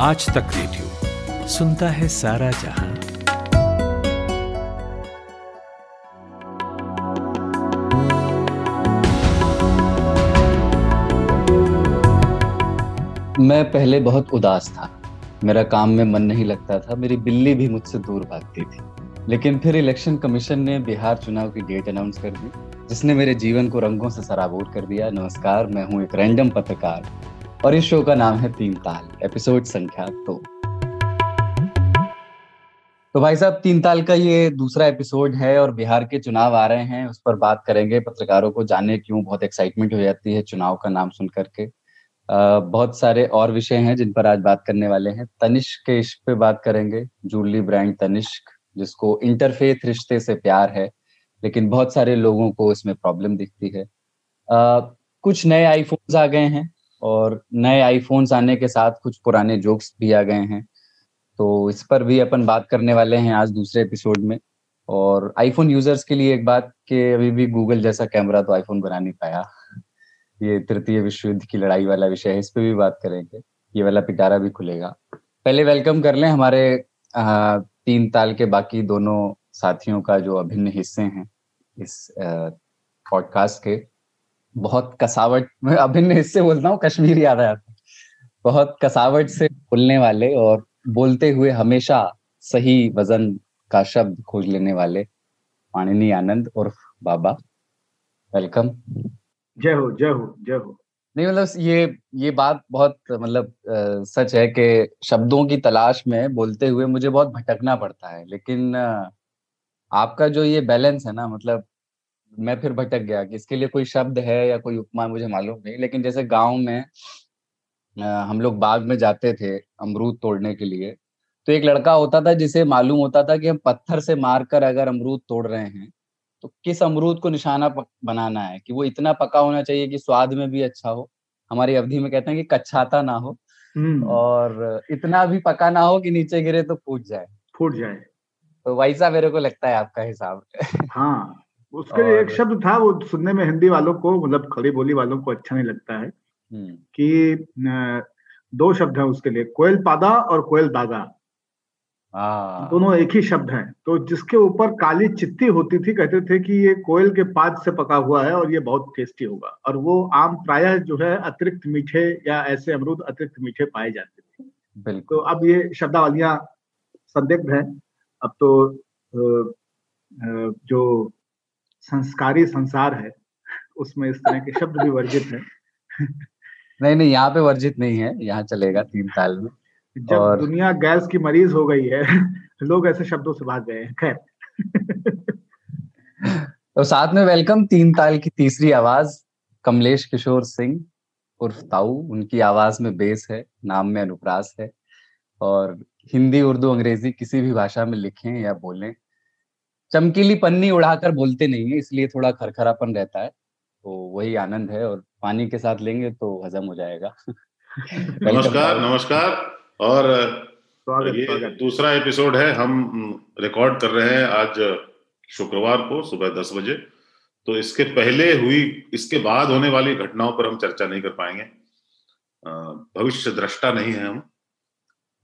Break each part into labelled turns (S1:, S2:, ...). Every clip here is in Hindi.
S1: आज तक रेडियो सुनता है सारा जहाँ।
S2: मैं पहले बहुत उदास था। मेरा काम में मन नहीं लगता था। मेरी बिल्ली भी मुझसे दूर भागती थी। लेकिन फिर इलेक्शन कमीशन ने बिहार चुनाव की डेट अनाउंस कर दी, जिसने मेरे जीवन को रंगों से सराबोर कर दिया। नमस्कार, मैं हूँ एक रैंडम पत्रकार। और इस शो का नाम है तीन ताल एपिसोड संख्या दो। तो भाई साहब तीन ताल का ये दूसरा एपिसोड है और बिहार के चुनाव आ रहे हैं उस पर बात करेंगे। पत्रकारों को जाने क्यों बहुत एक्साइटमेंट हो जाती है चुनाव का नाम सुन करके बहुत सारे और विषय हैं जिन पर आज बात करने वाले हैं। तनिष्क के इश्क पे बात करेंगे जूली ब्रांड तनिष्क जिसको इंटरफेथ रिश्ते से प्यार है लेकिन बहुत सारे लोगों को इसमें प्रॉब्लम दिखती है। आ, कुछ नए आईफोन्स आ गए हैं और नए आईफोन्स आने के साथ कुछ पुराने जोक्स भी आ गए हैं। तो इस पर भी अपन बात करने वाले हैं आज दूसरे एपिसोड में। और आईफोन यूज़र्स के लिए एक बात कि अभी भी गूगल जैसा कैमरा तो आईफोन बना नहीं पाया। ये तृतीय विश्व युद्ध की लड़ाई वाला विषय है इस पर भी बात करेंगे। ये वाला पिटारा भी खुलेगा। पहले वेलकम कर लें हमारे आ, तीन ताल के बाकी दोनों साथियों का जो अभिन्न हिस्से हैं इस पॉडकास्ट के। बहुत कसावट मैं अभिन्न हिस्से बोलता हूँ कश्मीर याद आया बहुत कसावट से बोलने वाले और बोलते हुए हमेशा सही वज़न का शब्द खोज लेने वाले पाणिनी आनंद और बाबा वेलकम
S3: जय हो जय हो जय हो।
S2: नहीं मतलब ये ये बात बहुत मतलब सच है कि शब्दों की तलाश में बोलते हुए मुझे बहुत भटकना पड़ता है लेकिन आपका जो ये बैलेंस है ना मतलब मैं फिर भटक गया कि इसके लिए कोई शब्द है या कोई उपमा मुझे मालूम नहीं लेकिन जैसे गाँव में हम लोग बाग में जाते थे अमरूद तोड़ने के लिए तो एक लड़का होता था जिसे मालूम होता था कि हम पत्थर से मारकर अगर अमरूद तोड़ रहे हैं तो किस अमरूद को निशाना बनाना है? कि वो इतना पका होना चाहिए कि स्वाद में भी अच्छा हो। हमारी अवधि में कहते हैं कि कच्छाता ना हो और इतना भी पका ना हो कि नीचे गिरे तो फूट जाए।
S3: फूट जाए।
S2: तो वैसा मेरे को लगता है आपका हिसाब
S3: हाँ। उसके लिए एक शब्द था वो सुनने में हिंदी वालों को मतलब खड़ी बोली वालों को अच्छा नहीं लगता है कि दो शब्द है उसके लिए कोयल पादा और कोयल दागा दोनों एक ही शब्द हैं। तो जिसके ऊपर काली चित्ती होती थी कहते थे कि ये कोयल के पाद से पका हुआ है और ये बहुत टेस्टी होगा। और वो आम प्रायः जो है अतिरिक्त मीठे या ऐसे अमरूद अतिरिक्त मीठे पाए जाते थे। तो अब ये शब्दावलियाँ संदिग्ध हैं। अब तो जो संस्कारी संसार है उसमें इस तरह के शब्द भी वर्जित है।
S2: नहीं नहीं यहाँ पे वर्जित नहीं है यहाँ चलेगा तीन साल में।
S3: जब और... दुनिया गैस की मरीज़ हो गई है लोग ऐसे शब्दों से भाग गए हैं खैर।
S2: तो साथ में वेलकम तीन ताल की तीसरी आवाज़ कमलेश किशोर सिंह उर्फ़ ताऊ उनकी आवाज़ में बेस है नाम में अनुप्रास है। और हिंदी उर्दू अंग्रेज़ी किसी भी भाषा में लिखें या बोलें चमकीली पन्नी उड़ाकर बोलते नहीं है इसलिए थोड़ा खरखरापन रहता है। तो वही आनंद है और पानी के साथ लेंगे तो हजम हो जाएगा।
S4: नमस्कार नमस्कार। और ये दूसरा एपिसोड है हम रिकॉर्ड कर रहे हैं आज शुक्रवार को सुबह दस बजे। तो इसके पहले हुई इसके बाद होने वाली घटनाओं पर हम चर्चा नहीं कर पाएँगे। भविष्य दृष्टा नहीं है हम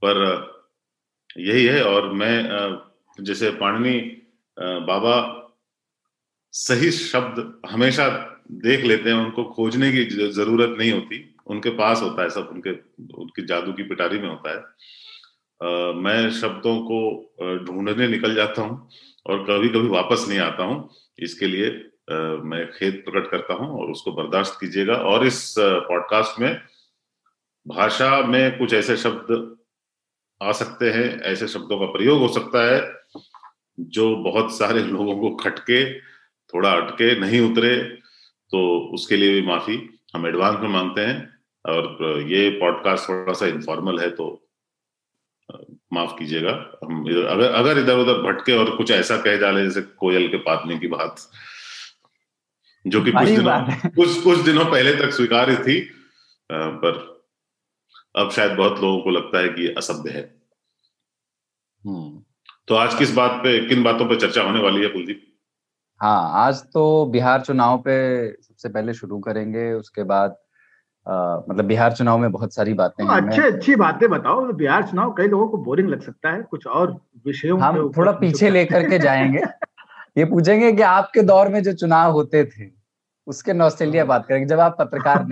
S4: पर यही है। और मैं जैसे पाणनी बाबा सही शब्द हमेशा देख लेते हैं उनको खोजने की ज़रूरत नहीं होती। उनके पास होता है सब उनके उनकी जादू की पिटारी में होता है। आ, मैं शब्दों को ढूँढने निकल जाता हूँ और कभी कभी वापस नहीं आता हूँ। इसके लिए आ, मैं खेद प्रकट करता हूँ और उसको बर्दाश्त कीजिएगा। और इस पॉडकास्ट में भाषा में कुछ ऐसे शब्द आ सकते हैं ऐसे शब्दों का प्रयोग हो सकता है जो बहुत सारे लोगों को खटके थोड़ा अटके नहीं उतरे तो उसके लिए भी माफ़ी हम एडवांस में मांगते हैं। और ये पॉडकास्ट थोड़ा सा इनफॉर्मल है तो माफ़ कीजिएगा। हम अगर अगर इधर उधर भटके और कुछ ऐसा कह डाले जैसे कोयल के पातने की बात जो कि कुछ दिनों कुछ कुछ दिनों पहले तक स्वीकार्य थी पर अब शायद बहुत लोगों को लगता है कि असभ्य है। हम्म। तो आज किस बात पे किन बातों पे चर्चा होने वाली है कुलदीप?
S2: हाँ आज तो बिहार चुनाव पे सबसे पहले शुरू करेंगे उसके बाद आ, मतलब बिहार चुनाव में बहुत सारी बातें
S3: तो हैं अच्छे अच्छी बातें बताओ। बिहार चुनाव कई लोगों को बोरिंग लग सकता है कुछ और विषयों
S2: हम थोड़ा पीछे लेकर के जाएँगे। ये पूछेंगे कि आपके दौर में जो चुनाव होते थे उसके नौस्ट्रेलिया हाँ। बात करेंगे जब आप पत्रकार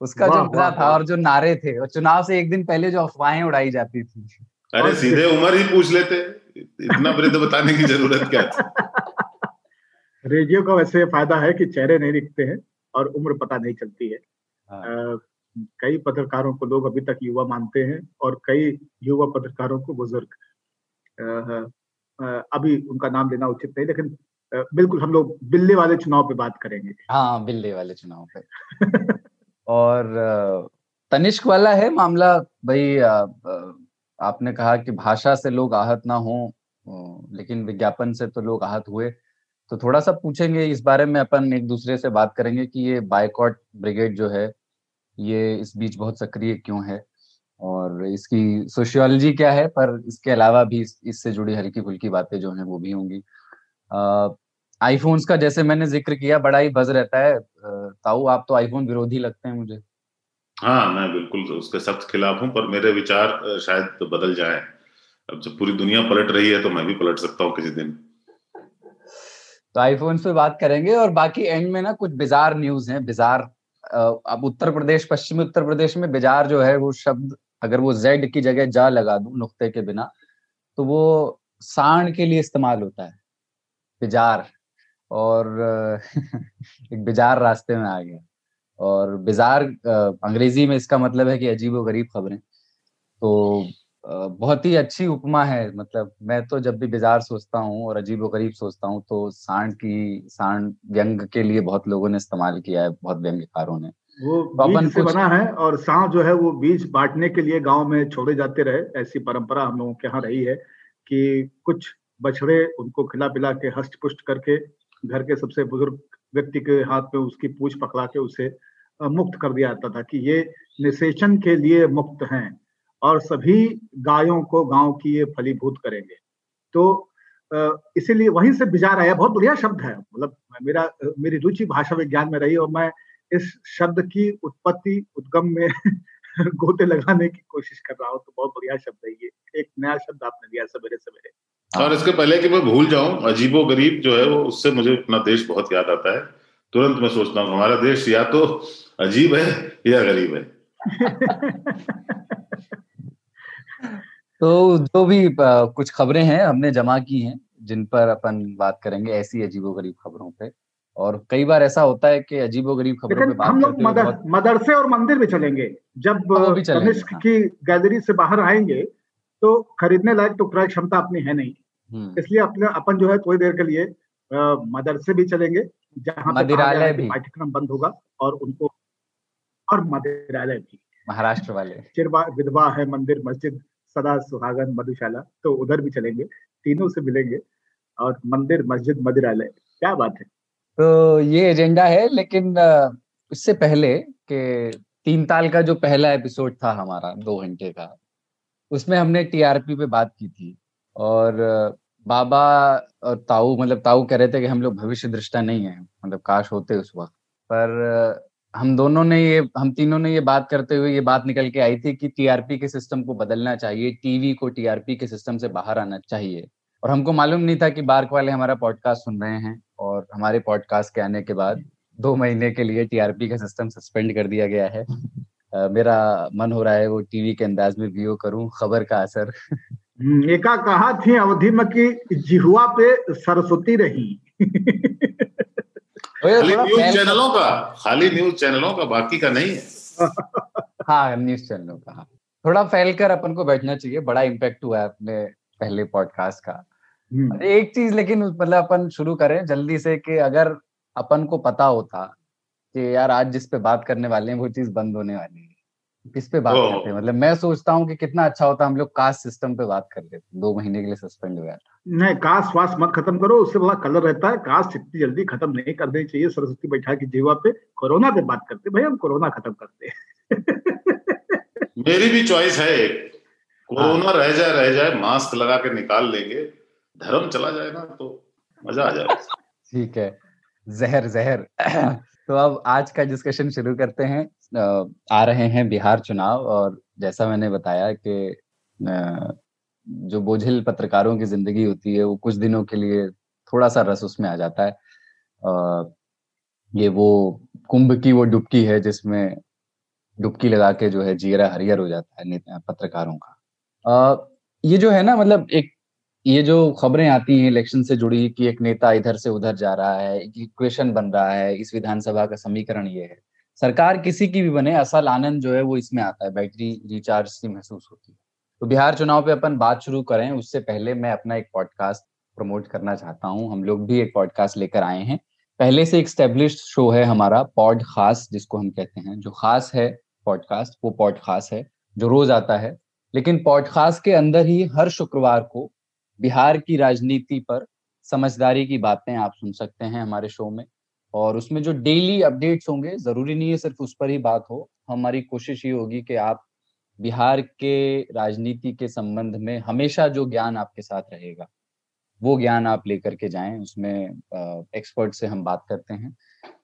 S2: उसका जो मज़ा था और जो नारे थे और चुनाव से एक दिन पहले जो अफवाहें उड़ाई जाती थी।
S4: अरे सीधे उम्र ही पूछ लेते। इतना वृद्ध बताने की ज़रूरत क्या थी?
S3: रेडियो का वैसे फ़ायदा है कि चेहरे नहीं दिखते हैं और उम्र पता नहीं चलती है। हाँ। कई पत्रकारों को लोग अभी तक युवा मानते हैं और कई युवा पत्रकारों को बुज़ुर्ग। अभी उनका नाम लेना उचित नहीं लेकिन बिल्कुल हम लोग बिल्ले वाले चुनाव पे बात करेंगे।
S2: हाँ बिल्ले वाले चुनाव पे। और तनिष्क वाला है मामला भाई आपने कहा कि भाषा से लोग आहत ना हो लेकिन विज्ञापन से तो लोग आहत हुए। तो थोड़ा सा पूछेंगे, इस बारे में अपन एक दूसरे से बात करेंगे कि ये बाइकॉट ब्रिगेड जो है, ये इस बीच बहुत सक्रिय क्यों है? और इसकी सोशियोलॉजी क्या है? पर इसके अलावा भी इससे जुड़ी हल्की फुल्की बातें जो हैं वो भी होंगी। आईफोन्स का जैसे मैंने ज़िक्र किया, बड़ा ही बज रहता है। ताऊ, आप तो आईफोन विरोधी लगते हैं मुझे।
S4: हाँ मैं बिल्कुल उसके सख्त खिलाफ हूँ, पर मेरे विचार शायद तो बदल जाए। अब जब पूरी दुनिया पलट रही है तो मैं भी पलट सकता हूँ किसी दिन।
S2: तो आईफोन पे बात करेंगे, और बाकी एंड में ना कुछ बिजार न्यूज़ हैं। बिजार अब उत्तर प्रदेश, पश्चिमी उत्तर प्रदेश में बिजार जो है, वो शब्द अगर वो जेड की जगह जा लगा दू, नुक्ते के बिना तो वो सांड के लिए इस्तेमाल होता है। बिजार और एक बिजार रास्ते में आ गया। और बिजार अंग्रेज़ी में इसका मतलब है कि अजीब व गरीब खबरें। तो बहुत ही अच्छी उपमा है मतलब मैं तो जब भी बिजार सोचता हूँ और अजीब व गरीब सोचता हूँ तो सांड की सांड व्यंग के लिए बहुत लोगों ने इस्तेमाल किया है बहुत व्यंग्यकारों ने।
S3: वो तो बीज से बना है और सांड जो है वो बीज बांटने के लिए गाँव में छोड़े जाते रहे। ऐसी परंपरा हम लोगों के यहाँ रही है कि कुछ बछड़े उनको खिला पिला के हस्त पुष्ट करके घर के सबसे बुज़ुर्ग व्यक्ति के हाथ में उसकी पूछ पकड़ा के उसे मुक्त कर दिया जाता था कि ये निषेचन के लिए मुक्त हैं और सभी गायों को गाँव की ये फलीभूत करेंगे। तो इसीलिए वहीं से बिजार आया, बहुत बढ़िया शब्द है मतलब मेरा, मेरी रुचि भाषा विज्ञान में रही और मैं इस शब्द की उत्पत्ति उद्गम में गोते लगाने की कोशिश कर रहा हूँ तो बहुत बढ़िया शब्द है ये, एक नया शब्द आपने दिया सवेरे सवेरे।
S4: और इसके पहले कि मैं भूल जाऊँ अजीबो गरीब जो है वो, उससे मुझे अपना देश बहुत याद आता है। तुरंत मैं सोचता हूँ हमारा देश या तो अजीब है या गरीब है
S2: तो जो भी कुछ खबरें हैं हमने जमा की हैं जिन पर अपन बात करेंगे ऐसी अजीबो गरीब खबरों पे और कई बार ऐसा होता है कि अजीबो गरीब खबरों पे बात
S3: हम लोग मदर, मदरसे और मंदिर भी चलेंगे जब हाँ, कनिष्क हाँ। की गैलरी से बाहर आएँगे तो खरीदने लायक तो क्रय क्षमता अपनी है नहीं हम्म। इसलिए अपने अपन जो है थोड़ी देर के लिए मदरसे भी चलेंगे जहाँ
S2: मदिरालय भी।
S3: पाठ्यक्रम बंद होगा और उनको और मदिरालय भी।
S2: महाराष्ट्र वाले।
S3: चिरवा विधवा है मंदिर मस्जिद सदा सुहागन मधुशाला तो उधर भी चलेंगे तीनों से मिलेंगे और मंदिर मस्जिद मदिरालय क्या बात है।
S2: तो ये एजेंडा है लेकिन उससे पहले के तीन ताल का जो पहला एपिसोड था हमारा दो घंटे का उसमें हमने टीआरपी पे बात की थी और बाबा और ताऊ मतलब ताऊ कह रहे थे कि हम लोग भविष्य दृष्टा नहीं है मतलब काश होते उस वक्त। पर हम दोनों ने ये, हम तीनों ने ये बात करते हुए ये बात निकल के आई थी कि टीआरपी के सिस्टम को बदलना चाहिए, टीवी को टीआरपी के सिस्टम से बाहर आना चाहिए। और हमको मालूम नहीं था कि बार्क वाले हमारा पॉडकास्ट सुन रहे हैं और हमारे पॉडकास्ट के आने के बाद दो महीने के लिए टीआरपी का सिस्टम सस्पेंड कर दिया गया है। मेरा मन हो रहा है वो टीवी के अंदाज में व्यू करूँ, खबर का असर।
S3: एका कहा थी अवधि में कि जिहुआ पे सरस्वती रही
S4: खाली न्यूज़ चैनलों का खाली न्यूज़ चैनलों का बाकी का नहीं है
S2: हाँ न्यूज़ चैनलों का हाँ। थोड़ा फैल कर अपन को बैठना चाहिए बड़ा इम्पैक्ट हुआ है अपने पहले पॉडकास्ट का हम्म। एक चीज़ लेकिन मतलब अपन शुरू करें जल्दी से कि अगर अपन को पता होता कि यार आज जिस पे बात करने वाले हैं वो चीज़ बंद होने वाली है किस पे बात करते हैं? मतलब मैं सोचता हूँ कि कितना अच्छा होता हम लोग कास्ट सिस्टम पे बात कर लेते दो महीने के लिए सस्पेंड हो गया
S3: नहीं कास्ट वास्ट मत खत्म करो उससे बड़ा कलर रहता है। कास्ट इतनी जल्दी खत्म नहीं कर देनी चाहिए। सरस्वती बैठा की जीवा पे कोरोना पे बात करते भाई हम कोरोना खत्म करते
S4: मेरी भी चॉइस है एक। कोरोना हाँ। रह जाए रह जाए मास्क लगा के निकाल लेंगे। धर्म चला जाए ना तो मज़ा आ जाए।
S2: ठीक है। जहर जहर। तो अब आज का डिस्कशन शुरू करते हैं। आ रहे हैं बिहार चुनाव और जैसा मैंने बताया कि जो बोझिल पत्रकारों की ज़िंदगी होती है, वो कुछ दिनों के लिए थोड़ा सा रस उसमें आ जाता है। ये वो कुंभ की वो डुबकी है जिसमें डुबकी लगा के जो है जीरा हरियर हो जाता है पत्रकारों का। ये जो है ना मतलब एक, ये जो खबरें आती हैं इलेक्शन से जुड़ी कि एक नेता इधर से उधर जा रहा है इक्वेशन बन रहा है, इस विधानसभा का समीकरण ये है। सरकार किसी की भी बने, असल आनंद जो है वो इसमें आता है, बैटरी रिचार्ज सी महसूस होती है। तो बिहार चुनाव पे अपन बात शुरू करें, उससे पहले मैं अपना एक पॉडकास्ट प्रमोट करना चाहता हूँ। हम लोग भी एक पॉडकास्ट लेकर आए हैं। पहले से एक स्टेब्लिश शो है हमारा पॉड खास जिसको हम कहते हैं। जो खास है पॉडकास्ट वो पॉड खास है, जो रोज आता है। लेकिन पॉडकास्ट के अंदर ही हर शुक्रवार को बिहार की राजनीति पर समझदारी की बातें आप सुन सकते हैं हमारे शो में। और उसमें जो डेली अपडेट्स होंगे, ज़रूरी नहीं है सिर्फ़ उस पर ही बात हो। हमारी कोशिश ये होगी कि आप बिहार के राजनीति के संबंध में हमेशा जो ज्ञान आपके साथ रहेगा, वो ज्ञान आप लेकर के जाएँ। उसमें एक्सपर्ट से हम बात करते हैं।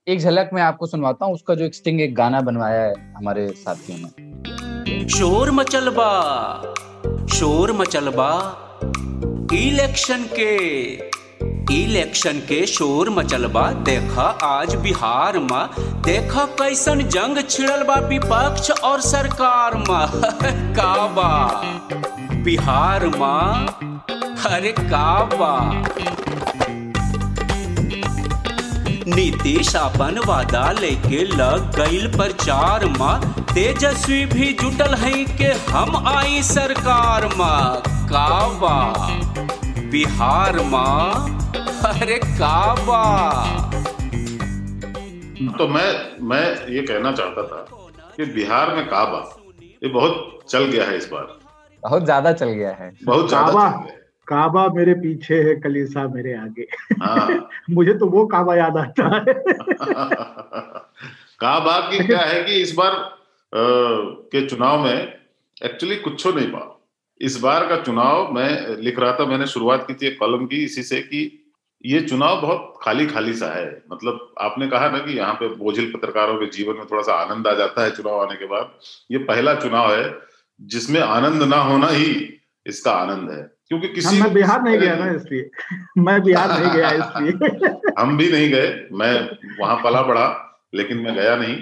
S2: एक झलक मैं आपको सुनवाता हूँ, उसका जो एक स्टिंग एक गाना बनवाया है हमारे साथियों ने।
S5: शोर मचलबा शोर मचलबा इलेक्शन के इलेक्शन के शोर मचलबा, देखा आज बिहार में। देखा कैसन जंग छिड़ल बा विपक्ष और सरकार में। काबा बिहार में? अरे काबा नीतीश अपन वादा लेके लग गईल प्रचार में। तेजस्वी भी जुटल है के हम आई सरकार में। काबा बिहार में? अरे काबा।
S4: तो मैं मैं ये कहना चाहता था कि बिहार में काबा ये बहुत चल गया है इस बार।
S2: बहुत ज़्यादा चल गया है।
S4: बहुत ज़्यादा
S3: काबा मेरे पीछे है कलीसा मेरे आगे। हाँ। मुझे तो वो काबा याद आता है।
S4: काबा की क्या है कि इस बार आ, के चुनाव में एक्चुअली कुछ नहीं पा। इस बार का चुनाव मैं लिख रहा था मैंने शुरुआत की थी एक कॉलम की इसी से कि ये चुनाव बहुत खाली खाली सा है। मतलब आपने कहा ना कि यहाँ पे बोझिल पत्रकारों के जीवन में थोड़ा सा आनंद आ जाता है चुनाव आने के बाद। ये पहला चुनाव है जिसमें आनंद ना होना ही इसका आनंद है क्योंकि किसी
S3: मैं बिहार नहीं गया ना इसलिए। मैं बिहार नहीं गया इसलिए।
S4: हम भी नहीं गए। मैं वहाँ पला पड़ा लेकिन मैं गया नहीं।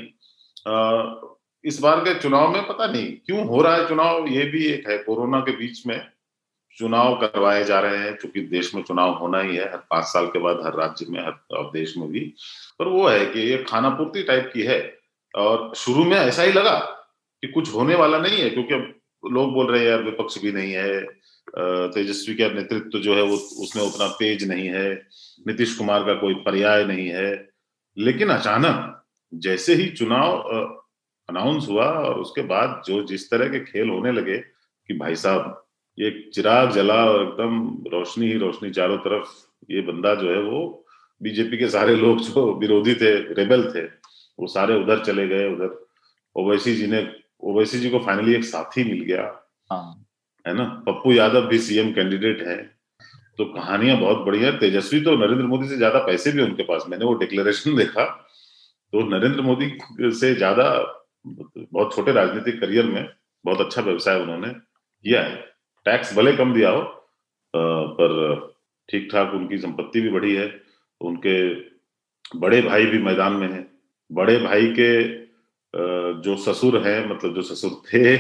S4: इस बार के चुनाव में पता नहीं क्यों हो रहा है चुनाव, ये भी एक है। कोरोना के बीच में चुनाव करवाए जा रहे हैं क्योंकि देश में चुनाव होना ही है, हर पाँच साल के बाद हर राज्य में, हर देश में भी। पर वो है कि ये खाना पूर्ति टाइप की है। और शुरू में ऐसा ही लगा कि कुछ होने वाला नहीं है, क्योंकि अब लोग बोल रहे हैं, यार, विपक्ष भी नहीं है। तेजस्वी का नेतृत्व जो है, वो उसमें उतना तेज नहीं है। नीतीश कुमार का कोई पर्याय नहीं है। लेकिन अचानक जैसे ही चुनाव अनाउंस हुआ और उसके बाद जो जिस तरह के खेल होने लगे कि भाई साहब ये चिराग जला और एकदम रोशनी ही रोशनी चारों तरफ़ ये बंदा जो है वो बीजेपी के सारे लोग जो विरोधी थे रेबल थे वो सारे उधर चले गए उधर ओवैसी जी ने ओवैसी जी को फाइनली एक साथी मिल गया। हाँ। है ना? पप्पू यादव भी सीएम कैंडिडेट है। तो कहानियाँ बहुत बढ़िया तेजस्वी तो नरेंद्र मोदी से ज़्यादा पैसे भी उनके पास मैंने वो डिक्लेरेशन देखा। तो नरेंद्र मोदी से ज़्यादा बहुत छोटे राजनीतिक करियर में बहुत अच्छा व्यवसाय उन्होंने किया है। टैक्स भले कम दिया हो पर ठीक ठाक उनकी संपत्ति भी बढ़ी है। उनके बड़े भाई भी मैदान में है। बड़े भाई के जो ससुर हैं मतलब जो ससुर थे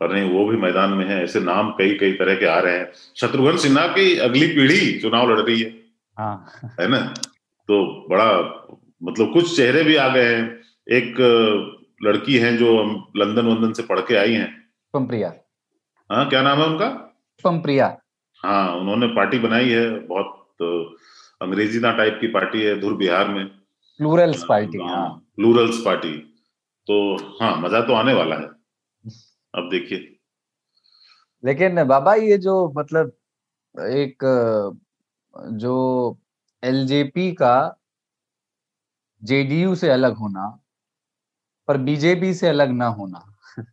S4: और नहीं वो भी मैदान में है। ऐसे नाम कई कई तरह के आ रहे हैं। शत्रुघ्न सिन्हा की अगली पीढ़ी चुनाव लड़ रही है। हाँ। है ना? तो बड़ा मतलब कुछ चेहरे भी आ गए हैं। एक लड़की है जो लंदन वंदन से पढ़ के आई हैं।
S2: पंप्रिया।
S4: हाँ क्या नाम है उनका?
S2: पंप्रिया।
S4: हाँ उन्होंने पार्टी बनाई है बहुत तो अंग्रेज़ी ना टाइप की पार्टी है धुर बिहार में।
S2: प्लूरल्स पार्टी हाँ।
S4: प्लूरल्स पार्टी तो हाँ मज़ा तो आने वाला है। अब देखिए।
S2: लेकिन बाबा ये जो मतलब एक जो एलजेपी का जेडीयू से अलग होना पर बीजेपी से अलग ना होना।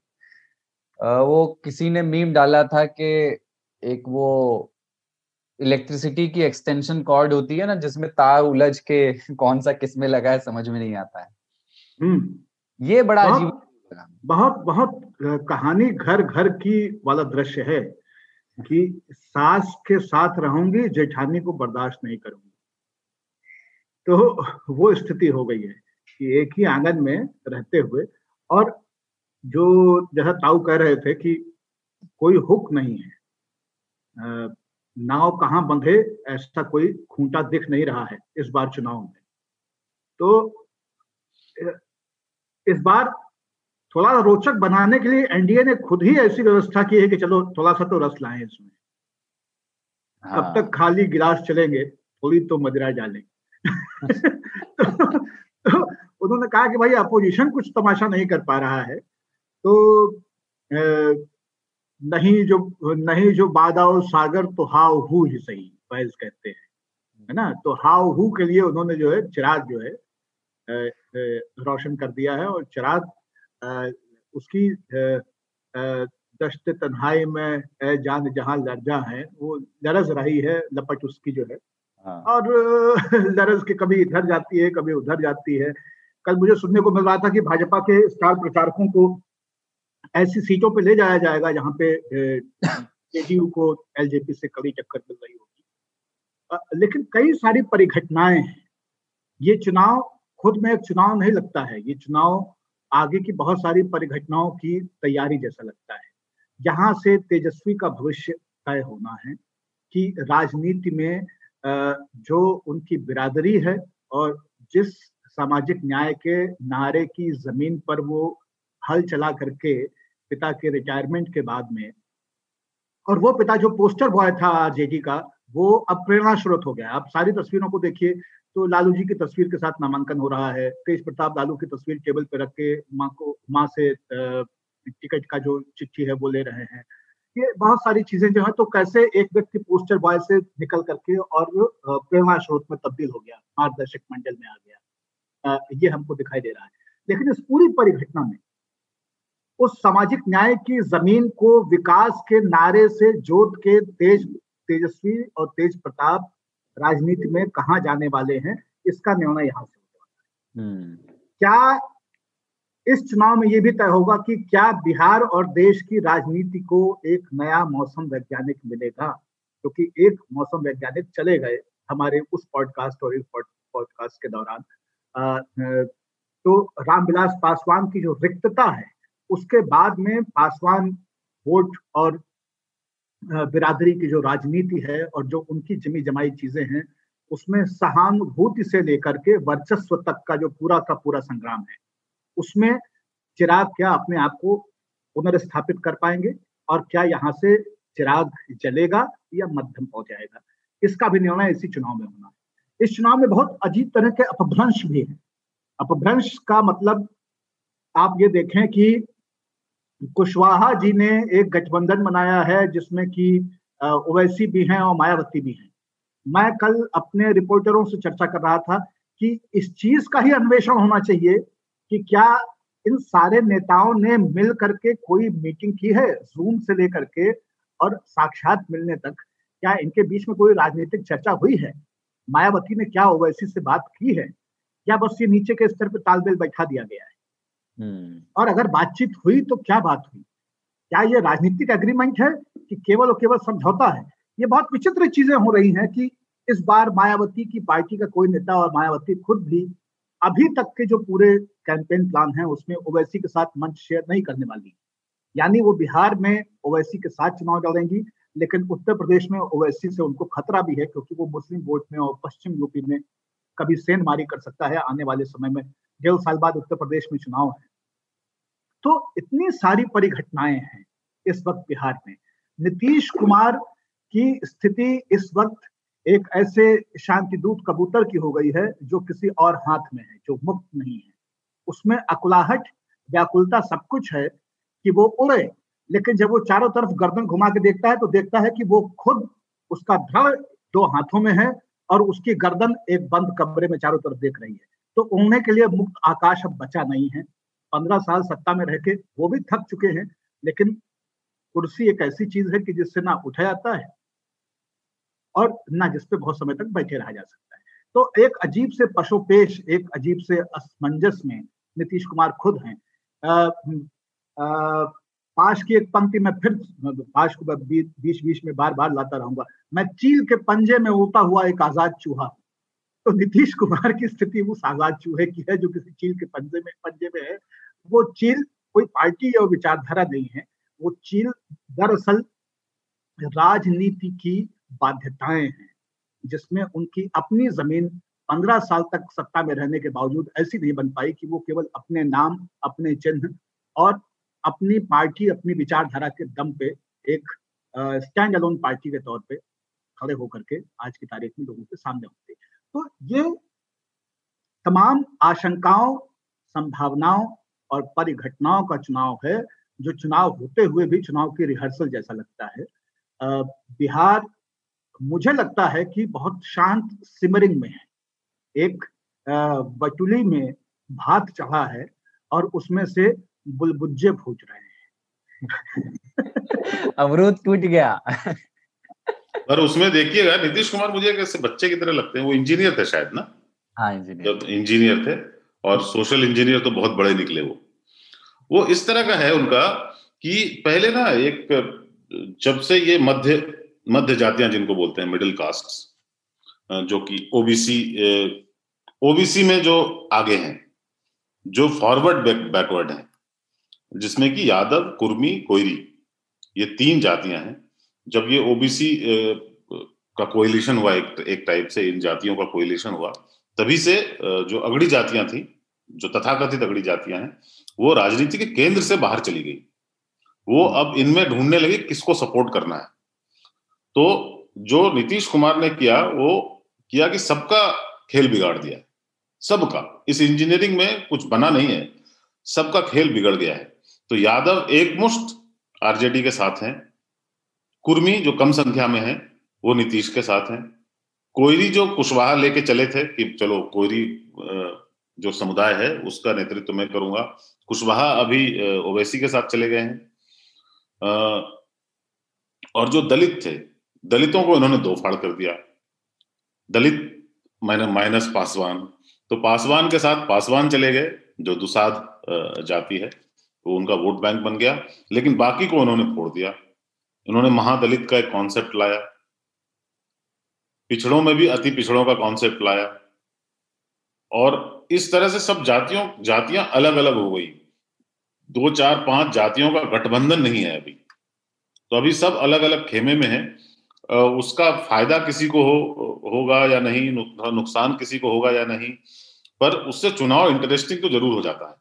S2: वो किसी ने मीम डाला था कि एक वो इलेक्ट्रिसिटी की एक्सटेंशन कॉर्ड होती है ना जिसमें तार उलझ के कौन सा किसमें लगा है समझ में नहीं आता है।
S3: हम्म।
S2: ये बड़ा अजीब
S3: बहुत बहुत कहानी घर घर की वाला दृश्य है कि सास के साथ रहूँगी जेठानी को बर्दाश्त नहीं करूँगी। तो वो स्थिति हो गई है। कि एक ही आँगन में रहते हुए और जो जैसा ताऊ कह रहे थे कि कोई हुक नहीं है। नाव कहाँ बंधे ऐसा कोई खूंटा दिख नहीं रहा है इस बार चुनाव में। तो इस बार थोड़ा रोचक बनाने के लिए एनडीए ने खुद ही ऐसी व्यवस्था की है कि चलो थोड़ा सा तो रस लाए इसमें। हाँ। कब तक खाली गिलास चलेंगे थोड़ी तो मदिरा डालेंगे तो, तो उन्होंने कहा कि भाई अपोजिशन कुछ तमाशा नहीं कर पा रहा है। तो नहीं जो नहीं जो बादाओ सागर तो हाउ हु ही सही फैज कहते हैं है ना? तो हाउ हु के लिए उन्होंने जो है चिराग जो है रोशन कर दिया है और चिराग उसकी दश्त तन्हाई में जान जहाँ लर्जा है वो लरज रही है लपट उसकी जो है। हाँ। और लरज के कभी इधर जाती है कभी उधर जाती है। कल मुझे सुनने को मिल रहा था कि भाजपा के स्टार प्रचारकों को ऐसी सीटों पे ले जाया जाएगा जहाँ पे जेडीयू को एलजेपी से कड़ी टक्कर मिल रही होगी। लेकिन कई सारी परिघटनाएँ हैं। ये चुनाव, खुद में एक चुनाव नहीं लगता है। ये चुनाव आगे की बहुत सारी परिघटनाओं की तैयारी जैसा लगता है। यहाँ से तेजस्वी का भविष्य तय होना है कि राजनीति में जो उनकी बिरादरी है और जिस सामाजिक न्याय के नारे की ज़मीन पर वो हल चला करके पिता के रिटायरमेंट के बाद में, और वो पिता जो पोस्टर बॉय था आरजेडी का, वो अब प्रेरणा स्रोत हो गया। आप सारी तस्वीरों को देखिए तो लालू जी की तस्वीर के साथ नामांकन हो रहा है। तेज प्रताप लालू की तस्वीर टेबल पे रख के माँ को, माँ से टिकट का जो चिट्ठी है वो ले रहे हैं। ये बहुत सारी चीज़ें जो है तो कैसे एक व्यक्ति पोस्टर बॉय से निकल करके और प्रेरणा स्रोत में तब्दील हो गया, मार्गदर्शक मंडल में आ गया। ये हमको दिखाई दे रहा है। लेकिन इस पूरी परिघटना में उस सामाजिक न्याय की ज़मीन को विकास के नारे से जोत के तेज तेजस्वी और तेज प्रताप राजनीति में कहा जाने वाले हैं इसका निर्णय यहाँ से होगा हम्म। क्या इस चुनाव में यह भी तय होगा कि क्या बिहार और देश की राजनीति को एक नया मौसम वैज्ञानिक मिलेगा? क्योंकि तो एक मौसम वैज्ञानिक चले गए हमारे उस पॉडकास्ट और इस पॉडकास्ट के दौरान। तो रामविलास पासवान की जो रिक्तता है, उसके बाद में पासवान वोट और बिरादरी की जो राजनीति है और जो उनकी जमी जमाई चीज़ें हैं, उसमें सहानुभूति से लेकर के वर्चस्व तक का जो पूरा का पूरा संग्राम है, उसमें चिराग क्या अपने आप को पुनर्स्थापित कर पाएँगे और क्या यहाँ से चिराग जलेगा या मध्यम हो जाएगा? इसका भी निर्णय इसी चुनाव में होना है। इस चुनाव में बहुत अजीब तरह के अपभ्रंश भी है। अपभ्रंश का मतलब आप ये देखें कि कुशवाहा जी ने एक गठबंधन बनाया है, जिसमें कि ओवैसी भी हैं और मायावती भी हैं। मैं कल अपने रिपोर्टरों से चर्चा कर रहा था कि इस चीज़ का ही अन्वेषण होना चाहिए कि क्या इन सारे नेताओं ने मिल करके कोई मीटिंग की है जूम से लेकर के, और साक्षात मिलने तक? क्या इनके बीच में कोई राजनीतिक चर्चा हुई है? मायावती ने क्या ओवैसी से बात की है? या बस ये नीचे के स्तर पर तालमेल बैठा दिया गया है? हम्म। और अगर बातचीत हुई तो क्या बात हुई? क्या ये राजनीतिक एग्रीमेंट है कि केवल और केवल समझौता है? ये बहुत विचित्र चीज़ें हो रही हैं कि इस बार मायावती की पार्टी का कोई नेता और मायावती खुद भी अभी तक के जो पूरे कैंपेन प्लान है उसमें ओवैसी के साथ मंच शेयर नहीं करने वाली। यानी वो बिहार में ओवैसी के साथ चुनाव लड़ेंगी। लेकिन उत्तर प्रदेश में ओवैसी से उनको खतरा भी है, क्योंकि वो मुस्लिम वोट में और पश्चिम यूपी में कभी सेन मारी कर सकता है आने वाले समय में। डेढ़ साल बाद उत्तर प्रदेश में चुनाव है। तो इतनी सारी परिघटनाएँ हैं इस वक्त बिहार में। नीतीश कुमार की स्थिति इस वक्त एक ऐसे शांति दूत कबूतर की हो गई है, जो किसी और हाथ में है, जो मुक्त नहीं है। उसमें अकुलाहट, व्याकुलता सब कुछ है कि वो उड़े। लेकिन जब वो चारों तरफ़ गर्दन घुमा के देखता है तो देखता है कि वो खुद उसका धड़ दो हाथों में है और उसकी गर्दन एक बंद कमरे में चारों तरफ़ देख रही है। तो उड़ने के लिए मुक्त आकाश अब बचा नहीं है। पंद्रह साल सत्ता में रह के वो भी थक चुके हैं, लेकिन कुर्सी एक ऐसी चीज़ है कि जिससे ना उठा जाता है और ना जिसपे बहुत समय तक बैठे रहा जा सकता है। तो एक अजीब से पशुपेश, एक अजीब से असमंजस में नीतीश कुमार खुद हैं। पाश की एक पंक्ति में फिर पाश को बीच बीच में बार बार लाता रहूँगा। मैं चील के पंजे में उता हुआ एक आज़ाद चूहा। तो नीतीश कुमार की स्थिति उस आज़ाद चूहे की है जो किसी चील के पंजे में पंजे में है। वो चील कोई पार्टी या विचारधारा नहीं है। वो चील दरअसल राजनीति की बाध्यताएँ हैं, जिसमें उनकी अपनी ज़मीन पंद्रह साल तक सत्ता में रहने के बावजूद ऐसी नहीं बन पाई कि वो केवल अपने नाम, अपने चिन्ह और अपनी पार्टी, अपनी विचारधारा के दम पे एक स्टैंड अलोन पार्टी के तौर पे खड़े होकर के आज की तारीख में लोगों के सामने होते तो ये तमाम आशंकाओं, संभावनाओं और परिघटनाओं का चुनाव है, जो चुनाव होते हुए भी चुनाव की रिहर्सल जैसा लगता है। बिहार, मुझे लगता है कि बहुत शांत सिमरिंग में है। एक बटुली में भात चढ़ा है और उसमें से बुलबुज्जे फूट रहे
S2: हैं। अमरूद टूट गया।
S4: पर उसमें देखिएगा नीतीश कुमार मुझे कैसे बच्चे की तरह लगते हैं वो इंजीनियर थे शायद ना?
S2: हाँ इंजीनियर।
S4: इंजीनियर थे और सोशल इंजीनियर तो बहुत बड़े निकले वो। वो इस तरह का है उनका कि पहले ना एक जब से ये मध्य मध्य जातियाँ जिनको बोलते हैं मिडिल कास्ट जो कि ओबीसी ओबीसी में जो आगे हैं जो फॉरवर्ड बैकवर्ड हैं जिसमें कि यादव, कुर्मी, कोयरी, ये तीन जातियाँ हैं। जब ये ओबीसी का कोयलेशन हुआ एक एक टाइप से, इन जातियों का कोयलिशन हुआ, तभी से जो अगड़ी जातियाँ थी, जो तथाकथित अगड़ी जातियाँ हैं, वो राजनीति के केंद्र से बाहर चली गई। वो अब इनमें ढूँढने लगी किसको सपोर्ट करना है। तो जो नीतीश कुमार ने किया, वो किया कि सबका खेल बिगाड़ दिया। सबका। इस इंजीनियरिंग में कुछ बना नहीं है। सबका खेल बिगड़ गया है। तो यादव एक मुश्त आरजेडी के साथ हैं। कुर्मी, जो कम संख्या में है, वो नीतीश के साथ हैं। कोयरी, जो कुशवाहा लेके चले थे कि चलो, कोयरी जो समुदाय है, उसका नेतृत्व मैं करूँगा। कुशवाहा अभी ओवैसी के साथ चले गए हैं। और जो दलित थे, दलितों को इन्होंने दो फाड़ कर दिया। दलित मैंने माइनस पासवान। तो पासवान के साथ पासवान चले गए, जो दुसाध जाति है। तो उनका वोट बैंक बन गया। लेकिन बाकी को उन्होंने फोड़ दिया। उन्होंने महादलित का एक कॉन्सेप्ट लाया। पिछड़ों में भी अति पिछड़ों का कॉन्सेप्ट लाया। और इस तरह से सब जातियों, जातियाँ अलग अलग हो गई। दो, चार, पाँच जातियों का गठबंधन नहीं है अभी। तो अभी सब अलग अलग खेमे में है। उसका फ़ायदा किसी को हो, होगा या नहीं नुकसान किसी को होगा या नहीं, पर उससे चुनाव इंटरेस्टिंग तो ज़रूर हो जाता है।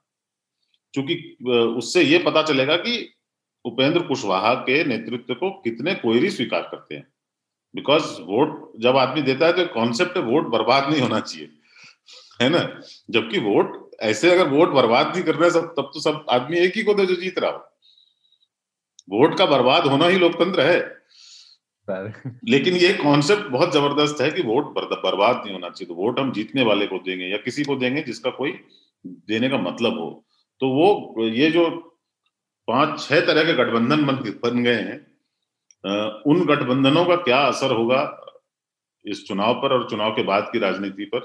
S4: क्योंकि उससे ये पता चलेगा कि उपेंद्र कुशवाहा के नेतृत्व को कितने कोयरी स्वीकार करते हैं। बिकॉज़ वोट जब आदमी देता है तो कॉन्सेप्ट है वोट बर्बाद नहीं होना चाहिए। है ना? जबकि वोट ऐसे अगर वोट बर्बाद नहीं कर रहे सब तब तो सब आदमी एक ही को दे जो जीत रहा हो। वोट का बर्बाद होना ही लोकतंत्र है। लेकिन ये कॉन्सेप्ट बहुत ज़बरदस्त है कि वोट बर्बाद नहीं होना चाहिए। तो वोट हम जीतने वाले को देंगे या किसी को देंगे जिसका कोई देने का मतलब हो। तो वो ये जो पाँच छह तरह के गठबंधन बन बन गए हैं उन गठबंधनों का क्या असर होगा इस चुनाव पर और चुनाव के बाद की राजनीति पर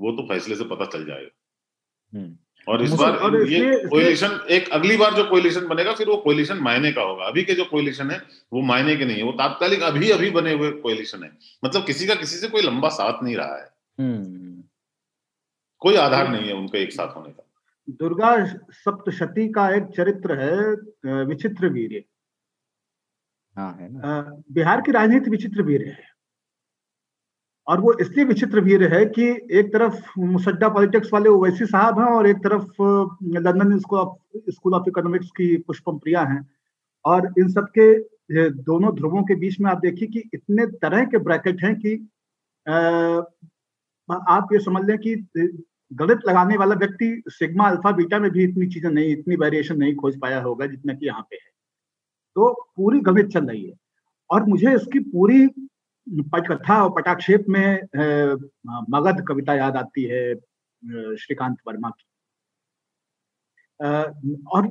S4: वो तो फैसले से पता चल जाएगा। हम्म। और इस बार और ये कोलिशन एक अगली बार जो कोलिशन बनेगा फिर वो कोलिशन मायने का होगा। अभी के जो कोलिशन है वो मायने के नहीं है। वो तात्कालिक अभी अभी बने हुए कोलिशन है। मतलब किसी का किसी से कोई लंबा साथ नहीं रहा है। हम्म। कोई आधार नहीं है उनका एक साथ होने का।
S3: दुर्गा सप्तशती का एक चरित्र है विचित्र वीर। हाँ है ना। बिहार की राजनीति विचित्र वीर है। और वो इसलिए विचित्र वीर है कि एक तरफ़ मुसड्डा पॉलिटिक्स वाले ओवैसी साहब हैं और एक तरफ़ लंदन स्कूल ऑफ़ इकोनॉमिक्स की पुष्पम प्रिया हैं। और इन सब के दोनों ध्रुवों के बीच में आप देखिए कि इतने तरह के ब्रैकेट हैं कि आप ये समझ लें कि गणित लगाने वाला व्यक्ति सिग्मा अल्फ़ा बीटा में भी इतनी चीज़ें नहीं, इतनी वेरिएशन नहीं खोज पाया होगा जितना कि यहाँ पे है। तो पूरी गणित चल रही है। और मुझे इसकी पूरी पटकथा और पटाक्षेप में मगध कविता याद आती है श्रीकांत वर्मा की। और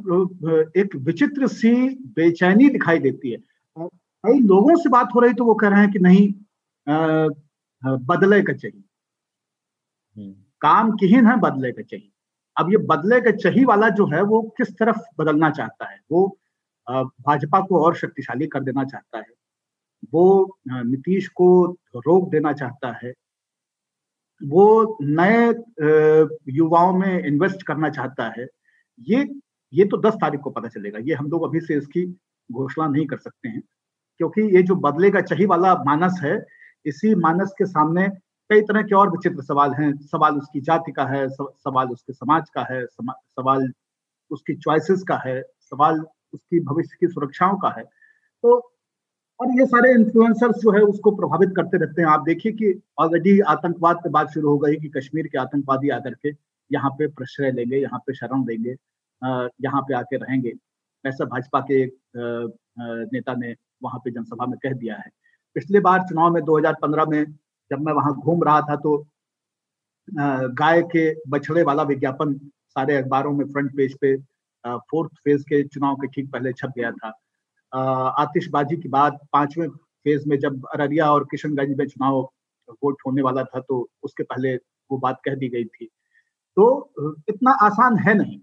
S3: एक विचित्र सी बेचैनी दिखाई देती है। कई लोगों से बात हो रही तो वो कह रहे हैं कि नहीं बदले का चाहिए हम्म। काम किहिन है बदले का चाहिए। अब ये बदले का चही वाला जो है वो किस तरफ़ बदलना चाहता है? वो भाजपा को और शक्तिशाली कर देना चाहता है। वो नीतीश को रोक देना चाहता है। वो नए युवाओं में इन्वेस्ट करना चाहता है। ये ये तो दस तारीख को पता चलेगा। ये हम लोग अभी से इसकी घोषणा नहीं कर सकते हैं। क्योंकि ये जो बदले का चही वाला मानस है, इसी मानस के सामने कई तरह के और विचित्र सवाल हैं। सवाल उसकी जाति का है सवाल उसके समाज का है सवाल उसकी चॉइसेस का है, सवाल उसकी भविष्य की सुरक्षाओं का है। तो और ये सारे इन्फ्लुएंसर्स जो है, उसको प्रभावित करते रहते हैं। आप देखिए कि ऑलरेडी आतंकवाद की बात शुरू हो गई कि कश्मीर के आतंकवादी आकर के यहाँ पे प्रश्रय लेंगे, यहाँ पे शरण देंगे यहाँ पे आके रहेंगे। ऐसा भाजपा के एक नेता ने वहाँ पे जनसभा में कह दिया है। पिछले बार चुनाव में 2015 में जब मैं वहाँ घूम रहा था तो गाय के बछड़े वाला विज्ञापन सारे अखबारों में फ्रंट पेज पे फोर्थ फ़ेज़ के चुनाव के ठीक पहले छप गया था। आतिशबाजी के बाद पाँचवें फ़ेज़ में जब अररिया और किशनगंज में चुनाव वोट होने वाला था तो उसके पहले वो बात कह दी गई थी। तो इतना आसान है नहीं।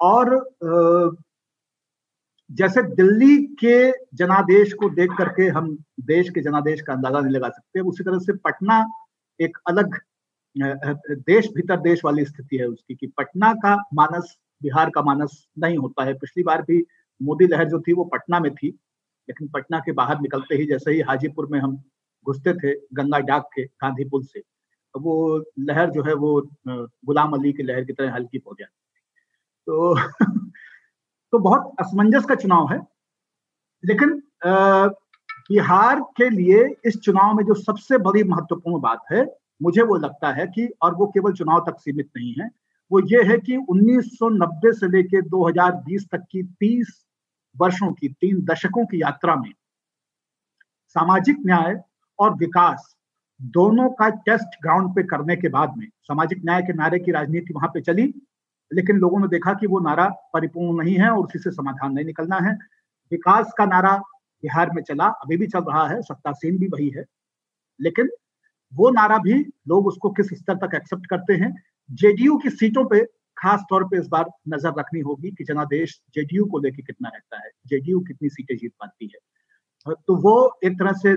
S3: और जैसे दिल्ली के जनादेश को देख करके हम देश के जनादेश का अंदाज़ा नहीं लगा सकते, उसी तरह से पटना एक अलग देश भीतर देश वाली स्थिति है उसकी कि पटना का मानस, बिहार का मानस नहीं होता है। पिछली बार भी मोदी लहर जो थी वो पटना में थी, लेकिन पटना के बाहर निकलते ही जैसे ही हाजीपुर में हम घुसते थे गंगा डाक के, गांधी पुल से वो लहर जो है वो गुलाम अली की लहर की तरह हल्की हो जाती तो तो बहुत असमंजस का चुनाव है। लेकिन बिहार के लिए इस चुनाव में जो सबसे बड़ी महत्वपूर्ण बात है, मुझे वो लगता है कि, और वो केवल चुनाव तक सीमित नहीं है, वो ये है कि 1990 से लेकर 2020 तक की 30 वर्षों की, तीन दशकों की यात्रा में सामाजिक न्याय और विकास दोनों का टेस्ट ग्राउंड पे करने के बाद में, सामाजिक न्याय के नारे की राजनीति वहाँ पे चली लेकिन लोगों ने देखा कि वो नारा परिपूर्ण नहीं है और उसी से समाधान नहीं निकलना है। विकास का नारा बिहार में चला, अभी भी चल रहा है सत्तासीन भी वही है। लेकिन वो नारा भी लोग उसको किस स्तर तक एक्सेप्ट करते हैं? जेडीयू की सीटों पे खास तौर पे इस बार नज़र रखनी होगी कि जनादेश जेडीयू को लेके कितना रहता है, जेडीयू कितनी सीटें जीत पाती है। तो वो एक तरह से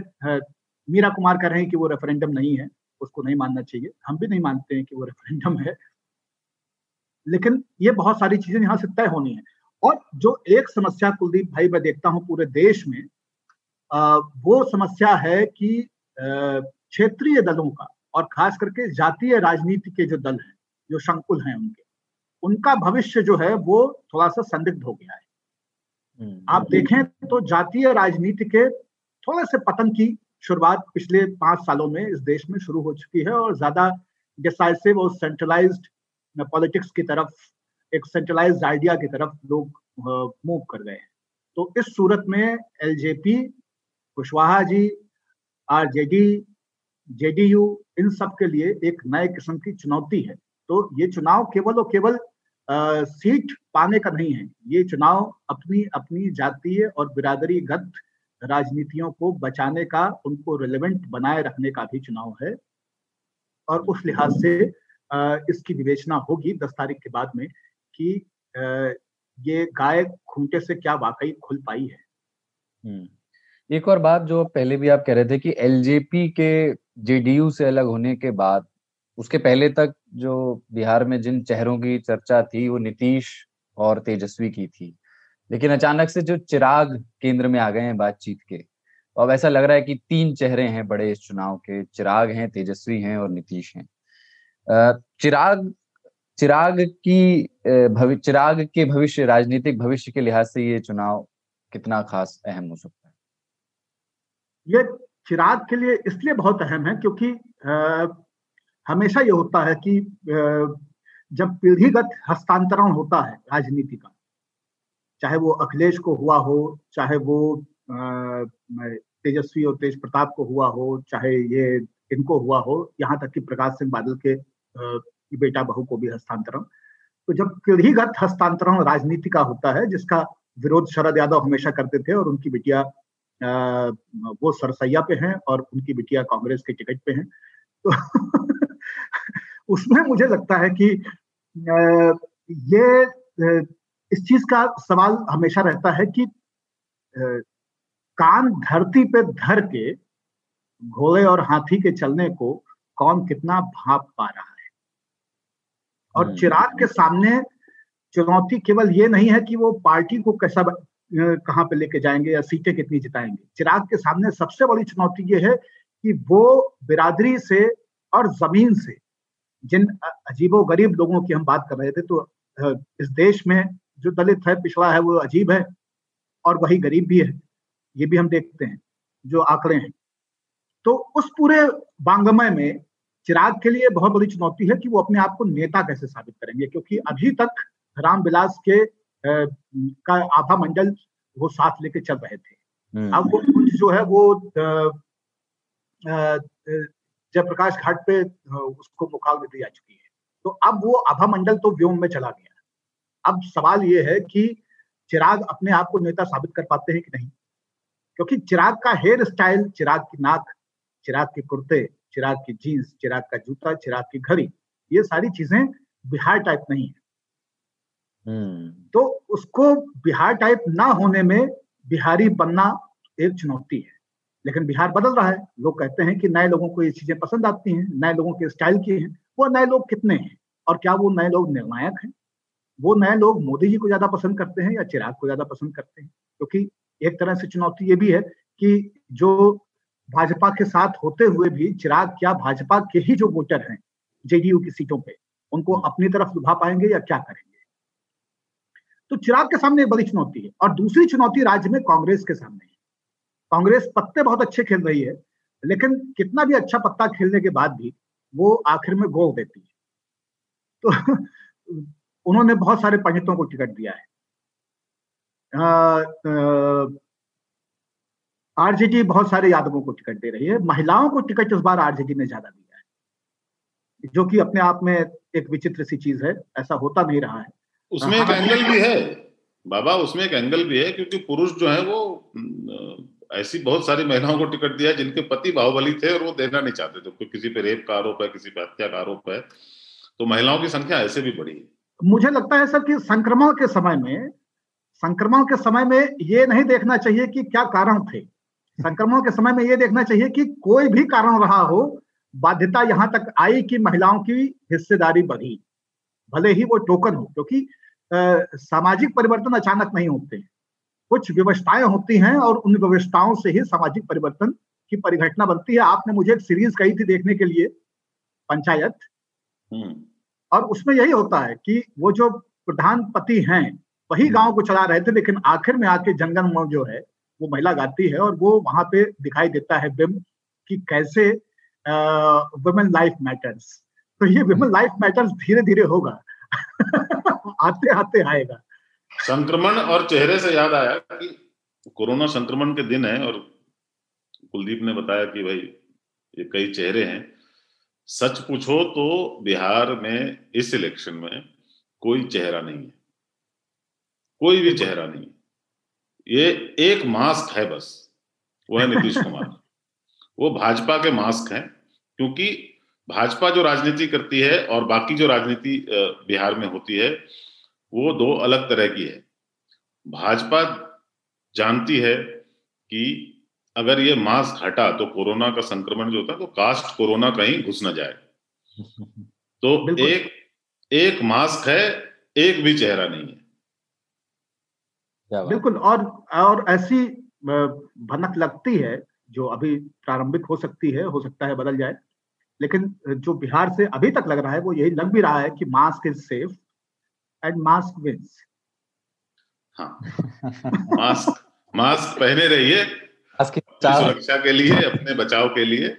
S3: मीरा कुमार कह रहे हैं कि वो रेफरेंडम नहीं है, उसको नहीं मानना चाहिए। हम भी नहीं मानते हैं कि वो रेफरेंडम है। लेकिन ये बहुत सारी चीज़ें यहाँ से तय होनी है। और जो एक समस्या कुलदीप भाई मैं देखता हूँ पूरे देश में आ, वो समस्या है कि क्षेत्रीय दलों का और खास करके जातीय राजनीति के जो दल हैं जो संकुल हैं उनके उनका भविष्य जो है वो थोड़ा सा संदिग्ध हो गया है। हम्म, आप देखें तो जातीय राजनीति के थोड़े से पतन की शुरुआत पिछले पाँच सालों में इस देश में शुरू हो चुकी है और ज़्यादा डिसाइसिव और सेंट्रलाइज्ड पॉलिटिक्स की तरफ़, एक सेंट्रलाइज आइडिया की तरफ़ लोग मूव कर गए हैं। तो इस सूरत में LJP Kushwaha ji RJD JDU इन सब के लिए एक नए किस्म की चुनौती है। तो ये चुनाव केवल और केवल सीट पाने का नहीं है। ये चुनाव अपनी अपनी जातीय और बिरादरीगत राजनीतियों को बचाने का, उनको रिलेवेंट बनाए रखने का भी चुनाव है। और उस लिहाज से इसकी विवेचना होगी दस तारीख के बाद में कि ये गाय खूंटे से क्या वाकई खुल पाई है।
S2: हम्म। एक और बात जो पहले भी आप कह रहे थे कि एलजेपी के जेडीयू से अलग होने के बाद, उसके पहले तक जो बिहार में जिन चेहरों की चर्चा थी, वो नीतीश और तेजस्वी की थी। लेकिन अचानक से जो चिराग केंद्र में आ गए हैं बातचीत के, अब ऐसा लग रहा है कि तीन चेहरे हैं बड़े इस चुनाव के, चिराग हैं, तेजस्वी हैं और नीतीश हैं। चिराग चिराग की भवि चिराग के भविष्य राजनीतिक भविष्य के लिहाज से ये चुनाव कितना खास अहम हो सकता है?
S3: ये चिराग के लिए इसलिए बहुत अहम है क्योंकि आ, हमेशा ये होता है कि आ, जब पीढ़ीगत हस्तांतरण होता है राजनीति का चाहे वो अखिलेश को हुआ हो चाहे वो तेजस्वी और तेज प्रताप को हुआ हो चाहे ये इनको हुआ हो यहाँ तक कि प्रकाश सिंह बादल के बेटा बहू को भी हस्तांतरण। तो जब पीढ़ीगत हस्तांतरण राजनीति का होता है, जिसका विरोध शरद यादव हमेशा करते थे और उनकी बिटिया वो सरसैया पे हैं और उनकी बिटिया कांग्रेस के टिकट पे हैं तो उसमें मुझे लगता है कि ये इस चीज़ का सवाल हमेशा रहता है कि कान धरती पे धर के, घोड़े और हाथी के चलने को कौन कितना भाप पा रहा है। और हम्म। चिराग के सामने चुनौती केवल ये नहीं है कि वो पार्टी को कैसा कहाँ पे लेके जाएँगे या सीटें कितनी जिताएँगे। चिराग के सामने सबसे बड़ी चुनौती ये है कि वो बिरादरी से और ज़मीन से जिन अजीबो गरीब लोगों की हम बात कर रहे थे तो इस देश में जो दलित है पिछड़ा है वो अजीब है और वही गरीब भी है। ये भी हम देखते हैं जो आंकड़े हैं। तो उस पूरे बांगमय में चिराग के लिए बहुत बड़ी चुनौती है कि वो अपने आप को नेता कैसे साबित करेंगे क्योंकि अभी तक राम रामविलास के आ, का आभा मंडल वो साथ लेके चल रहे थे। हम्म। अब वो कुछ जो है वो जयप्रकाश घाट पे उसको मुकाल में दी जा चुकी है। तो अब वो आभा मंडल तो व्योम में चला गया। अब सवाल ये है कि चिराग अपने आप को नेता साबित कर पाते हैं कि नहीं? क्योंकि चिराग का हेयर स्टाइल चिराग की नाक चिराग के कुर्ते चिराग की जीन्स चिराग का जूता चिराग की घड़ी ये सारी चीज़ें बिहार टाइप नहीं है। हम्म। तो उसको बिहार टाइप ना होने में बिहारी बनना एक चुनौती है। लेकिन बिहार बदल रहा है। लोग कहते हैं कि नए लोगों को ये चीज़ें पसंद आती हैं नए लोगों के स्टाइल की हैं। वो नए लोग कितने हैं? और क्या वो नए लोग निर्णायक हैं? वो नए लोग मोदी जी को ज़्यादा पसंद करते हैं या चिराग को ज़्यादा पसंद करते हैं? क्योंकि एक तरह से चुनौती ये भी है कि जो भाजपा के साथ होते हुए भी चिराग क्या भाजपा के ही जो वोटर हैं, जेडीयू की सीटों पे, उनको अपनी तरफ़ लुभा पाएँगे या क्या करेंगे? तो चिराग के सामने एक बड़ी चुनौती है और दूसरी चुनौती राज्य में कांग्रेस के सामने है। कांग्रेस पत्ते बहुत अच्छे खेल रही है, लेकिन कितना भी अच्छा पत्ता खेलने के बाद भी वो आखिर में गोल देती है। तो उन्होंने बहुत सारे पंडितों को टिकट दिया है। आरजेडी बहुत सारे यादवों को टिकट दे रही है। महिलाओं को टिकट इस बार आरजेडी ने ज़्यादा दिया है जो कि अपने आप में एक विचित्र सी चीज़ है ऐसा होता नहीं रहा है।
S4: उसमें एक एंगल भी है बाबा उसमें एक एंगल भी है क्योंकि पुरुष जो है वो ऐसी बहुत सारी महिलाओं को टिकट दिया जिनके पति बाहुबली थे और वो देना नहीं चाहते थे तो किसी पे रेप का आरोप है किसी पे हत्या का आरोप है तो महिलाओं की संख्या ऐसे भी बढ़ी है।
S3: मुझे लगता है सर कि संक्रमण के समय में संक्रमण के समय में ये नहीं देखना चाहिए कि क्या कारण थे। संक्रमण के समय में ये देखना चाहिए कि कोई भी कारण रहा हो बाध्यता यहाँ तक आई कि महिलाओं की हिस्सेदारी बढ़ी भले ही वो टोकन हो क्योंकि सामाजिक परिवर्तन अचानक नहीं होते कुछ व्यवस्थाएँ होती हैं और उन व्यवस्थाओं से ही सामाजिक परिवर्तन की परिघटना बनती है आपने मुझे एक सीरीज़ कही थी देखने के लिए पंचायत हम्म। और उसमें यही होता है कि वो जो प्रधानपति हैं वही हम्म। गाँव को चला रहे थे लेकिन आखिर में आके जंगल जो है वो महिला गाती है और वो वहाँ पे दिखाई देता है बिम कि कैसे वुमेन लाइफ मैटर्स तो ये वुमेन लाइफ मैटर्स धीरे धीरे होगा। आते आते आएगा।
S4: संक्रमण और चेहरे से याद आया कि कोरोना संक्रमण के दिन है और कुलदीप ने बताया कि भाई ये कई चेहरे हैं। सच पूछो तो बिहार में इस इलेक्शन में कोई चेहरा नहीं है। कोई भी चेहरा नहीं ये एक मास्क है बस वो है नीतीश कुमार। वो भाजपा के मास्क हैं क्योंकि भाजपा जो राजनीति करती है और बाकी जो राजनीति बिहार में होती है वो दो अलग तरह की है। भाजपा जानती है कि अगर ये मास्क हटा तो कोरोना का संक्रमण जो होता है तो कास्ट कोरोना कहीं घुस ना जाए। तो एक एक मास्क है एक भी चेहरा नहीं है।
S3: बिल्कुल और और ऐसी भनक लगती है जो अभी प्रारंभिक हो सकती है हो सकता है बदल जाए लेकिन जो बिहार से अभी तक लग रहा है वो यही लग भी रहा है कि mask is safe and mask wins
S4: mask mask पहने रहिए सुरक्षा के लिए अपने बचाव के लिए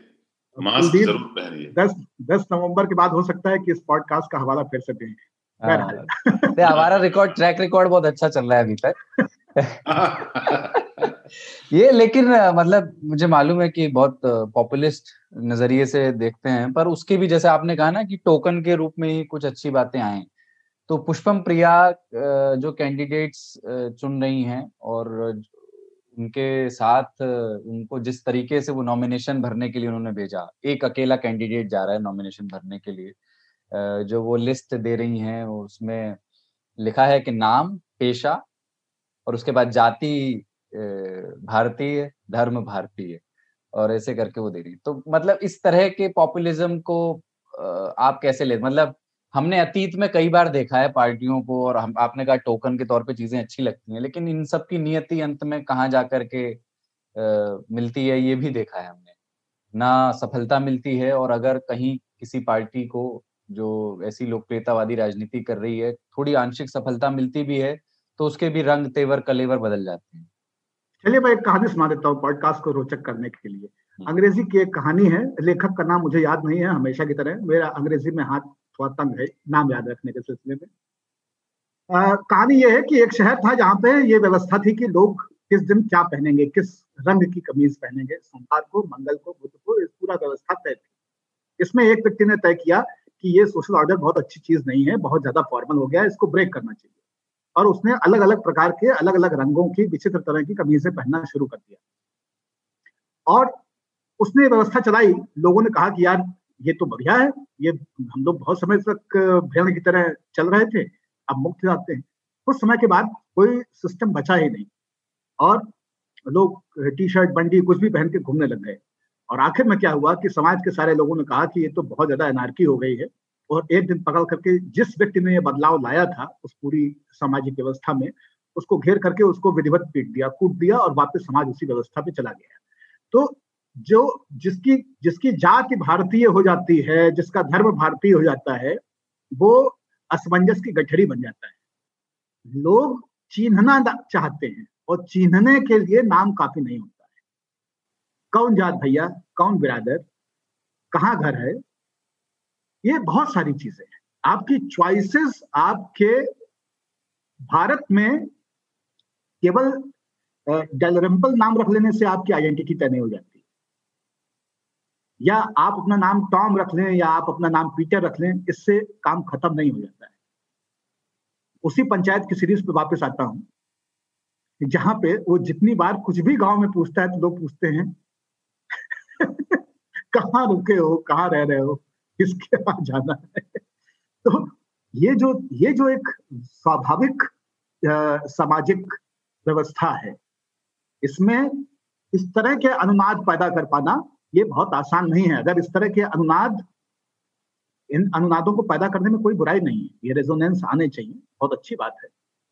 S4: मास्क ज़रूर पहनिए।
S3: दस दस नवंबर के बाद हो सकता है कि इस पॉडकास्ट का हवाला फिर से दें।
S2: हाँ। हमारा रिकॉर्ड ट्रैक रिकॉर्ड बहुत अच्छा चल रहा है अभी तक। ये लेकिन मतलब मुझे मालूम है कि बहुत पॉपुलिस्ट नज़रिए से देखते हैं पर उसकी भी जैसे आपने कहा ना कि टोकन के रूप में ही कुछ अच्छी बातें आए। तो पुष्पम प्रिया जो कैंडिडेट्स चुन रही हैं और उनके साथ उनको जिस तरीके से वो नॉमिनेशन भरने के लिए उन्होंने भेजा एक अकेला कैंडिडेट जा रहा है नॉमिनेशन भरने के लिए जो वो लिस्ट दे रही हैं उसमें लिखा है कि नाम पेशा और उसके बाद जाति भारतीय धर्म भारतीय और ऐसे करके वो दे रही तो मतलब इस तरह के पॉपुलिज्म को आप कैसे ले मतलब हमने अतीत में कई बार देखा है पार्टियों को और हम आपने कहा टोकन के तौर पे चीज़ें अच्छी लगती हैं लेकिन इन सब की नियति अंत में कहाँ जाकर के आ, मिलती है ये भी देखा है हमने। ना सफलता मिलती है और अगर कहीं किसी पार्टी को जो ऐसी लोकप्रियतावादी राजनीति कर रही है थोड़ी आंशिक सफलता मिलती भी है तो उसके भी रंग तेवर कलेवर बदल जाते हैं।
S3: चलिए मैं एक कहानी सुना देता हूँ पॉडकास्ट को रोचक करने के लिए। हम्म। अंग्रेज़ी की एक कहानी है लेखक का नाम मुझे याद नहीं है हमेशा की तरह। मेरा अंग्रेज़ी में हाथ थोड़ा तंग है नाम याद रखने के सिलसिले में। कहानी यह है कि एक शहर था जहाँ पे ये व्यवस्था थी कि लोग किस दिन क्या पहनेंगे किस रंग की कमीज पहनेंगे सोमवार को मंगल को बुध को इस पूरा व्यवस्था तय थी। इसमें एक व्यक्ति ने तय किया कि ये सोशल ऑर्डर बहुत अच्छी चीज़ नहीं है, बहुत ज़्यादा फॉर्मल हो गया है, इसको ब्रेक करना चाहिए। और उसने अलग अलग प्रकार के अलग अलग रंगों की, विचित्र तरह की कमीजें पहनना शुरू कर दिया। और उसने व्यवस्था चलाई। लोगों ने कहा कि यार, ये तो बढ़िया है, ये हम लोग बहुत समय तक भेड़ की तरह चल रहे थे, अब मुक्त जाते हैं। कुछ समय के बाद कोई सिस्टम बचा ही नहीं। और लोग टी शर्ट बंडी कुछ भी पहन के घूमने लग गए। और आखिर में क्या हुआ कि समाज के सारे लोगों ने कहा कि ये तो बहुत ज़्यादा एनार्की हो गई है और एक दिन पकड़ करके जिस व्यक्ति ने ये बदलाव लाया था उस पूरी सामाजिक व्यवस्था में, उसको घेर करके उसको विधिवत पीट दिया, कूट दिया और वापस समाज उसी व्यवस्था पे चला गया। तो जो जिसकी जिसकी जाति भारतीय हो जाती है, जिसका धर्म भारतीय हो जाता है, वो असमंजस की गठरी बन जाता है। लोग चिन्हना चाहते हैं और चिन्हने के लिए नाम काफ़ी नहीं होता। कौन जात भैया? कौन बिरादर? कहाँ घर है? ये बहुत सारी चीज़ें हैं। आपकी चॉइसेस आपके भारत में केवल डेलरेम्पल नाम रख लेने से आपकी आइडेंटिटी तय नहीं हो जाती। या आप अपना नाम टॉम रख लें, या आप अपना नाम पीटर रख लें, इससे काम खत्म नहीं हो जाता है। उसी पंचायत की सीरीज़ पे वापस आता हूँ, जहाँ पे वो जितनी बार कुछ भी गाँव में पूछता है तो लोग पूछते हैं कहाँ रुके हो, कहाँ रह रहे हो, किसके पास जाना है? तो ये जो ये जो एक स्वाभाविक सामाजिक व्यवस्था है, इसमें इस तरह के अनुनाद पैदा कर पाना ये बहुत आसान नहीं है। अगर इस तरह के अनुनाद, इन अनुनादों को पैदा करने में कोई बुराई नहीं है, ये रेजोनेंस आने चाहिए, बहुत अच्छी बात है।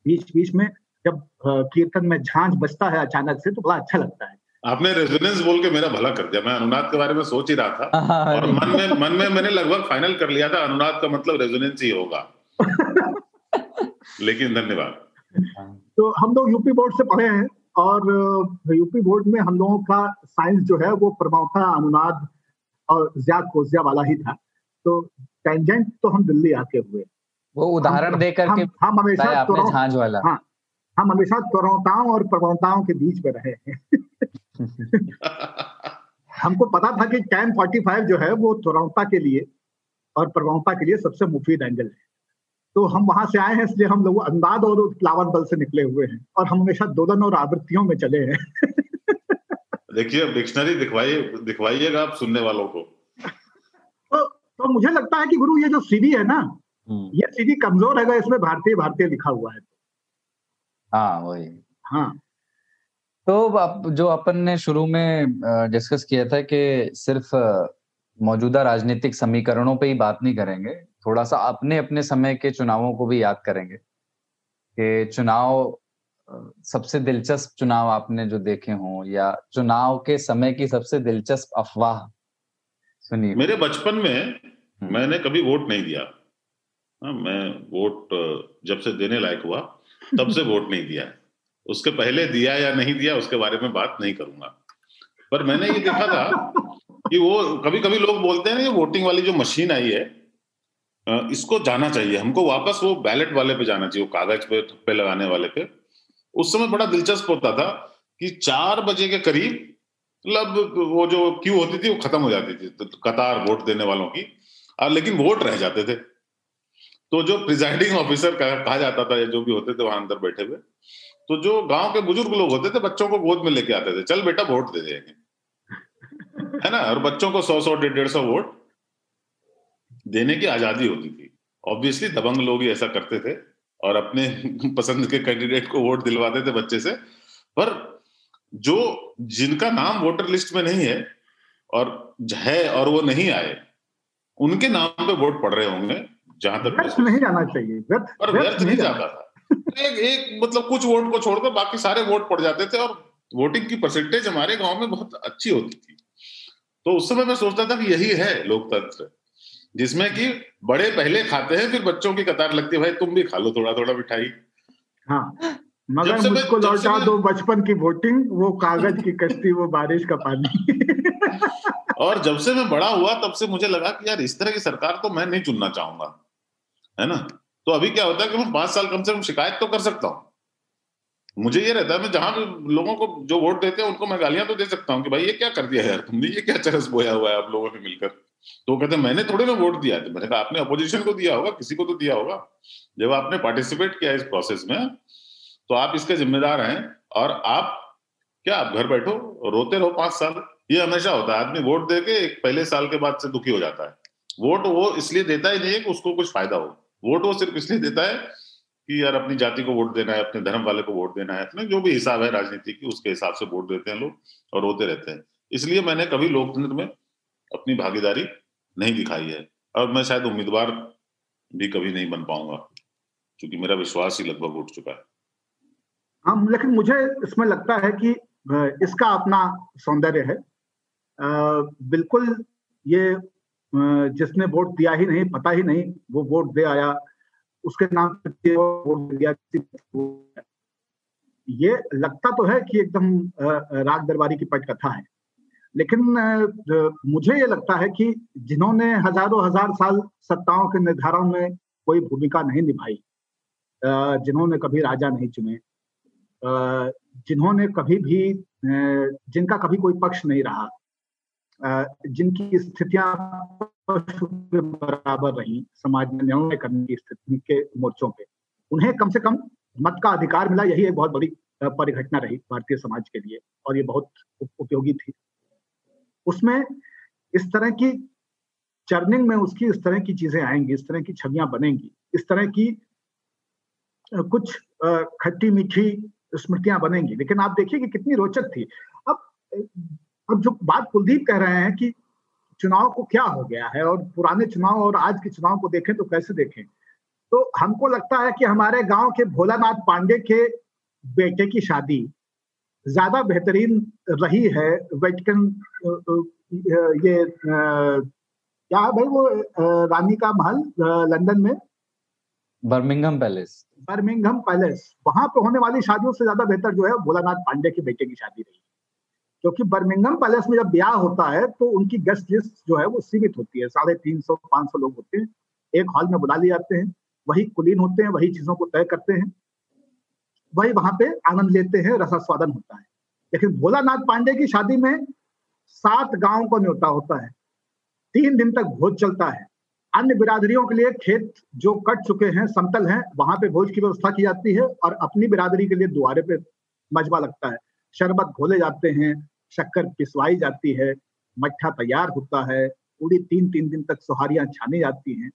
S3: बीच बीच में जब कीर्तन में झांझ बजता है अचानक से तो बड़ा अच्छा लगता है।
S4: आपने रेजोनेंस बोल के मेरा भला कर दिया। मैं अनुनाद के बारे में सोच ही रहा था हाँ, हाँ, और मन में मन में मैंने लगभग फाइनल कर लिया था। अनुनाद का मतलब रेजोनेंस ही होगा। लेकिन धन्यवाद।
S3: तो हम लोग यूपी बोर्ड से पढ़े हैं और यूपी बोर्ड में हम लोगों का साइंस जो है वो प्रमावता अनुनाद और ज़्यादा कोजिया वाला ही था। तो टेंजेंट तो हम दिल्ली आके हुए।
S2: वो उदाहरण देकर के
S3: हम हमेशा झांझ वाला। हाँ हम हमेशा तुरौताओं और प्रवणताओं के बीच में रहे हैं। हमको पता था कि कैन 45 जो है वो तुरौता के लिए और प्रवणता के लिए सबसे मुफीद एंगल है। तो हम वहाँ से आए हैं इसलिए हम लोग अंदाज और प्लावन बल से निकले हुए हैं और हम हमेशा दोलन और आवृत्तियों में चले हैं।
S4: देखिए डिक्शनरी दिखवाइए दिखवाइएगा आप सुनने वालों को।
S3: तो, तो मुझे लगता है कि गुरु ये जो सीडी है ना हम्म। ये सीडी कमज़ोर है इसमें भारतीय भारतीय लिखा हुआ है।
S2: हाँ वही।
S3: हाँ।
S2: तो आप जो अपन ने शुरू में डिस्कस किया था कि सिर्फ़ मौजूदा राजनीतिक समीकरणों पे ही बात नहीं करेंगे थोड़ा सा अपने अपने समय के चुनावों को भी याद करेंगे कि चुनाव सबसे दिलचस्प चुनाव आपने जो देखे हों या चुनाव के समय की सबसे दिलचस्प अफवाह सुनिए
S4: मेरे बचपन में हम्म। मैंने कभी वोट नहीं दिया। हाँ, मैं वोट जब से देने लायक हुआ तब से वोट नहीं दिया। है उसके पहले दिया या नहीं दिया, उसके बारे में बात नहीं करूँगा। पर मैंने ये देखा था कि वो कभी कभी लोग बोलते हैं ना, ये वोटिंग वाली जो मशीन आई है इसको जाना चाहिए। हमको वापस वो बैलेट वाले पे जाना चाहिए, वो कागज़ पे पे लगाने वाले पे। उस समय बड़ा दिलचस्प होता था कि चार बजे के करीब मतलब वो जो क्यू होती थी, वो खत्म हो जाती थी तो कतार वोट देने वालों की। और लेकिन वोट रह जाते थे। तो जो प्रिजाइडिंग ऑफिसर कहा जाता था, या जो भी होते थे, वहाँ अंदर बैठे हुए तो जो गाँव के बुज़ुर्ग लोग होते थे बच्चों को गोद में लेके आते थे चल बेटा वोट दे देंगे। है ना? और बच्चों को सौ सौ डेढ़ डेढ़ सौ वोट देने की आज़ादी होती थी। ऑब्वियसली दबंग लोग ही ऐसा करते थे और अपने पसंद के कैंडिडेट को वोट दिलवाते थे बच्चे से। पर जो जिनका नाम वोटर लिस्ट में नहीं है और है और वो नहीं आए उनके नाम पे वोट पड़ रहे होंगे जहाँ तक
S3: नहीं जाना चाहिए।
S4: पर व्यर्थ नहीं जाता था। एक एक मतलब कुछ वोट को छोड़कर बाकी सारे वोट पड़ जाते थे और वोटिंग की परसेंटेज हमारे गाँव में बहुत अच्छी होती थी। तो उस समय मैं सोचता था कि यही है लोकतंत्र जिसमें कि बड़े पहले खाते हैं फिर बच्चों की कतार लगती है भाई तुम भी खा लो थोड़ा थोड़ा मिठाई।
S3: हाँ मगर मुझको लौटा दो बचपन की वोटिंग वो कागज़ की कश्ती वो बारिश का पानी।
S4: और जब से मैं बड़ा हुआ तब से मुझे लगा कि यार इस तरह की सरकार तो मैं नहीं चुनना चाहूँगा है ना? तो अभी क्या होता है कि मैं पाँच साल कम से कम शिकायत तो कर सकता हूँ। मुझे ये रहता है, मैं जहाँ लोगों को जो वोट देते हैं, उनको मैं गालियाँ तो दे सकता हूँ कि भाई ये क्या कर दिया यार तुमने, ये क्या चरस बोया हुआ है आप लोगों ने मिलकर? तो कहते हैं, मैंने थोड़े ना वोट दिया तो मैंने कहा, आपने अपोजिशन को दिया होगा, किसी को तो दिया होगा। जब आपने पार्टिसिपेट किया इस प्रोसेस में तो आप इसके जिम्मेदार हैं और आप क्या, आप घर बैठो, रोते रहो पाँच साल। ये हमेशा होता है, आदमी वोट दे के पहले साल के बाद से दुखी हो जाता है। वोट वो इसलिए देता ही नहीं है कि उसको कुछ फ़ायदा हो। वोट वो सिर्फ़ इसलिए देता है कि यार अपनी जाति को वोट देना है अपने धर्म वाले को वोट देना है अपने जो भी हिसाब है राजनीति की उसके हिसाब से वोट देते हैं लोग और रोते रहते हैं। इसलिए मैंने कभी लोकतंत्र में अपनी भागीदारी नहीं दिखाई है। और मैं शायद उम्मीदवार भी कभी नहीं बन पाऊँगा क्योंकि मेरा विश्वास ही लगभग उठ चुका है।
S3: हाँ लेकिन मुझे इसमें लगता है कि इसका अपना सौंदर्य है। आ, बिल्कुल ये जिसने वोट दिया ही नहीं, पता ही नहीं, वो वोट दे आया, उसके नाम वोट दिया ये लगता तो है कि एकदम राग दरबारी की पट कथा है। लेकिन मुझे ये लगता है कि जिन्होंने हज़ारों, हज़ार साल सत्ताओं के निर्धारण में कोई भूमिका नहीं निभाई जिन्होंने कभी राजा नहीं चुने जिन्होंने कभी भी जिनका कभी कोई पक्ष नहीं रहा जिनकी स्थितियाँ बराबर रही समाज में निर्णय करने की स्थिति के मोर्चों पे, उन्हें कम से कम मत का अधिकार मिला, यही एक बहुत बड़ी परिघटना रही भारतीय समाज के लिए और ये बहुत उपयोगी थी। उसमें इस तरह की चर्निंग में उसकी, इस तरह की चीज़ें आएँगी, इस तरह की छवियाँ बनेंगी, इस तरह की कुछ खट्टी मीठी स्मृतियाँ बनेंगी, लेकिन आप देखिए कि कितनी रोचक थी। अब अब जो बात कुलदीप कह रहे हैं कि चुनाव को क्या हो गया है और पुराने चुनाव और आज के चुनाव को देखें तो कैसे देखें? तो हमको लगता है कि हमारे गाँव के भोलानाथ पांडे के बेटे की शादी ज़्यादा बेहतरीन रही है वेटिकन ये क्या है भाई वो रानी का महल लंदन में?
S2: Birmingham palace.
S3: Birmingham palace. वहाँ पर होने वाली शादियों से ज़्यादा बेहतर जो है भोलानाथ पांडे के बेटे की शादी रही। क्योंकि बर्मिंगम पैलेस में जब ब्याह होता है तो उनकी गेस्ट लिस्ट जो है वो सीमित होती है। साढ़े तीन सौ, पाँच सौ लोग होते हैं। एक हॉल में बुला लिए जाते हैं। वही कुलीन होते हैं, वही चीज़ों को तय करते हैं। वही वहाँ पे आनंद लेते हैं, रसास्वादन होता है। लेकिन भोलानाथ पांडे की शादी में सात गाँव को न्योता होता है। तीन दिन तक भोज चलता है। अन्य बिरादरियों के लिए खेत जो कट चुके हैं, समतल हैं, वहाँ पे भोज की व्यवस्था की जाती है और अपनी बिरादरी के लिए द्वारे पे मजबा लगता है। शरबत घोले जाते हैं शक्कर पिसवाई जाती है, मट्ठा तैयार होता है, पूरी तीन तीन दिन तक सुहारियाँ छानी जाती हैं।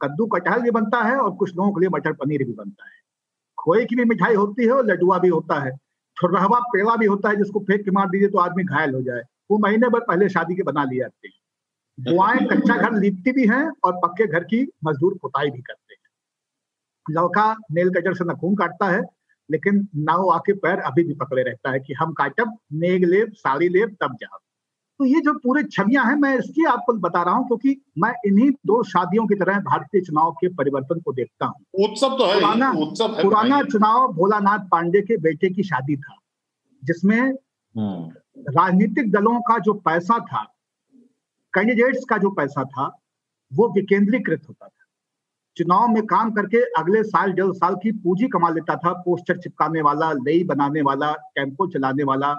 S3: कद्दू कटहल भी बनता है और कुछ लोगों के लिए मटर पनीर भी बनता है। खोए की भी मिठाई होती है और लड्डुआ भी होता है। छुरहवा पेड़ा भी होता है जिसको फेंक के मार दीजिए तो आदमी घायल हो जाए। वो महीने भर पहले शादी के बना लिए जाते हैं। बुआएँ कच्चा घर लिपती भी हैं और पक्के घर की मजदूर पुताई भी करते हैं। लड़का नेल कटर से नखून काटता है। लेकिन नाव आके पैर अभी भी पकड़े रहता है कि हम काटब नेग लेब साड़ी लेब तब जाओ। तो ये जो पूरे छवियाँ हैं मैं इसलिए आपको बता रहा हूँ क्योंकि मैं इन्हीं दो शादियों की तरह भारतीय चुनाव के परिवर्तन को देखता हूँ।
S4: उत्सव तो है
S3: पुराना
S4: उत्सव है
S3: पुराना चुनाव भोलानाथ पांडे के बेटे की शादी था जिसमें हम्म। राजनीतिक दलों का जो पैसा था कैंडिडेट्स का जो पैसा था वो विकेंद्रीकृत होता था। चुनाव में काम करके अगले साल डेढ़ साल की पूंजी कमा लेता था, पोस्टर चिपकाने वाला लई बनाने वाला, टेंपो चलाने वाला,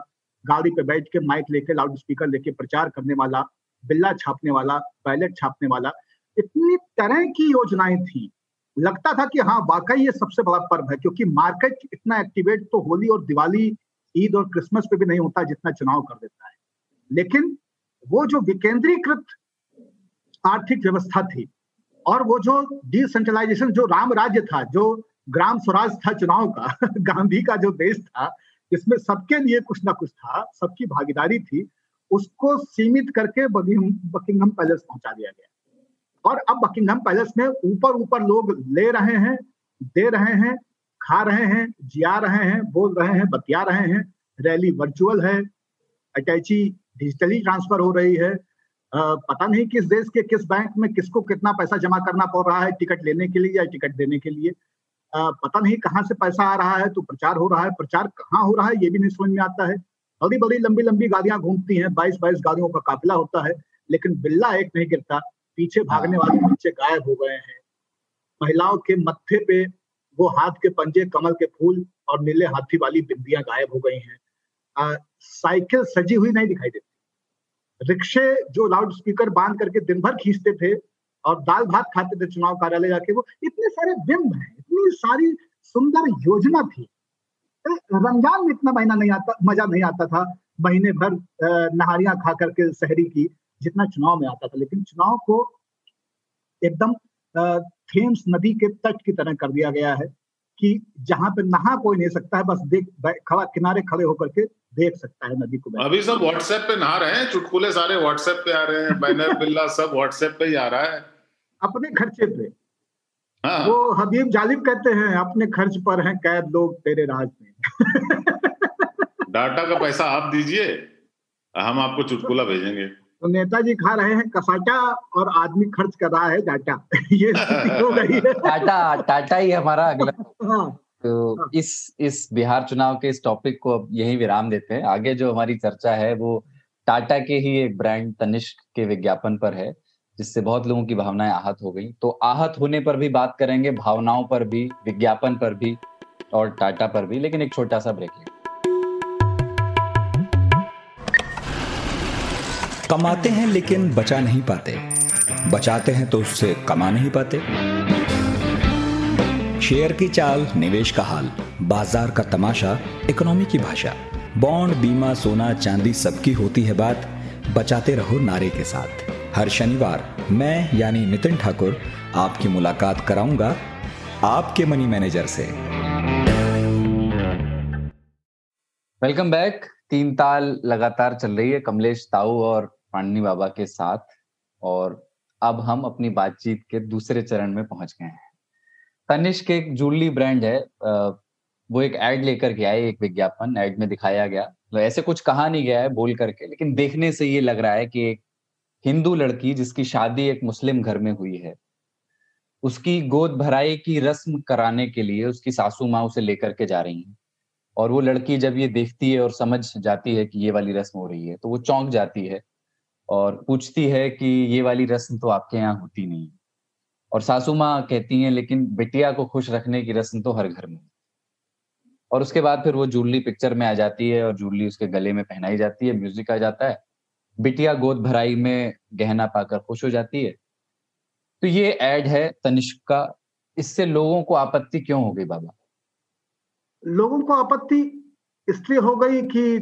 S3: गाड़ी पे बैठ के माइक लेके लाउड स्पीकर लेके प्रचार करने वाला, बिल्ला छापने वाला बैलेट छापने वाला, इतनी तरह की योजनाएँ थी। लगता था कि हाँ वाकई ये सबसे बड़ा पर्व है, क्योंकि मार्केट इतना एक्टिवेट तो होली और दिवाली, ईद और क्रिसमस पे भी नहीं होता जितना चुनाव कर देता है। लेकिन वो जो विकेंद्रीकृत आर्थिक व्यवस्था थी और वो जो डिसेंट्रलाइजेशन जो राम राज्य था, जो ग्राम स्वराज था चुनाव का, गांधी का जो देश था, इसमें सबके लिए कुछ ना कुछ था, सबकी भागीदारी थी, उसको सीमित करके बकिंगम पैलेस पहुँचा दिया गया। और अब बकिंगम पैलेस में ऊपर ऊपर लोग ले रहे हैं, दे रहे हैं, खा रहे हैं, जिया रहे हैं, बोल रहे हैं, बतिया रहे हैं, रैली वर्चुअल है, अटैची डिजिटली ट्रांसफ़र हो रही है पता नहीं किस देश के किस बैंक में किसको कितना पैसा जमा करना पड़ रहा है टिकट लेने के लिए या टिकट देने के लिए। पता नहीं कहाँ से पैसा आ रहा है तो प्रचार हो रहा है। प्रचार कहाँ हो रहा है ये भी नहीं समझ में आता है। बड़ी बड़ी लंबी लंबी गाड़ियाँ घूमती हैं बाईस बाईस गाड़ियों का काफिला होता है लेकिन बिल्ला एक नहीं गिरता पीछे भागने वाले बच्चे गायब हो गए हैं। महिलाओं के मत्थे पे वो हाथ के पंजे कमल के फूल और नीले हाथी वाली बिंदियाँ गायब हो गई हैं। साइकिल सजी हुई नहीं दिखाई देती। रिक्शे जो लाउड स्पीकर बाँध करके दिन भर खींचते थे और दाल भात खाते थे चुनाव कार्यालय जाके, वो इतने सारे बिंब है, इतनी सारी सुंदर योजना थी। रमज़ान में इतना महीना नहीं आता, मज़ा नहीं आता था, महीने भर नहारियाँ खा करके शहरी की, जितना चुनाव में आता था। लेकिन चुनाव को एकदम थेम्स नदी के तट की तरह कर दिया गया है। कि जहाँ पे नहा कोई नहीं सकता है बस देख खड़ा किनारे खड़े होकर के देख सकता है नदी को
S4: अभी सब व्हाट्सएप पे नहा रहे हैं चुटकुले सारे व्हाट्सएप पे आ रहे हैं बैनर बिल्ला सब व्हाट्सएप पे ही आ रहा है।
S3: अपने खर्चे पे। हाँ। वो हबीब जालिब कहते हैं अपने खर्च पर हैं कैद लोग तेरे राज में।
S4: डाटा का पैसा आप दीजिए हम आपको चुटकुला भेजेंगे।
S3: तो नेताजी खा रहे हैं कसाटा और आदमी खर्च कर रहा है डाटा। ये हो
S2: गई है। टाटा टाटा ही हमारा अगला। हाँ, तो हाँ। इस इस बिहार चुनाव के इस टॉपिक को अब यही विराम देते हैं। आगे जो हमारी चर्चा है वो टाटा के ही एक ब्रांड तनिष्क के विज्ञापन पर है जिससे बहुत लोगों की भावनाएँ आहत हो गई। तो आहत होने पर भी बात करेंगे भावनाओं पर भी विज्ञापन पर भी और टाटा पर भी। लेकिन एक छोटा सा ब्रेक लेंगे
S1: कमाते हैं, लेकिन बचा नहीं पाते। बचाते हैं तो उससे कमा नहीं पाते। शेयर की चाल, निवेश का हाल, बाज़ार का तमाशा, इकोनॉमी की भाषा। बॉन्ड, बीमा, सोना, चांदी सबकी होती है बात। बचाते रहो नारे के साथ। हर शनिवार मैं, यानी नितिन ठाकुर, आपकी मुलाकात कराऊँगा आपके मनी मैनेजर से।
S2: वेलकम बैक तीन ताल लगातार चल रही है। कमलेश ताऊ और पांडनी बाबा के साथ और अब हम अपनी बातचीत के दूसरे चरण में पहुँच गए हैं। तनिष्क एक जूलरी ब्रांड है वो एक एड लेकर के आए, एक विज्ञापन एड में दिखाया गया। तो ऐसे कुछ कहा नहीं गया है बोल करके, लेकिन देखने से ये लग रहा है कि एक हिंदू लड़की जिसकी शादी एक मुस्लिम घर में हुई है, उसकी गोद भराई की रस्म कराने के लिए उसकी सासू माँ उसे लेकर के जा रही है। और वो लड़की जब ये देखती है और समझ जाती है कि ये वाली रस्म हो रही है तो वो चौंक जाती है। और पूछती है कि ये वाली रस्म तो आपके यहाँ होती नहीं। और सासू माँ कहती हैं, लेकिन बिटिया को खुश रखने की रस्म तो हर घर में और उसके बाद फिर वो जूली पिक्चर में आ जाती है और जूली उसके गले में पहनाई जाती है म्यूज़िक आ जाता है। बिटिया गोद भराई में गहना पाकर खुश हो जाती है। तो ये एड है तनिष्क का। इससे लोगों को आपत्ति क्यों हो गई बाबा?
S3: लोगों को आपत्ति इसलिए हो गई कि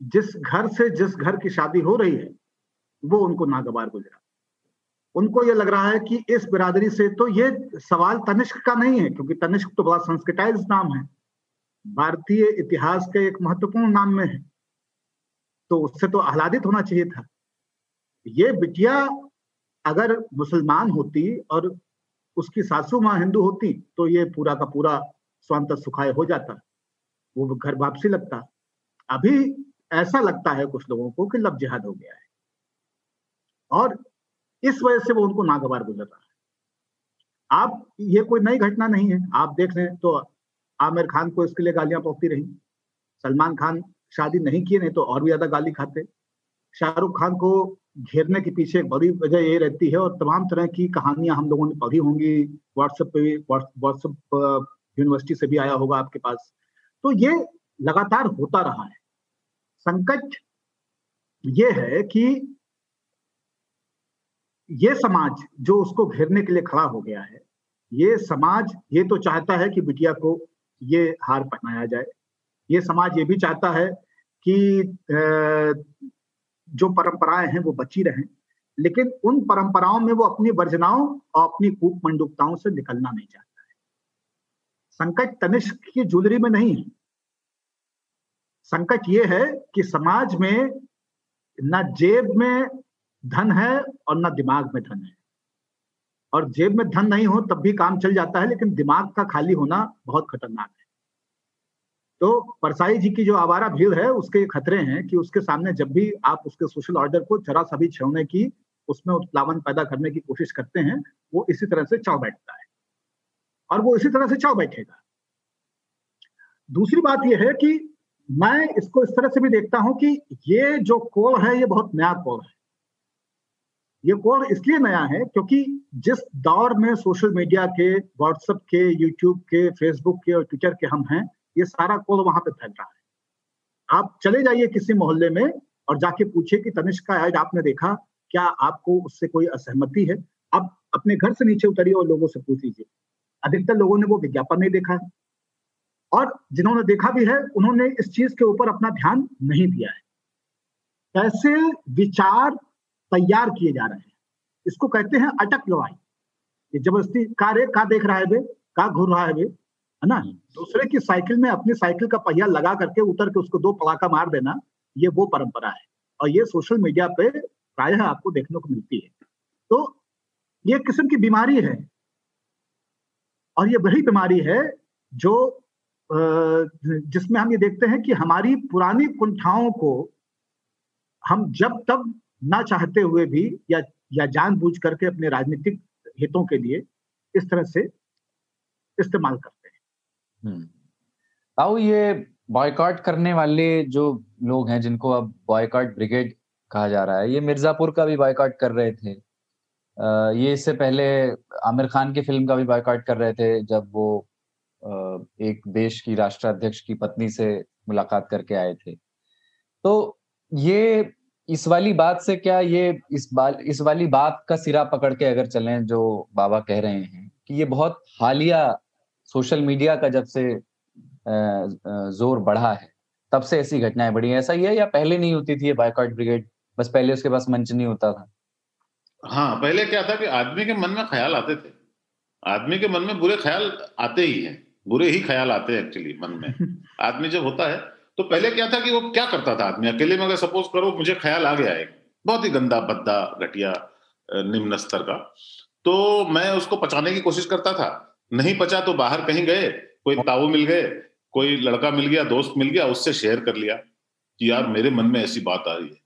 S3: जिस घर से जिस घर की शादी हो रही है, वो उनको नागवार गुजरा। उनको ये लग रहा है कि इस बिरादरी से तो ये सवाल तनिष्क का नहीं है, क्योंकि तनिष्क तो बड़ा संस्कृताइज नाम है। भारतीय इतिहास के एक महत्वपूर्ण नाम में है। तो उससे तो आह्लादित होना चाहिए था। ये बिटिया अगर मुसलमान होती और उसकी सासू माँ हिंदू होती तो ये पूरा का पूरा स्वांत सुखाय हो जाता। वो घर वापसी लगता। अभी ऐसा लगता है कुछ लोगों को कि लब जिहाद हो गया है। और इस वजह से वो उनको नागवार गुजर रहा है। आप, ये कोई नई घटना नहीं है। आप देख रहे हैं तो आमिर खान को इसके लिए गालियाँ पौती रही। सलमान खान शादी नहीं किए, नहीं तो और भी ज़्यादा गाली खाते। शाहरुख खान को घेरने के पीछे एक बड़ी वजह ये रहती है और तमाम तरह की कहानियाँ हम लोगों ने पढ़ी होंगी। व्हाट्सएप पे भी व्हाट्सएप यूनिवर्सिटी से भी आया होगा आपके पास। तो ये लगातार होता रहा है। संकट ये है कि ये समाज जो उसको घेरने के लिए खड़ा हो गया है, ये समाज ये तो चाहता है कि बिटिया को ये हार पहनाया जाए। ये समाज ये भी चाहता है कि जो परंपराएँ हैं वो बची रहें, लेकिन उन परंपराओं में वो अपनी वर्जनाओं और अपनी कूप मंडुकताओं से निकलना नहीं चाहता है। संकट तनिष्क की ज्वेलरी में नहीं है। संकट ये है कि समाज में न जेब में धन है और न दिमाग में धन है। और जेब में धन नहीं हो तब भी काम चल जाता है, लेकिन दिमाग का खाली होना बहुत खतरनाक है। तो परसाई जी की जो आवारा भीड़ है, उसके खतरे हैं कि उसके सामने जब भी आप उसके सोशल ऑर्डर को जरा सा भी छेड़ने की, उसमें उत्प्लावन पैदा करने की कोशिश करते हैं, वो इसी तरह से चाव बैठता है। और वो इसी तरह से चाव बैठेगा। दूसरी बात यह है कि मैं इसको इस तरह से भी देखता हूँ कि ये जो कोल है, ये बहुत नया कोल है। ये कोल इसलिए नया है क्योंकि जिस दौर में सोशल मीडिया के, व्हाट्सएप के, यूट्यूब के, फेसबुक के और ट्विटर के हम हैं, ये सारा कोल वहाँ पे फैल रहा है। आप चले जाइए किसी मोहल्ले में और जाके पूछिए कि, तनिष्क का एड आपने देखा, क्या आपको उससे कोई असहमति है? अब अपने घर से नीचे उतरिए और लोगों से पूछ लीजिए। अधिकतर लोगों ने वो विज्ञापन नहीं देखा। है और जिन्होंने देखा भी है, उन्होंने इस चीज़ के ऊपर अपना ध्यान नहीं दिया है। कैसे विचार तैयार किए जा रहे हैं? इसको कहते हैं अटक लड़ाई। ये ज़बरदस्ती का रे का देख रहा है बे का घूर रहा है बे है ना? दूसरे की साइकिल में अपनी साइकिल का पहिया लगा करके उतर के उसको दो पड़ाका मार देना, ये वो परंपरा है। और ये सोशल मीडिया पे प्रायः आपको देखने को मिलती है। तो ये किस्म की बीमारी है। और ये वही बीमारी है जो जिसमें हम ये देखते हैं कि हमारी पुरानी कुंठाओं को हम जब तब ना चाहते हुए भी या या जानबूझ करके अपने राजनीतिक हितों के लिए इस तरह से इस्तेमाल करते हैं
S2: हम्म। आओ ये बॉयकॉट करने वाले जो लोग हैं, जिनको अब बॉयकॉट ब्रिगेड कहा जा रहा है, ये मिर्जापुर का भी बॉयकॉट कर रहे थे ये इससे पहले आमिर खान की फ़िल्म का भी बॉयकॉट कर रहे थे, जब वो एक देश की राष्ट्राध्यक्ष की पत्नी से मुलाकात करके आए थे। तो ये इस वाली बात से क्या ये इस बाल, इस वाली बात का सिरा पकड़ के अगर चलें जो बाबा कह रहे हैं कि ये बहुत हालिया सोशल मीडिया का जब से ज़ोर बढ़ा है, तब से ऐसी घटनाएँ बढ़ी ऐसा ही है या पहले नहीं होती थी ये बाइकआउट ब्रिगेड बस पहले उसके पास मंच नहीं होता था।
S4: हाँ पहले क्या था कि आदमी के मन में ख्याल आते थे। आदमी के मन में बुरे ख्याल आते ही हैं। बुरे ही ख्याल आते हैं एक्चुअली मन में। आदमी जब होता है तो पहले क्या था कि वो क्या करता था आदमी? अकेले में अगर सपोज़ करो मुझे ख्याल आ गया एक बहुत ही गंदा बद्दा घटिया निम्न स्तर का तो मैं उसको पचाने की कोशिश करता था। नहीं पचा तो बाहर कहीं गए कोई ताऊ मिल गए कोई लड़का मिल गया दोस्त मिल गया उससे शेयर कर लिया कि यार मेरे मन में ऐसी बात आ रही है।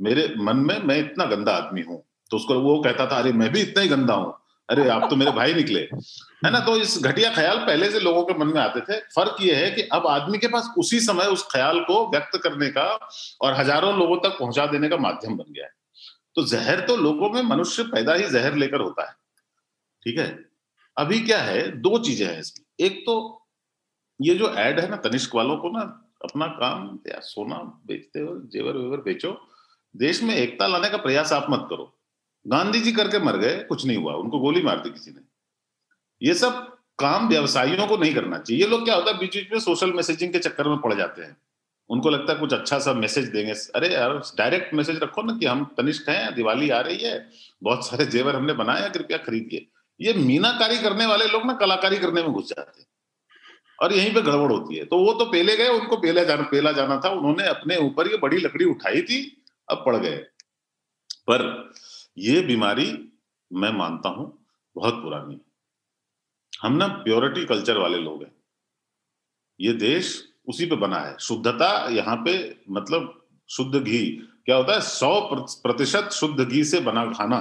S4: मेरे मन में मैं इतना गंदा आदमी हूँ। तो उसको वो कहता था अरे मैं भी इतना ही गंदा हूँ। अरे, आप तो मेरे भाई निकले। है ना? तो इस घटिया ख्याल पहले से लोगों के मन में आते थे। फ़र्क ये है कि अब आदमी के पास उसी समय उस ख्याल को व्यक्त करने का और हज़ारों लोगों तक पहुँचा देने का माध्यम बन गया है। तो जहर तो लोगों में मनुष्य पैदा ही जहर लेकर होता है। ठीक है? अभी क्या है? दो चीज़ें हैं इसमें। एक तो ये जो एड है ना, तनिष्क वालों को ना, अपना काम या सोना बेचते हो, जेवर वेवर बेचो। देश में एकता लाने का प्रयास आप मत करो। गांधी जी करके मर गए, कुछ नहीं हुआ, उनको गोली मार दी किसी ने। ये सब काम व्यवसायियों को नहीं करना चाहिए। ये लोग क्या होता है, बीच बीच में सोशल मैसेजिंग के चक्कर में पड़ जाते हैं। उनको लगता है कुछ अच्छा सा मैसेज देंगे। अरे यार डायरेक्ट मैसेज रखो ना कि हम तनिष्ठ हैं, दिवाली आ रही है, बहुत सारे जेवर हमने बनाए हैं कृपया खरीदिए। ये मीनाकारी करने वाले लोग ना कलाकारी करने में घुस जाते हैं। और यहीं पे गड़बड़ होती है। तो वो तो पेले गए, उनको पेला जाना पेला जाना था। उन्होंने अपने ऊपर ये बड़ी लकड़ी उठाई थी, अब पड़ गए। पर ये बीमारी मैं मानता हूँ बहुत पुरानी है। हम ना प्योरिटी कल्चर वाले लोग हैं। ये देश उसी पे बना है। शुद्धता यहाँ पे मतलब शुद्ध घी, क्या होता है? सौ प्रतिशत शुद्ध घी से बना खाना।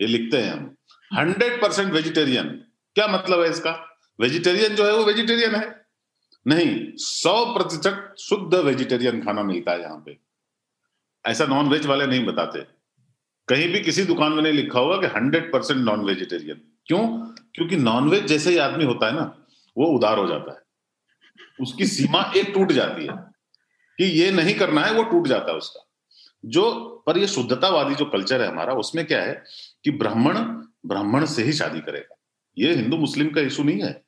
S4: ये लिखते हैं हम। हंड्रेड परसेंट वेजिटेरियन क्या मतलब है इसका? वेजिटेरियन जो है वो वेजिटेरियन है। नहीं, सौ प्रतिशत शुद्ध वेजिटेरियन खाना मिलता है यहाँ पे। ऐसा नॉन वेज वाले नहीं बताते। कहीं भी किसी दुकान में नहीं लिखा होगा कि हंड्रेड परसेंट नॉन वेजिटेरियन क्यों? क्योंकि नॉनवेज जैसे ही आदमी होता है ना, वो उदार हो जाता है। उसकी सीमा एक टूट जाती है कि ये नहीं करना है, वो टूट जाता है उसका। जो, पर ये शुद्धतावादी जो कल्चर है हमारा, उसमें क्या है कि ब्राह्मण ब्राह्मण से ही शादी करेगा। ये हिंदू मुस्लिम का इशू नहीं है।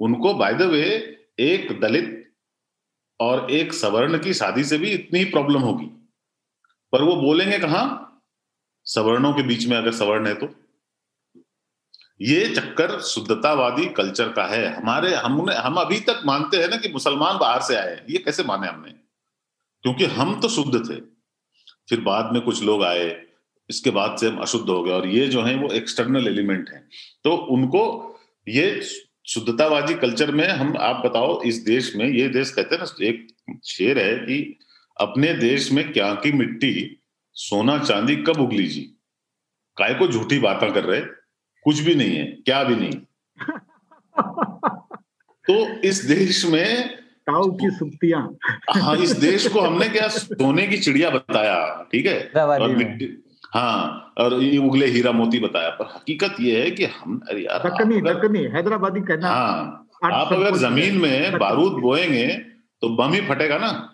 S4: उनको बाय द वे एक दलित और एक सवर्ण की शादी से भी इतनी ही प्रॉब्लम होगी। पर वो बोलेंगे कहा? सवर्णों के बीच में अगर सवर्ण है तो? ये चक्कर शुद्धतावादी कल्चर का है। हमारे, हमने, हम अभी तक मानते हैं ना कि मुसलमान बाहर से आए ये कैसे माने हमने? क्योंकि हम तो शुद्ध थे। फिर बाद में कुछ लोग आए। इसके बाद से हम अशुद्ध हो गए और ये जो है वो एक्सटर्नल एलिमेंट है। तो उनको ये शुद्धतावादी कल्चर में हम, आप बताओ, इस देश में, ये देश कहते हैं ना, एक शेर है कि अपने देश में क्या की मिट्टी सोना चांदी कब उगली जी? काय को झूठी बातें कर रहे? कुछ भी नहीं है क्या भी नहीं। तो इस देश में
S3: ताऊ की सुप्तियाँ
S4: हाँ इस देश को हमने क्या सोने की चिड़िया बताया ठीक है? और हाँ और ये उगले हीरा मोती बताया पर हकीकत ये है कि हम
S3: अरे यार दक्कनी दक्कनी हैदराबादी कहना
S4: हाँ आप अगर ज़मीन में बारूद बोएँगे तो बम ही फटेगा ना।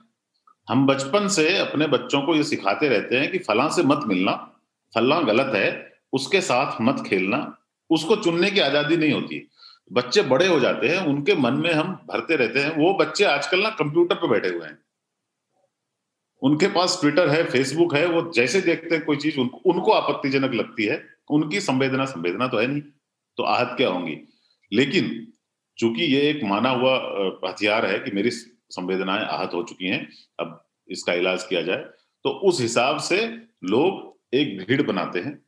S4: हम बचपन से अपने बच्चों को ये सिखाते रहते हैं कि फला से मत मिलना, फला गलत है, उसके साथ मत खेलना, उसको चुनने की आज़ादी नहीं होती। बच्चे बड़े हो जाते हैं, उनके मन में हम भरते रहते हैं। वो बच्चे आजकल ना कंप्यूटर पे बैठे हुए हैं। उनके पास ट्विटर है, फेसबुक है, वो जैसे देखते हैं कोई चीज़, उनको उनको आपत्तिजनक लगती है। उनकी संवेदना संवेदना तो है नहीं तो आहत क्या होंगी? लेकिन चूँकि ये एक माना हुआ हथियार है कि मेरी संवेदनाएँ आहत हो चुकी हैं, अब इसका इलाज किया जाए। तो उस हिसाब से लोग एक भीड़ बनाते हैं,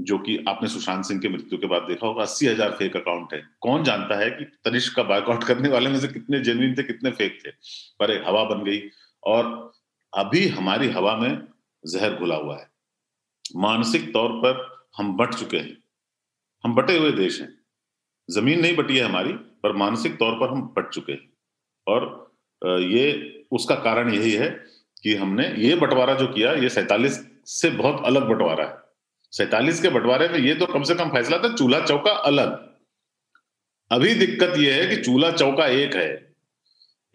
S4: जो कि आपने सुशांत सिंह के मृत्यु के बाद देखा होगा, अस्सी हज़ार फेक अकाउंट है। कौन जानता है कि तनिष्क का बायकआउट करने वाले में से कितने जेन्युइन थे, कितने फेक थे? पर एक हवा बन गई, और अभी हमारी हवा में जहर घुला हुआ है। मानसिक तौर पर हम बट चुके हैं। हम बटे हुए देश हैं। ज़मीन नहीं बटी है हमारी, पर मानसिक तौर पर हम बट चुके हैं। और ये उसका कारण यही है कि हमने ये बंटवारा जो किया ये सैतालीस से बहुत अलग बंटवारा है। सैतालीस के बंटवारे में ये तो कम से कम फैसला था चूल्हा चौका अलग। अभी दिक्कत यह है कि चूल्हा चौका एक है।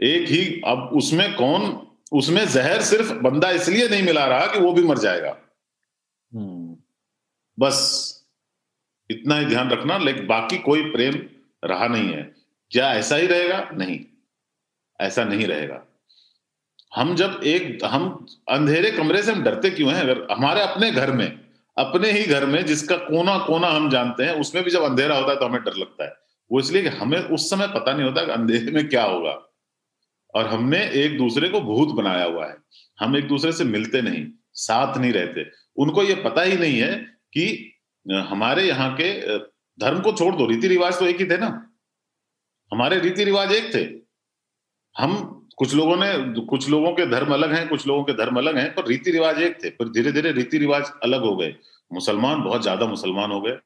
S4: एक ही अब उसमें कौन उसमें जहर सिर्फ़ बंदा इसलिए नहीं मिला रहा कि वो भी मर जाएगा। हम्म। बस इतना ही ध्यान रखना लेकिन बाकी कोई प्रेम रहा नहीं है। क्या ऐसा ही रहेगा? नहीं। ऐसा नहीं रहेगा। हम जब एक, हम अंधेरे कमरे से हम डरते क्यों हैं? अगर हमारे अपने घर में, अपने ही घर में जिसका कोना कोना हम जानते हैं, उसमें भी जब अंधेरा होता है तो हमें डर लगता है। वो इसलिए कि हमें उस समय पता नहीं होता कि अंधेरे में क्या होगा। और हमने एक दूसरे को भूत बनाया हुआ है। हम एक दूसरे से मिलते नहीं, साथ नहीं रहते। उनको ये पता ही नहीं है कि हमारे यहाँ के धर्म को छोड़ दो। रीति रिवाज तो एक ही थे ना। हमारे रीति रिवाज एक थे। हम कुछ लोगों ने कुछ लोगों के धर्म अलग हैं कुछ लोगों के धर्म अलग हैं पर रीति रिवाज एक थे पर धीरे धीरे रीति रिवाज अलग हो गए। मुसलमान बहुत ज़्यादा मुसलमान हो गए।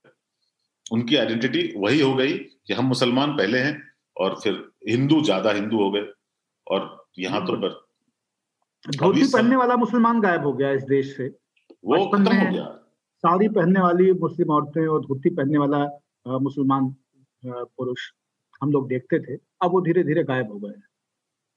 S4: उनकी आइडेंटिटी वही हो गई कि हम मुसलमान पहले हैं और फिर हिंदू ज़्यादा हिंदू हो गए और यहाँ तो
S3: धोती पहनने वाला मुसलमान गायब हो गया इस देश से।
S4: वो खत्म हो गया।
S3: साड़ी पहनने वाली मुस्लिम औरतें और धोती पहनने वाला मुसलमान पुरुष हम लोग देखते थे अब वो धीरे धीरे गायब हो गए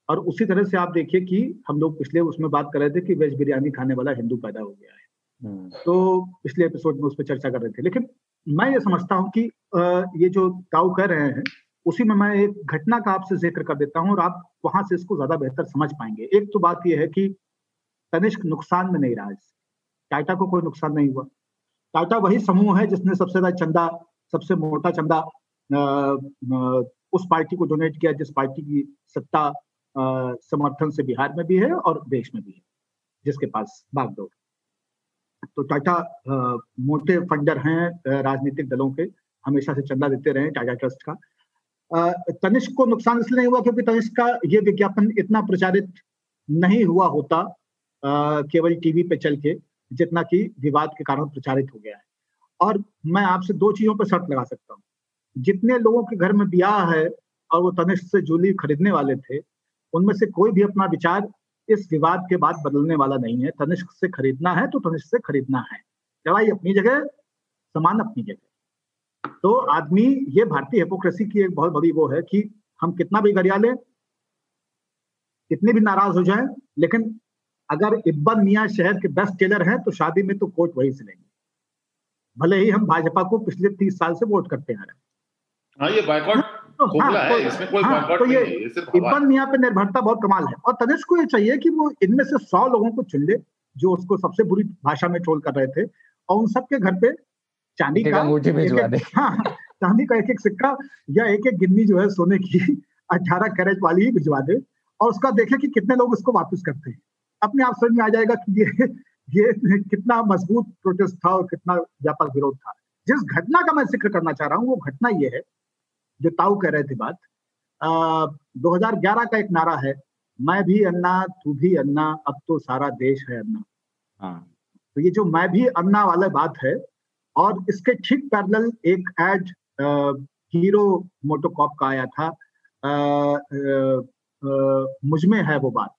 S3: और उसी तरह से आप देखिए कि हम लोग पिछले उसमें बात कर रहे थे कि वेज बिरयानी खाने वाला हिंदू पैदा हो गया है। हम्म। तो पिछले एपिसोड में उस पर चर्चा कर रहे थे। लेकिन मैं ये समझता हूँ कि ये जो ताऊ कह रहे हैं उसी में मैं एक घटना का आपसे ज़िक्र कर देता हूँ और आप वहाँ से इसको ज़्यादा बेहतर समझ पाएँगे। एक तो बात यह है कि तनिष्क नुकसान में नहीं रहा टाटा को कोई नुकसान नहीं हुआ। टाटा वही समूह है जिसने सबसे ज़्यादा चंदा सबसे मोटा चंदा उस पार्टी को डोनेट किया जिस पार्टी की सत्ता समर्थन से बिहार में भी है और देश में भी है, जिसके पास बागडोर तो टाटा मोटे फंडर हैं राजनीतिक दलों के, हमेशा से चंदा देते रहे टाटा ट्रस्ट का। तनिष्क को नुकसान इसलिए नहीं हुआ क्योंकि तनिष्क का ये विज्ञापन इतना प्रचारित नहीं हुआ होता केवल टीवी पे चल के, जितना कि विवाद के कारण प्रचारित हो गया है। और मैं आपसे दो चीज़ों पर शर्त लगा सकता हूँ। जितने लोगों के घर में ब्याह है और वो तनिष्क से जूली खरीदने वाले थे उनमें से कोई भी अपना विचार इस विवाद के बाद बदलने वाला नहीं है। तनिष्क से खरीदना है तो तनिष्क से खरीदना है। लड़ाई अपनी जगह, समान अपनी जगह। तो आदमी, ये भारतीय हिपोक्रेसी की एक बहुत बड़ी वो है कि हम कितना भी गरिया लें, कितने भी नाराज़ हो जाए, लेकिन अगर इब्बन मियाँ शहर के बेस्ट टेलर हैं तो शादी में तो कोट वही से लेंगे। भले ही हम भाजपा को पिछले तीस साल से वोट करते आ रहे हैं।
S4: हाँ ये बाइकआउट तो, हाँ, तो, इसमें कोई हाँ,
S3: तो ये इब्बन मियाँ पे निर्भरता बहुत कमाल है। और तनिष्क को ये चाहिए कि वो इनमें से सौ लोगों को चुन ले जो उसको सबसे बुरी भाषा में ट्रोल कर रहे थे और उन सबके घर पे चांदी का हाँ चांदी का एक एक सिक्का या एक एक गिन्नी जो है सोने की अठारह कैरेट वाली ही भिजवा दे और उसका देखे कि कितने लोग उसको वापस करते हैं। अपने आप समझ में आ जाएगा कि ये ये कितना मज़बूत प्रोटेस्ट था और कितना व्यापक विरोध था। जिस घटना का मैं ज़िक्र करना चाह रहा हूँ वो घटना ये है जो ताऊ कह रहे थे बात आ, 2011 का एक नारा है मैं भी अन्ना तू भी अन्ना अब तो सारा देश है अन्ना। हाँ। तो ये जो मैं भी अन्ना वाला बात है और इसके ठीक पैरेलल एक एड हीरो मोटोकॉप का आया था मुझमें है वो बात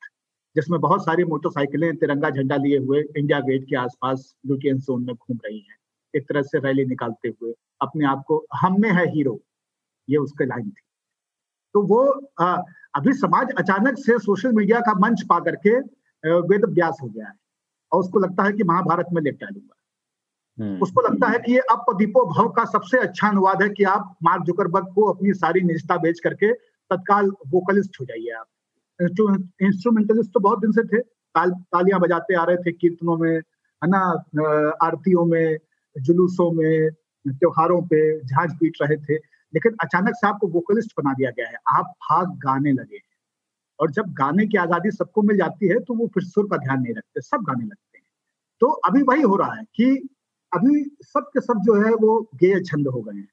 S3: जिसमें बहुत सारी मोटरसाइकिलें तिरंगा झंडा लिए हुए इंडिया गेट के आसपास ल्यूटियन जोन में घूम रही हैं एक तरह से रैली निकालते हुए अपने आप को हम में है हीरो। ये उसके लाइन थी। तो वो आ, अभी समाज अचानक से सोशल मीडिया का मंच पा करके वेद व्यास हो गया है और उसको लगता है कि महाभारत में लेट डालूँगा हम्म। उसको लगता है कि ये अपदीपो भव का सबसे अच्छा अनुवाद है कि आप मार्क जुकरबर्ग को अपनी सारी निजता बेच करके तत्काल वोकलिस्ट हो जाइए आप। इंस्ट्रूमेंटलिस्ट तो बहुत दिन से थे ताल तालियाँ बजाते आ रहे थे कीर्तनों में है ना आरतियों में जुलूसों में त्योहारों पे झांझ पीट रहे थे। लेकिन अचानक से आपको वोकलिस्ट बना दिया गया है। आप भाग गाने लगे हैं। और जब गाने की आज़ादी सबको मिल जाती है तो वो फिर सुर का ध्यान नहीं रखते, सब गाने लगते हैं। तो अभी वही हो रहा है कि अभी सब के सब जो है, वो गेय छंद हो गए हैं।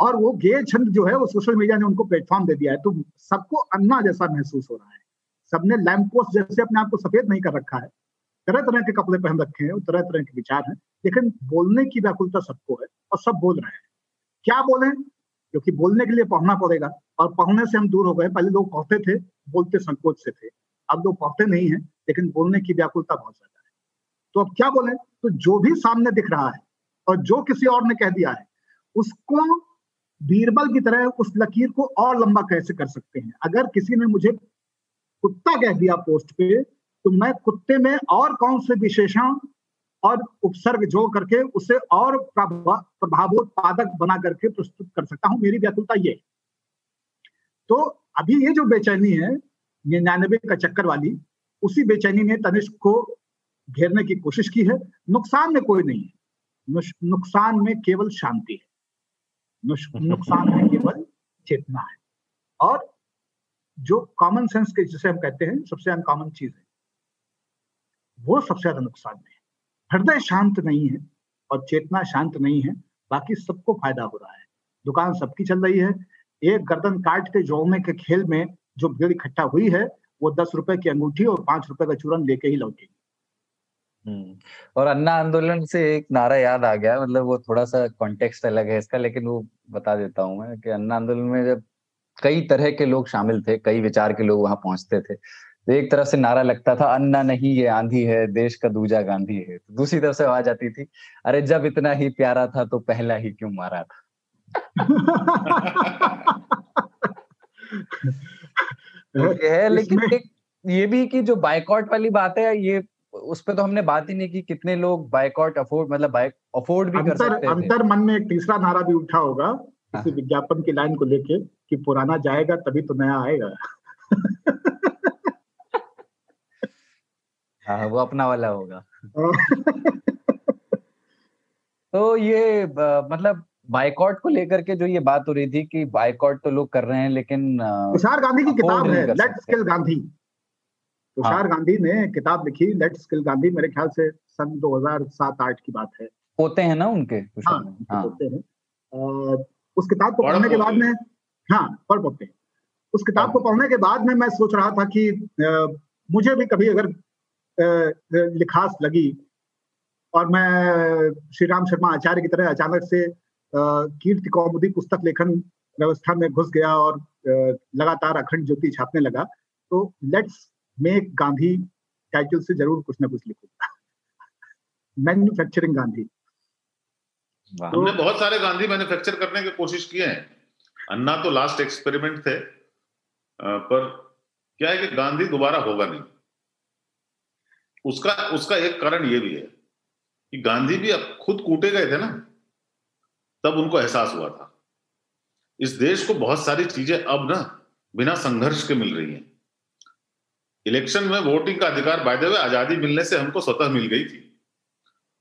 S3: और वो गेय छंद जो है, वो सोशल मीडिया ने उनको प्लेटफॉर्म दे दिया है। तो सबको अन्ना जैसा महसूस हो रहा है। सबने लैम्प पोस्ट जैसे अपने आप को सफ़ेद नहीं कर रखा है। तरह तरह के कपड़े पहन रखे हैं तरह तरह के विचार हैं। लेकिन बोलने की व्याकुलता सबको है और सब बोल रहे हैं। क्या बोले? क्योंकि बोलने के लिए पढ़ना पड़ेगा। और पढ़ने से हम दूर हो गए। पहले लोग पढ़ते थे, बोलते संकोच से थे। अब लोग पढ़ते नहीं है, लेकिन बोलने की व्याकुलता बहुत ज़्यादा है। तो अब क्या बोले? तो जो भी सामने दिख रहा है और जो किसी और ने कह दिया है, उसको बीरबल की तरह उस लकीर को और लंबा कैसे कर सकते हैं? अगर किसी ने मुझे कुत्ता कह दिया पोस्ट पे तो मैं कुत्ते में और कौन से विशेषण और उपसर्ग जोड़ करके उसे और प्रभावोत्पादक बना करके प्रस्तुत कर सकता हूँ। मेरी व्याकुलता ये तो अभी ये जो बेचैनी है निन्यानवे का चक्कर वाली, उसी बेचैनी ने तनिष्क को घेरने की कोशिश की है। नुकसान में कोई नहीं है। नुकसान में केवल शांति है। नुकसान में केवल चेतना है। और जो कॉमन सेंस के जिसे हम कहते हैं, सबसे अनकॉमन चीज़ है, वो सबसे ज़्यादा नुकसान है। हृदय शांत नहीं है और चेतना शांत नहीं है बाकी सबको फ़ायदा हो रहा है। दुकान सबकी चल रही है। एक गर्दन काट के जोड़ने के खेल में जो भीड़ इकट्ठा हुई है वो दस रुपए की अंगूठी और पाँच रुपए का चूरन लेके ही लौटेगी।
S2: हम्म, और अन्ना आंदोलन से एक नारा याद आ गया मतलब वो थोड़ा सा कॉन्टेक्स्ट अलग है इसका लेकिन वो बता देता हूँ मैं कि अन्ना आंदोलन में जब कई तरह के लोग शामिल थे कई विचार के लोग वहाँ पहुँचते थे एक तरफ़ से नारा लगता था अन्ना नहीं ये आंधी है देश का दूजा गांधी है। तो दूसरी तरफ़ से आवाज़ आती थी अरे जब इतना ही प्यारा था तो पहला ही क्यों मारा था? है लेकिन एक ये भी कि जो बाइकआउट वाली बात है ये उस पर तो हमने बात ही नहीं की कितने लोग बाइकआउट अफोर्ड मतलब बाइक अफोर्ड भी अंतर, कर सकते
S3: अंतर मन में एक तीसरा नारा भी उठा होगा किसी हाँ। विज्ञापन की लाइन को लेके कि पुराना जाएगा तभी तो नया आएगा।
S2: हाँ वो अपना वाला होगा। तो ये मतलब बाइकआउट को लेकर के जो ये बात हो रही थी कि बाइकआउट तो लोग कर रहे हैं लेकिन
S3: तुषार गांधी की किताब है लेट्स किल गांधी तुषार हाँ। गांधी ने किताब लिखी लेट्स किल गांधी मेरे ख्याल से सन 2007-8 की बात है।
S2: होते हैं ना उनके
S3: हाँ, हाँ। होते हैं। उस किताब को पढ़ने के बाद में हाँ। पढ़ पाते उस किताब को पढ़ने के बाद में मैं सोच रहा था कि आ, मुझे भी कभी अगर लिखास लगी। और मैं श्री राम शर्मा आचार्य की तरह अचानक से कीर्ति कौमुदी पुस्तक लेखन व्यवस्था में घुस गया और लगातार अखंड ज्योति छापने लगा। तो लेट्स मेक गांधी टाइटल से ज़रूर कुछ ना कुछ लिखूँगा। मैन्युफैक्चरिंग गांधी
S4: हमने तो, बहुत सारे गांधी मैन्युफैक्चर करने की कोशिश किए हैं। अन्ना तो लास्ट एक्सपेरिमेंट थे। पर क्या है कि गांधी दोबारा होगा नहीं? उसका उसका एक कारण ये भी है कि गांधी भी अब खुद कूटे गए थे ना तब उनको एहसास हुआ था। इस देश को बहुत सारी चीज़ें अब ना बिना संघर्ष के मिल रही हैं। इलेक्शन में वोटिंग का अधिकार बाय द वे आज़ादी मिलने से हमको स्वतः मिल गई थी।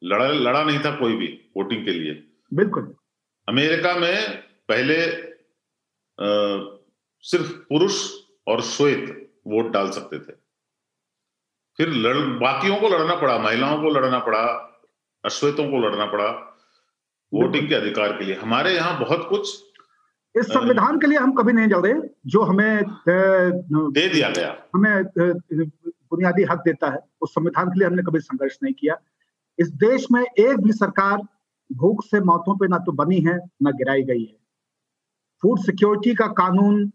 S4: लड़ा लड़ा नहीं था कोई भी वोटिंग के लिए।
S3: बिल्कुल।
S4: अमेरिका में पहले आ, सिर्फ़ पुरुष और श्वेत वोट डाल सकते थे। फिर लड़ बाकियों को लड़ना पड़ा महिलाओं को लड़ना पड़ा अश्वेतों को लड़ना पड़ा वोटिंग के अधिकार के लिए। हमारे यहाँ बहुत कुछ
S3: इस संविधान के लिए हम कभी नहीं लड़े जो हमें
S4: दे दिया गया।
S3: हमें बुनियादी हक देता है उस संविधान के लिए हमने कभी संघर्ष नहीं किया। इस देश में एक भी सरकार भूख से मौतों पे ना तो बनी है ना गिराई गई है। फ़ूड सिक्योरिटी का कानून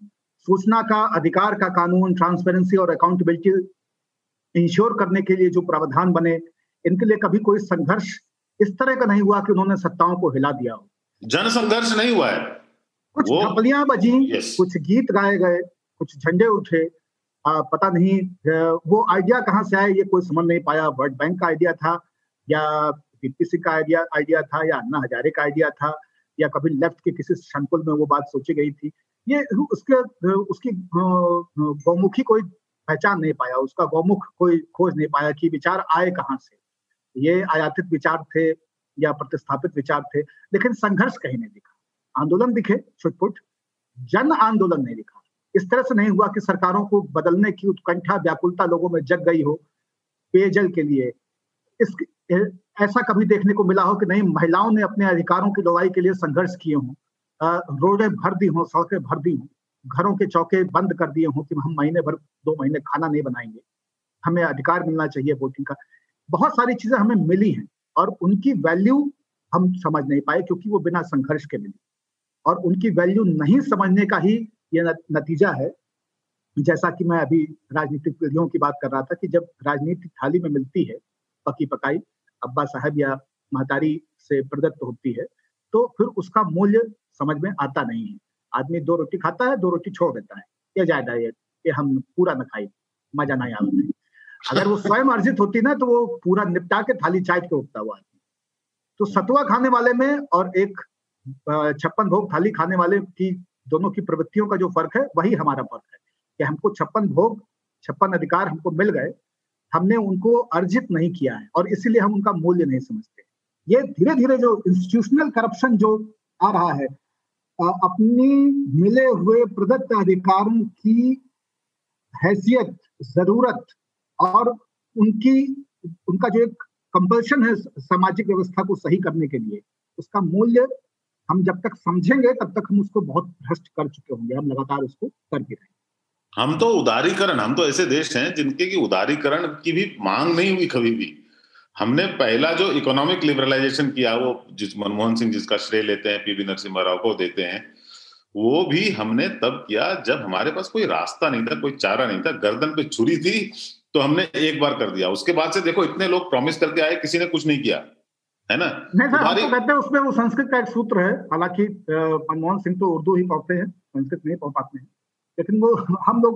S3: सूचना का अधिकार का कानून ट्रांसपेरेंसी और अकाउंटेबिलिटी इंश्योर करने के लिए जो प्रावधान बने इनके लिए कभी कोई संघर्ष इस तरह का नहीं हुआ कि उन्होंने सत्ताओं को हिला दिया हो।
S4: जन संघर्ष नहीं हुआ है।
S3: कुछ थपलियाँ बजी कुछ गीत गाए गए कुछ झंडे उठे। आ, पता नहीं वो आइडिया कहाँ से आया ये कोई समझ नहीं पाया। वर्ल्ड बैंक का आइडिया था या पीपी सिंह का आइडिया आइडिया था या अन्ना हजारे का आइडिया था या कभी लेफ़्ट के किसी संकुल में वो बात सोची गई थी। ये उसके उसकी गौमुखी कोई पहचान नहीं पाया, उसका गौमुख कोई खोज नहीं पाया कि विचार आए कहाँ से। ये आयातित विचार थे या प्रतिस्थापित विचार थे, लेकिन संघर्ष कहीं नहीं दिखा। आंदोलन दिखे, छुटपुट। जन आंदोलन नहीं दिखा। इस तरह से नहीं हुआ कि सरकारों को बदलने की उत्कंठा, व्याकुलता लोगों में जग गई हो, पेयजल के लिए। इस ऐसा कभी देखने को मिला हो कि नहीं, महिलाओं ने अपने अधिकारों की लड़ाई के लिए संघर्ष किए हों रोडें भर दी हों, सड़कें भर दी हों। घरों के चौके बंद कर दिए हों कि हम महीने भर, दो महीने खाना नहीं बनाएँगे। हमें अधिकार मिलना चाहिए वोटिंग का। बहुत सारी चीज़ें हमें मिली हैं और उनकी वैल्यू हम समझ नहीं पाए क्योंकि वो बिना संघर्ष के मिली। और उनकी वैल्यू नहीं समझने का ही ये नतीजा है। जैसा कि मैं अभी राजनीतिक पीढ़ियों की बात कर रहा था कि जब राजनीति थाली में मिलती है, पकी पकाई, अब्बा साहब या महतारी से प्रदत्त होती है तो फिर उसका मूल्य समझ में आता नहीं है। आदमी दो रोटी खाता है, दो रोटी छोड़ देता है। ये ज़्यादा है कि हम पूरा न खाए, मज़ा नहीं आता। अगर वो स्वयं अर्जित होती ना तो वो पूरा निपटा के थाली चाट के उठता हुआ आदमी। तो सतुआ खाने वाले में और एक छप्पन भोग थाली खाने वाले की, दोनों की प्रवृत्तियों का जो फ़र्क है, वही हमारा फ़र्क है। कि हमको छप्पन भोग, छप्पन अधिकार हमको मिल गए, हमने उनको अर्जित नहीं किया है और इसीलिए हम उनका मूल्य नहीं समझते। ये धीरे धीरे जो इंस्टीट्यूशनल करप्शन जो आ रहा है अपनी मिले हुए प्रदत्त अधिकारों की हैसियत, ज़रूरत और उनकी, उनका जो एक कंपल्शन है सामाजिक व्यवस्था को सही करने के लिए, उसका मूल्य हम जब तक समझेंगे, तब तक हम उसको बहुत भ्रष्ट कर चुके होंगे। हम लगातार उसको करके रहेंगे
S4: हम तो उदारीकरण, हम तो ऐसे देश हैं जिनके की उदारीकरण की भी मांग नहीं हुई कभी भी। हमने पहला जो इकोनॉमिक लिबरलाइजेशन किया वो जिस मनमोहन सिंह जिसका श्रेय लेते हैं पीवी नरसिम्हा राव को देते हैं वो भी हमने तब किया जब हमारे पास कोई रास्ता नहीं था कोई चारा नहीं था गर्दन पे छुरी थी तो हमने एक बार कर दिया। उसके बाद से देखो इतने लोग प्रॉमिस करके आए किसी ने कुछ नहीं किया है ना?
S3: नहीं सर तो कहते हैं उसमें वो संस्कृत का एक सूत्र है हालाँकि मनमोहन सिंह तो उर्दू ही पढ़ते हैं संस्कृत नहीं पढ़ पाते हैं। लेकिन वो हम लोग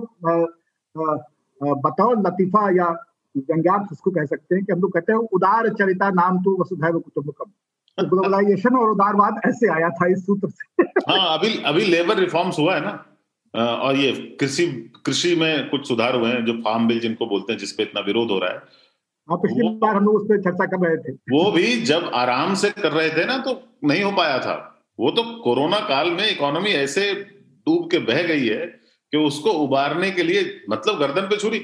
S3: बतौर लतीफा या व्यंग्यार्थ उसको कह सकते हैं कि हम लोग कहते हैं उदार चरिता नाम तो वसुधैव कुटुंबकम तो ग्लोबलाइजेशन और उदारवाद ऐसे आया था इस सूत्र से।
S4: हाँ अभी अभी लेबर रिफॉर्म्स हुआ है ना। और ये कृषि कृषि में कुछ सुधार हुए हैं जो फार्म बिल जिनको बोलते हैं जिसपे इतना विरोध हो रहा है।
S3: हाँ पिछली बार हम लोग उस पर चर्चा कर रहे थे।
S4: वो भी जब आराम से कर रहे थे ना तो नहीं हो पाया था। वो तो कोरोना काल में इकोनॉमी ऐसे डूब के बह गई है कि उसको उबारने के लिए मतलब गर्दन पे छुरी।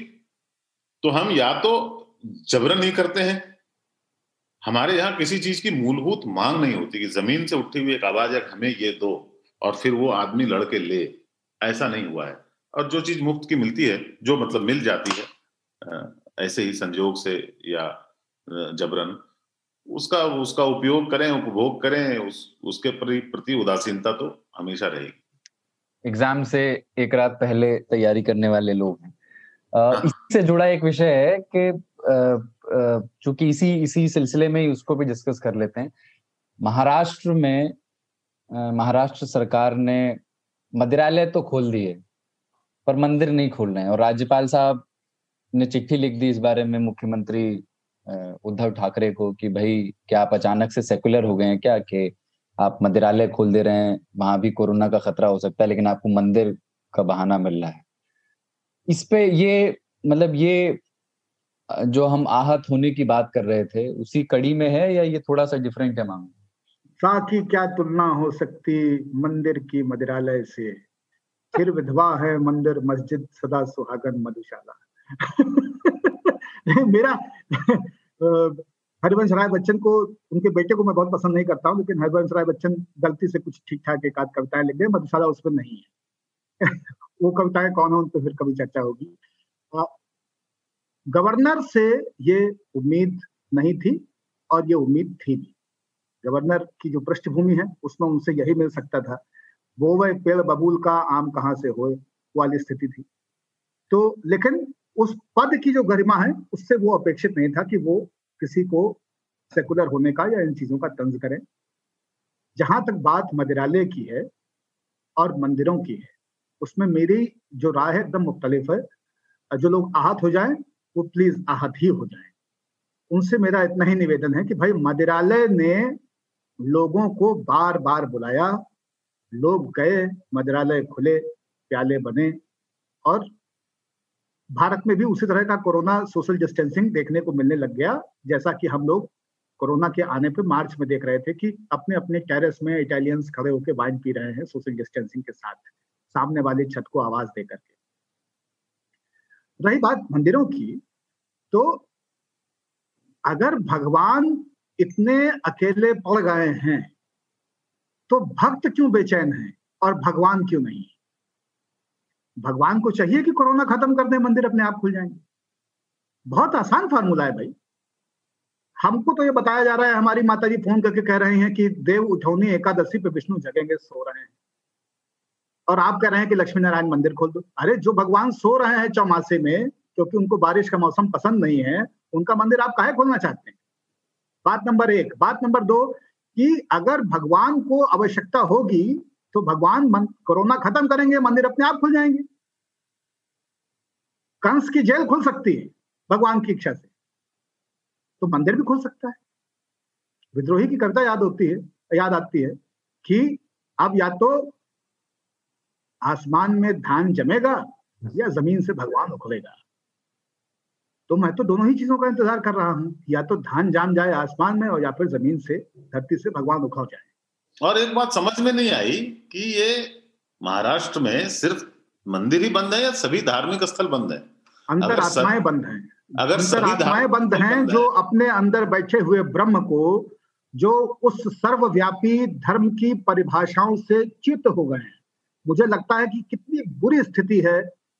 S4: तो हम या तो जबरन नहीं करते हैं। हमारे यहाँ किसी चीज़ की मूलभूत मांग नहीं होती कि ज़मीन से उठी हुई एक आवाज़ है, हमें ये दो और फिर वो आदमी लड़के ले। ऐसा नहीं हुआ है। और जो चीज़ मुफ़्त की मिलती है, जो मतलब मिल जाती है ऐसे ही संजोग से या जबरन, उसका उसका उपयोग करें, उपभोग करें, उस, उसके प्रति उदासीनता तो हमेशा रहेगी।
S2: एग्ज़ाम से एक रात पहले तैयारी करने वाले लोग हैं। इससे जुड़ा एक विषय है कि चूँकि इसी इसी सिलसिले में ही उसको भी डिस्कस कर लेते हैं। महाराष्ट्र में महाराष्ट्र सरकार ने मंदिरालय तो खोल दिए, पर मंदिर नहीं खोल रहे हैं। और राज्यपाल साहब ने चिट्ठी लिख दी इस बारे में मुख्यमंत्री उद्धव ठाकरे को कि भाई, क्या आप अचानक से सेकुलर हो गए हैं क्या कि आप मंदिरालय खोल दे रहे हैं? वहाँ भी कोरोना का खतरा हो सकता है, लेकिन आपको मंदिर का बहाना मिल रहा है। इस पे ये मतलब ये जो हम आहत होने की बात कर रहे थे, उसी कड़ी में है या ये थोड़ा सा डिफरेंट है मांग
S3: साकी क्या तुलना हो सकती मंदिर की मदिरालय से? फिर विधवा है मंदिर, मस्जिद, सदा सुहागन मधुशाला। मेरा हरिवंश राय बच्चन को, उनके बेटे को मैं बहुत पसंद नहीं करता हूँ, लेकिन हरिवंश राय बच्चन गलती से कुछ ठीक ठाक एक आध कविताएँ लिख गए, मधुशाला उसमें नहीं है। वो कविताएँ कौन हो, उन पर फिर कभी चर्चा होगी। गवर्नर से ये उम्मीद नहीं थी और ये उम्मीद थी भी गवर्नर की जो पृष्ठभूमि है, उसमें उनसे यही मिल सकता था, वो वह पेड़ बबूल का आम कहाँ से हो वाली स्थिति थी। तो लेकिन उस पद की जो गरिमा है, उससे वो अपेक्षित नहीं था कि वो किसी को सेकुलर होने का या इन चीज़ों का तंज करें। जहाँ तक बात मदिरालय की है और मंदिरों की है उसमें मेरी जो राय है, एकदम मुख्तलिफ़ है। जो लोग आहत हो जाए, वो प्लीज़ आहत ही हो जाए। उनसे मेरा इतना ही निवेदन है कि भाई मदिरालय ने लोगों को बार बार बुलाया। लोग गए मदिरालय खुले, प्याले बने। और भारत में भी उसी तरह का कोरोना सोशल डिस्टेंसिंग देखने को मिलने लग गया, जैसा कि हम लोग कोरोना के आने पे मार्च में देख रहे थे कि अपने अपने टेरेस में इटालियंस खड़े होकर वाइन पी रहे हैं सोशल डिस्टेंसिंग के साथ। सामने वाली छत को आवाज़ दे करके। रही बात मंदिरों की तो अगर भगवान इतने अकेले पड़ गए हैं तो भक्त क्यों बेचैन है और भगवान क्यों नहीं? भगवान को चाहिए कि कोरोना खत्म कर दे, मंदिर अपने आप खुल जाएँगे। बहुत आसान फार्मूला है भाई। हमको तो ये बताया जा रहा है, हमारी माता जी फ़ोन करके कह रहे हैं कि देव उठौनी एकादशी पे विष्णु जगेंगे, सो रहे हैं। और आप कह रहे हैं कि लक्ष्मी नारायण मंदिर खोल दो। अरे, जो भगवान सो रहे हैं चौमासे में, क्योंकि उनको बारिश का मौसम पसंद नहीं है, उनका मंदिर आप काहे खोलना चाहते हैं? बात नंबर एक। बात नंबर दो कि अगर भगवान को आवश्यकता होगी तो भगवान कोरोना खत्म करेंगे, मंदिर अपने आप खुल जाएँगे। कंस की जेल खुल सकती है, भगवान की इच्छा से। तो मंदिर भी खुल सकता है। विद्रोही की कविता याद होती है, याद आती है कि अब या तो आसमान में धान जमेगा या ज़मीन से भगवान उखड़ेगा तो मैं तो दोनों ही चीज़ों का इंतज़ार कर रहा हूँ। या तो धान जाम जाए आसमान में और या फिर ज़मीन से धरती से भगवान उखड़ जाए।
S4: और एक बात समझ में नहीं आई कि ये महाराष्ट्र में सिर्फ़ मंदिर ही बंद है या सभी धार्मिक स्थल बंद है?
S3: अंतर आत्माएँ बंद हैं। अगर अंतर आत्माएँ बंद हैं जो अपने अंदर बैठे हुए ब्रह्म को जो उस सर्वव्यापी धर्म की परिभाषाओं से चित हो गए हैं। मुझे लगता है कि कितनी बुरी स्थिति है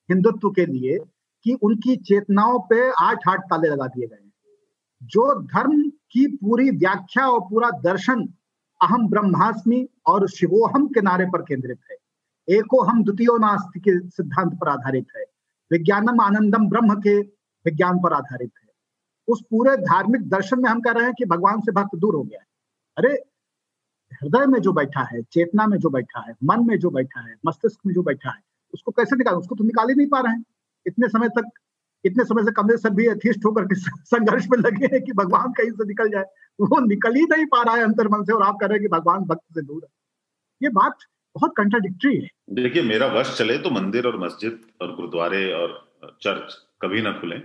S3: हिंदुत्व के लिए कि उनकी चेतनाओं पे आठ आठ ताले लगा दिए गए जो धर्म की पूरी व्याख्या और पूरा दर्शन अहम ब्रह्मास्मि और शिवोहम के नारे पर केंद्रित है। एको हम द्वितीय नास्ति के सिद्धांत पर आधारित है। विज्ञानम आनंदम ब्रह्म के विज्ञान पर आधारित है। उस पूरे धार्मिक दर्शन में हम कह रहे हैं कि भगवान से भक्त दूर हो गया है। अरे हृदय में जो बैठा है, चेतना में जो बैठा है, मन में जो बैठा है, मस्तिष्क में जो बैठा है, उसको कैसे निकाल, उसको तो निकाल ही नहीं पा रहे हैं। इतने समय तक, इतने समय से कमरे सर भी अथिष्ट होकर के संघर्ष में लगे हैं कि भगवान कहीं से निकल जाए। वो निकल ही नहीं पा रहा है अंतर मन से और आप कह रहे हैं कि भगवान भक्त से दूर है। ये बात बहुत कंट्राडिक्टरी है।
S4: देखिए, मेरा वश चले तो मंदिर और मस्जिद और गुरुद्वारे और चर्च कभी ना खुले।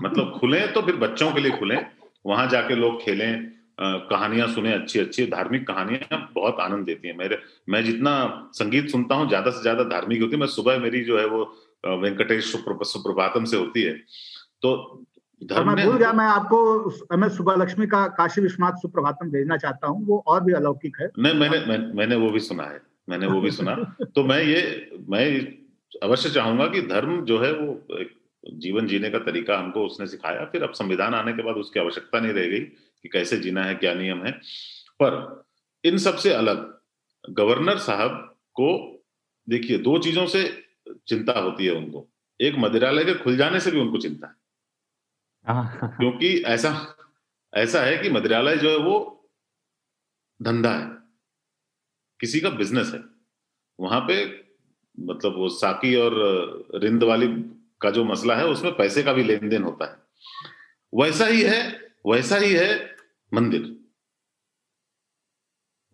S4: मतलब खुले तो फिर बच्चों के लिए खुले, वहाँ जाके लोग खेलें कहानियाँ सुने अच्छी अच्छी धार्मिक कहानियाँ बहुत आनंद देती हैं। मेरे मैं जितना संगीत सुनता हूँ ज़्यादा से ज़्यादा धार्मिक होती है। मैं सुबह मेरी जो है वो वेंकटेश सुप्रभातम से होती है। तो
S3: धर्म मैं भूल गया मैं आपको मैं सुबह लक्ष्मी का काशी विश्वनाथ सुप्रभातम भेजना चाहता हूँ। वो और भी अलौकिक है।
S4: नहीं मैंने मैं, मैंने वो भी सुना है। मैंने वो भी सुना। तो मैं ये मैं अवश्य चाहूँगा कि धर्म जो है वो जीवन जीने का तरीका हमको उसने सिखाया। फिर अब संविधान आने के बाद उसकी आवश्यकता नहीं रह गई। कि कैसे जीना है क्या नियम है। पर इन सबसे अलग गवर्नर साहब को देखिए दो चीज़ों से चिंता होती है उनको। एक मदिरालय के खुल जाने से भी उनको चिंता है। हाँ। क्योंकि ऐसा ऐसा है कि मदिरालय जो है वो धंधा है। किसी का बिज़नेस है। वहाँ पे मतलब वो साकी और रिंद वाली का जो मसला है उसमें पैसे का भी लेन देन होता है। वैसा ही है वैसा ही है मंदिर।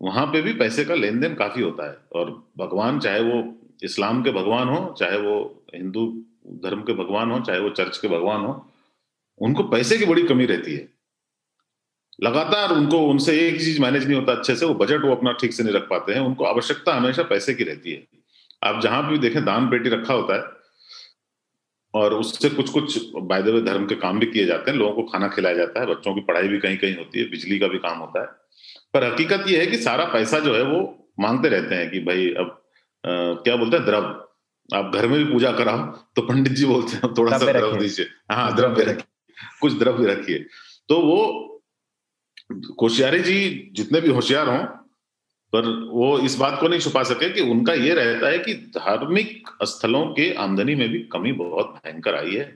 S4: वहाँ पे भी पैसे का लेन देन काफ़ी होता है और भगवान, चाहे वो इस्लाम के भगवान हो, चाहे वो हिंदू धर्म के भगवान हो, चाहे वो चर्च के भगवान हो, उनको पैसे की बड़ी कमी रहती है। लगातार उनको, उनसे एक चीज़ मैनेज नहीं होता अच्छे से, वो बजट वो अपना ठीक से नहीं रख पाते हैं, उनको आवश्यकता हमेशा पैसे की रहती है। आप जहाँ भी देखें, दान पेटी रखा होता है और उससे कुछ कुछ वायदे धर्म के काम भी किए जाते हैं लोगों को खाना खिलाया जाता है बच्चों की पढ़ाई भी कहीं कहीं होती है बिजली का भी काम होता है। पर हकीकत यह है कि सारा पैसा जो है वो मांगते रहते हैं कि भाई अब आ, क्या बोलते हैं द्रव आप घर में भी पूजा कराओ तो पंडित जी बोलते हैं थोड़ा सा द्रव दीजिए। हाँ द्रव्य रखिए। कुछ द्रव्य रखिए। तो वो कोशियारी जी जितने भी होशियार हों पर वो इस बात को नहीं छुपा सके कि उनका ये रहता है कि धार्मिक स्थलों के आमदनी में भी कमी बहुत भयंकर आई है।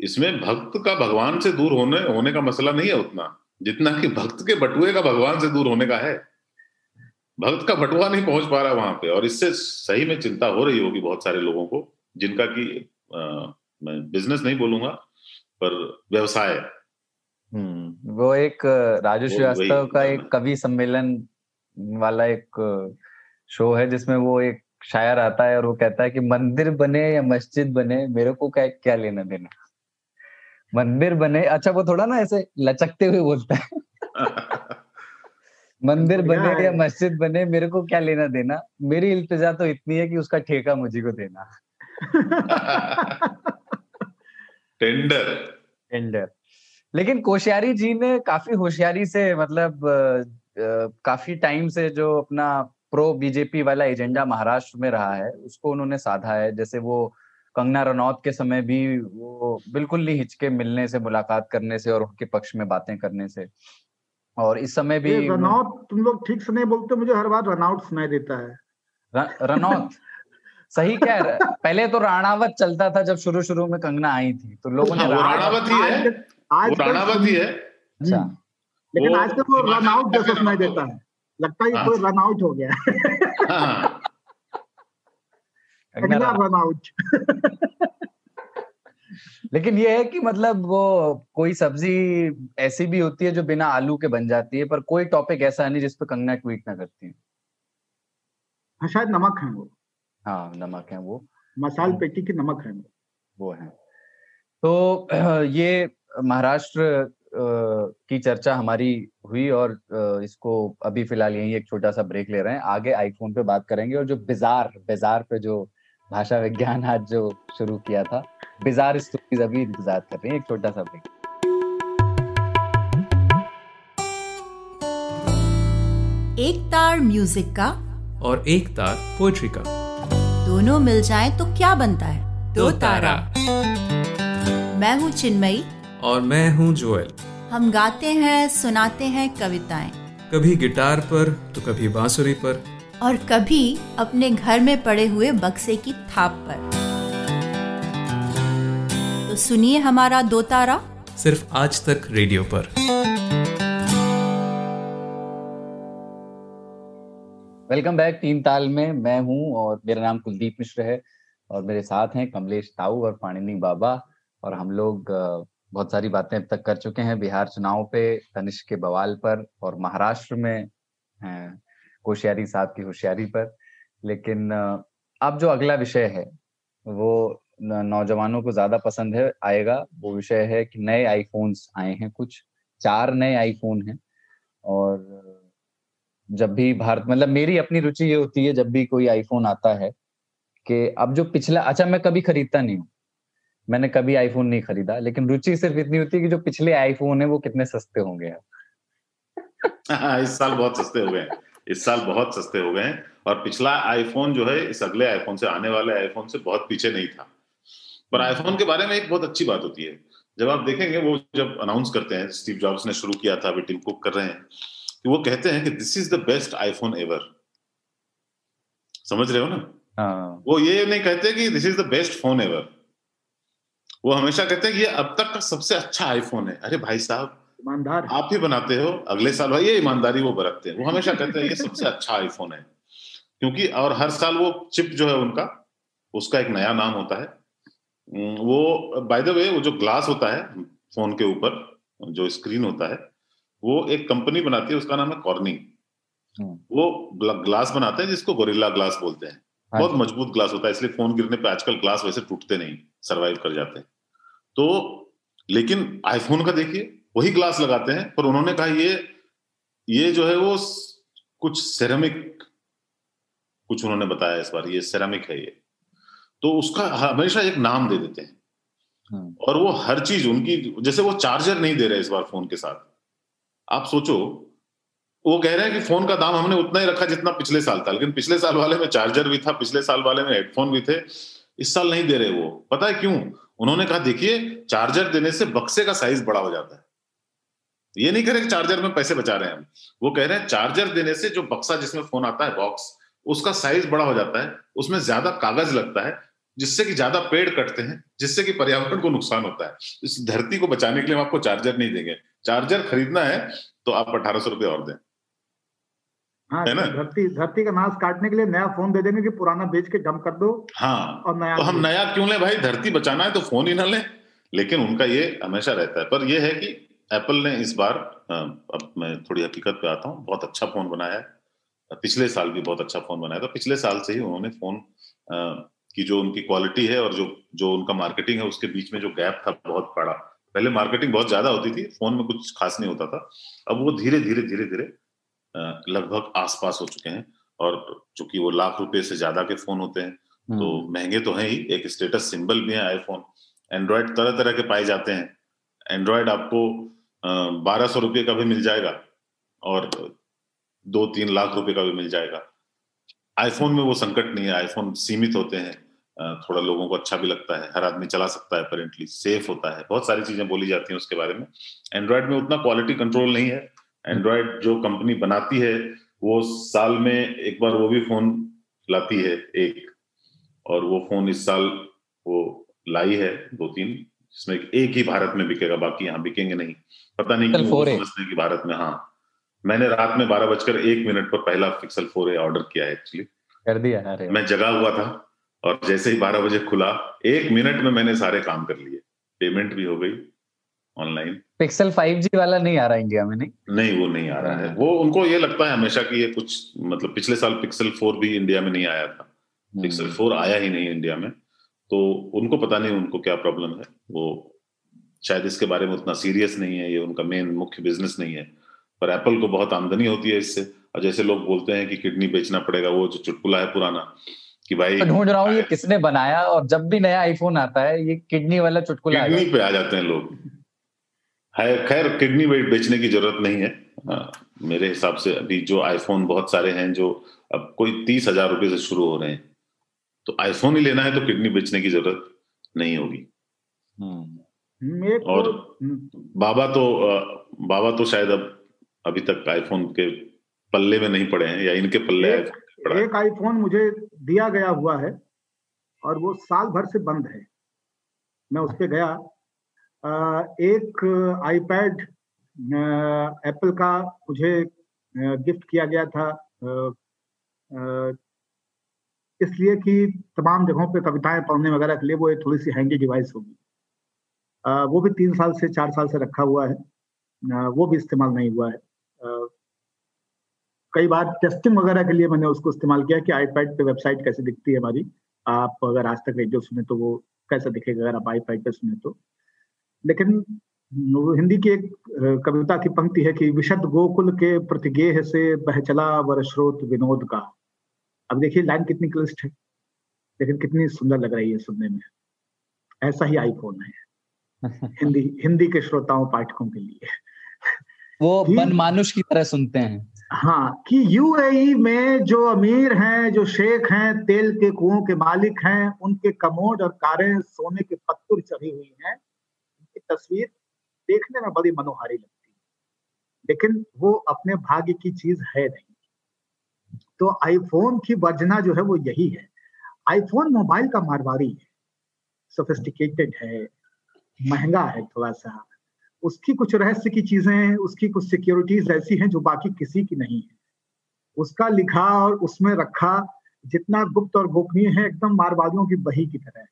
S4: इसमें भक्त का भगवान से दूर होने होने का मसला नहीं है उतना जितना कि भक्त के बटुए का भगवान से दूर होने का है। भक्त का बटुआ नहीं पहुँच पा रहा वहाँ पे और इससे सही में चिंता हो रही होगी बहुत सारे लोगों को जिनका कि मैं बिज़नेस नहीं बोलूँगा पर व्यवसाय।
S2: हम्म वो एक राजू श्रीवास्तव का एक कवि सम्मेलन वाला एक शो है जिसमें वो एक शायर आता है और वो कहता है कि मंदिर बने या मस्जिद बने मेरे को क्या क्या लेना देना। मंदिर बने अच्छा वो थोड़ा ना ऐसे लचकते हुए बोलता है। मंदिर बने या मस्जिद बने मेरे को क्या लेना देना? मेरी इल्तजा तो इतनी है कि उसका ठेका मुझे को देना।
S4: टेंडर
S2: टेंडर लेकिन कोश्यारी जी ने काफ़ी होशियारी से मतलब काफ़ी टाइम से जो अपना प्रो बीजेपी वाला एजेंडा महाराष्ट्र में रहा है उसको उन्होंने साधा है। जैसे वो कंगना रनौत के समय भी वो बिल्कुल नहीं हिचके मिलने से मुलाकात करने से और उनके पक्ष में बातें करने से। और इस समय भी
S3: रनौत तुम लोग ठीक से नहीं बोलते मुझे हर बार रनआउट सुनाई देता है।
S2: रनौत? सही कह है पहले तो राणावत चलता था जब शुरू शुरू में कंगना आई थी तो लोगों ने
S4: राणावत ही है। आज राणावत ही है।
S3: अच्छा। हम्म। लेकिन आज तक वो रन आउट जैसा सुनाई देता है? लगता है कोई रन आउट हो। गया रन आउट
S2: लेकिन ये है कि मतलब वो कोई सब्ज़ी ऐसी भी होती है जो बिना आलू के बन जाती है पर कोई टॉपिक ऐसा नहीं जिसपे कंगना ट्वीट ना करती है।
S3: हाँ शायद नमक है वो।
S2: हाँ नमक है वो।
S3: मसाल पेटी की नमक है वो।
S2: वो है। तो ये महाराष्ट्र की चर्चा हमारी हुई और इसको अभी फ़िलहाल यही एक छोटा सा ब्रेक ले रहे हैं। आगे आईफोन पे बात करेंगे और जो बिजार बिजार पे जो भाषा विज्ञान आज जो शुरू किया था बिजार स्टोरीज अभी इंतज़ार कर रहे हैं एक छोटा सा ब्रेक
S6: एक तार म्यूज़िक का
S7: और एक तार पोएट्री का।
S6: दोनों मिल जाए तो क्या बनता है?
S7: दो तारा।
S6: मैं हूँ चिन्मयी
S7: और मैं हूँ जोएल।
S6: हम गाते हैं सुनाते हैं कविताएँ।
S7: कभी गिटार पर तो कभी बांसुरी पर।
S6: और कभी अपने घर में पड़े हुए बक्से की थाप पर। तो सुनिए हमारा दो तारा।
S7: सिर्फ़ आज तक रेडियो पर।
S2: वेलकम बैक तीन ताल में। मैं हूँ और मेरा नाम कुलदीप मिश्र है और मेरे साथ हैं कमलेश ताऊ और पाणिनी बाबा और हम लोग बहुत सारी बातें अब तक कर चुके हैं। बिहार चुनाव पे तनिष्क के बवाल पर और महाराष्ट्र में होशियारी साहब की होशियारी पर। लेकिन अब जो अगला विषय है, वो नौजवानों को ज़्यादा पसंद है, आएगा। वो विषय है कि नए आईफोन्स आए हैं कुछ, चार नए आईफोन हैं और जब भी भारत मतलब मेरी अपनी रुचि ये होती है, जब भी कोई आईफोन आता है, कि अब जो पिछला अच्छा मैं कभी खरीदता नहीं हूँ। मैंने कभी आईफोन नहीं खरीदा लेकिन रुचि सिर्फ़ इतनी होती है कि जो पिछले आईफोन है वो कितने सस्ते होंगे
S4: इस साल बहुत सस्ते हो गए इस साल बहुत सस्ते हो गए हैं और पिछला आईफोन जो है इस अगले आईफोन से आने वाले आईफोन से बहुत पीछे नहीं था। पर आईफोन के बारे में एक बहुत अच्छी बात होती है। जब आप देखेंगे वो जब अनाउंस करते हैं स्टीव जॉब्स ने शुरू किया था अभी टिम कुक कर रहे हैं कि वो कहते हैं कि this is the best iPhone ever समझ रहे हो ना? हाँ। वो ये नहीं कहते कि this is the best phone ever वो हमेशा कहते हैं कि ये अब तक का सबसे अच्छा आईफोन है। अरे भाई साहब ईमानदार आप ही बनाते हो अगले साल भाई ये ईमानदारी वो बरतते हैं। वो हमेशा कहते हैं ये सबसे अच्छा आईफोन है। क्योंकि और हर साल वो चिप जो है उनका उसका एक नया नाम होता है। वो बाय द वे वो जो ग्लास होता है फ़ोन के ऊपर जो स्क्रीन होता है वो एक कंपनी बनाती है उसका नाम है कॉर्निंग हम्म। वो ग्लास बनाते हैं जिसको गोरिल्ला ग्लास बोलते हैं। हाँ बहुत मज़बूत ग्लास होता है इसलिए फ़ोन गिरने पे आजकल ग्लास वैसे टूटते नहीं सरवाइव कर जाते हैं। तो लेकिन आईफोन का देखिए वही ग्लास लगाते हैं पर उन्होंने कहा ये ये जो है वो कुछ सेरामिक कुछ उन्होंने बताया इस बार ये सेरामिक है ये। तो उसका हमेशा एक नाम दे देते हैं। हाँ। और वो हर चीज़ उनकी जैसे वो चार्जर नहीं दे रहे इस बार फ़ोन के साथ। आप सोचो वो कह रहे हैं कि फ़ोन का दाम हमने उतना ही रखा जितना पिछले साल था लेकिन पिछले साल वाले में चार्जर भी था पिछले साल वाले में हेडफोन भी थे इस साल नहीं दे रहे वो। पता है क्यों? उन्होंने कहा, देखिए, चार्जर देने से बक्से का साइज़ बड़ा हो जाता है। ये नहीं कह रहे चार्जर में पैसे बचा रहे हैं हम। वो कह रहे हैं, चार्जर देने से जो बक्सा जिसमें फ़ोन आता है बॉक्स उसका साइज़ बड़ा हो जाता है। उसमें ज़्यादा कागज़ लगता है, जिससे कि ज़्यादा पेड़ कटते हैं, जिससे कि पर्यावरण को नुकसान होता है। इस धरती को बचाने के लिए हम आपको चार्जर नहीं देंगे। चार्जर खरीदना है तो आप अठारह सौ रुपये और दें।
S3: हाँ, ना? धरती धरती का नाश काटने के लिए नया फ़ोन दे देंगे कि पुराना बेच के डम कर दो
S4: हाँ और नया तो हम नया क्यों ले भाई? धरती बचाना है तो फ़ोन ही ना ले। लेकिन उनका ये हमेशा रहता है। पर यह है कि एप्पल ने इस बार अब मैं थोड़ी हकीकत पे आता हूँ बहुत अच्छा फ़ोन बनाया है। पिछले साल भी बहुत अच्छा फ़ोन बनाया था। पिछले साल से ही उन्होंने फ़ोन की जो उनकी क्वालिटी है और जो जो उनका मार्केटिंग है उसके बीच में जो गैप था बहुत बड़ा। पहले मार्केटिंग बहुत ज़्यादा होती थी फ़ोन में कुछ खास नहीं होता था। अब वो धीरे धीरे धीरे धीरे लगभग आसपास हो चुके हैं और चूँकि वो लाख रुपए से ज़्यादा के फ़ोन होते हैं तो हम्म। महँगे तो हैं ही एक स्टेटस सिंबल भी है आईफोन एंड्रॉयड तरह तरह के पाए जाते हैं। एंड्रॉयड आपको बारह सौ रुपये का भी मिल जाएगा और दो तीन लाख रुपए का भी मिल जाएगा। आईफोन में वो संकट नहीं है आईफोन सीमित होते हैं। थोड़ा लोगों को अच्छा भी लगता है हर आदमी चला सकता है अपेरेंटली सेफ़ होता है। बहुत सारी चीज़ें बोली जाती हैं उसके बारे में। एंड्रॉयड में उतना क्वालिटी कंट्रोल नहीं है। एंड्रॉयड जो कंपनी बनाती है वो साल में एक बार वो भी फ़ोन लाती है एक। और वो फ़ोन इस साल वो लाई है दो तीन जिसमें एक ही भारत में बिकेगा बाकी यहाँ बिकेंगे नहीं। पता नहीं क्यों समझते कि भारत में हाँ। मैंने रात में बारह बजकर एक मिनट पर पहला पिक्सल फोर ए ऑर्डर किया है एक्चुअली
S2: कर दिया अरे
S4: मैं जगा हुआ था और जैसे ही बारह बजे खुला एक मिनट में मैंने सारे काम कर लिए। पेमेंट भी हो गई ऑनलाइन
S2: पिक्सल 5G वाला नहीं आ रहा इंडिया में नहीं?
S4: नहीं वो नहीं आ रहा है। वो उनको ये लगता है हमेशा कि ये कुछ मतलब पिछले साल पिक्सल 4 भी इंडिया में नहीं आया था। पिक्सल हम्म। 4 आया ही नहीं इंडिया में। तो उनको पता नहीं उनको क्या प्रॉब्लम है। वो शायद इसके बारे में उतना सीरियस नहीं है ये उनका मेन मुख्य बिज़नेस नहीं है। पर एप्पल को बहुत आमदनी होती है इससे। और जैसे लोग बोलते हैं कि किडनी बेचना पड़ेगा वो जो चुटकुला है पुराना कि भाई
S2: ढूंढ रहा हूँ ये किसने बनाया और जब भी नया आईफोन आता है ये किडनी वाला चुटकुला
S4: किडनी पे आ जाते हैं लोग। खैर किडनी वेट बेचने की ज़रूरत नहीं है। आ, मेरे हिसाब से अभी जो आईफोन बहुत सारे हैं जो अब कोई तीस हज़ार रुपए से शुरू हो रहे हैं तो आईफोन ही लेना है तो किडनी बेचने की ज़रूरत नहीं होगी। हम्म। और बाबा तो बाबा तो शायद अब अभी तक आईफोन के पल्ले में नहीं पड़े हैं या इनके पल्ले
S3: एक, एक आईफोन मुझे दिया गया हुआ है और वो साल भर से बंद है। मैं उस पर गया एक आईपैड एप्पल का मुझे गिफ्ट किया गया था इसलिए कि तमाम जगहों पे कविताएँ पढ़ने वगैरह के लिए वो एक थोड़ी सी हैंडी डिवाइस होगी। वो भी तीन साल से चार साल से रखा हुआ है। वो भी इस्तेमाल नहीं हुआ है। कई बार टेस्टिंग वगैरह के लिए मैंने उसको इस्तेमाल किया कि आईपैड पे वेबसाइट कैसे दिखती है हमारी। आप अगर आज तक रेडियो सुने तो वो कैसा दिखेगा अगर आप आईपैड पे सुने तो। लेकिन हिंदी की एक कविता की पंक्ति है कि विशद गोकुल के प्रतिगेह से बह चला वर्षोत विनोद का। अब देखिए लाइन कितनी क्लिष्ट है लेकिन कितनी सुंदर लग रही है सुनने में। ऐसा ही आईफोन है। हिंदी हिंदी के श्रोताओं पाठकों के लिए।
S2: वो मन मानुष की तरह सुनते हैं।
S3: हाँ कि यूएई में जो अमीर हैं जो शेख हैं तेल के कुओं के मालिक हैं उनके कमोड और कारें सोने के पत्थर चढ़ी हुई हैं तस्वीर देखने में बड़ी मनोहारी लगती है। लेकिन वो अपने भाग्य की चीज़ है नहीं। तो आईफोन की वर्जना जो है वो यही है। आईफोन मोबाइल का मारवाड़ी है। सोफिस्टिकेटेड है, महँगा है थोड़ा सा उसकी कुछ रहस्य की चीज़ें हैं, उसकी कुछ सिक्योरिटीज ऐसी हैं जो बाकी किसी की नहीं है। उसका लिखा और उसमें रखा जितना गुप्त और गोपनीय है, एकदम मारवादियों की बही की तरह है।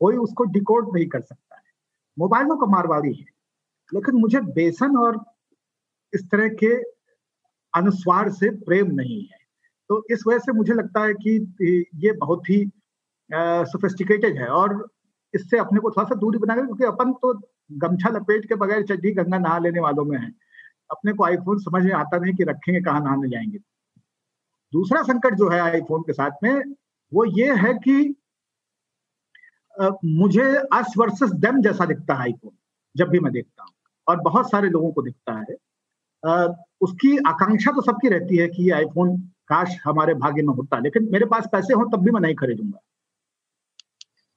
S3: कोई उसको डिकोड नहीं कर सकता है। मोबाइलों का मारवाड़ी है। लेकिन मुझे बेसन और इस तरह के अनुस्वार से प्रेम नहीं है। तो इस वजह से मुझे लगता है कि ये बहुत ही सोफिस्टिकेटेड है और इससे अपने को थोड़ा सा दूरी बनाएगा क्योंकि अपन तो गमछा लपेट के बगैर चड्डी गंगा नहा लेने वालों में है। अपने को आईफोन समझ में आता नहीं कि रखेंगे कहाँ नहाने जाएँगे। दूसरा संकट जो है आईफोन के साथ में, वो ये है कि मुझे अस वर्सेस डेम जैसा दिखता है आईफोन जब भी मैं देखता हूँ और बहुत सारे लोगों को दिखता है। आ, उसकी आकांक्षा तो सबकी रहती है कि ये आईफोन काश हमारे भाग्य में होता लेकिन मेरे पास पैसे हो तब भी मैं नहीं खरीदूँगा।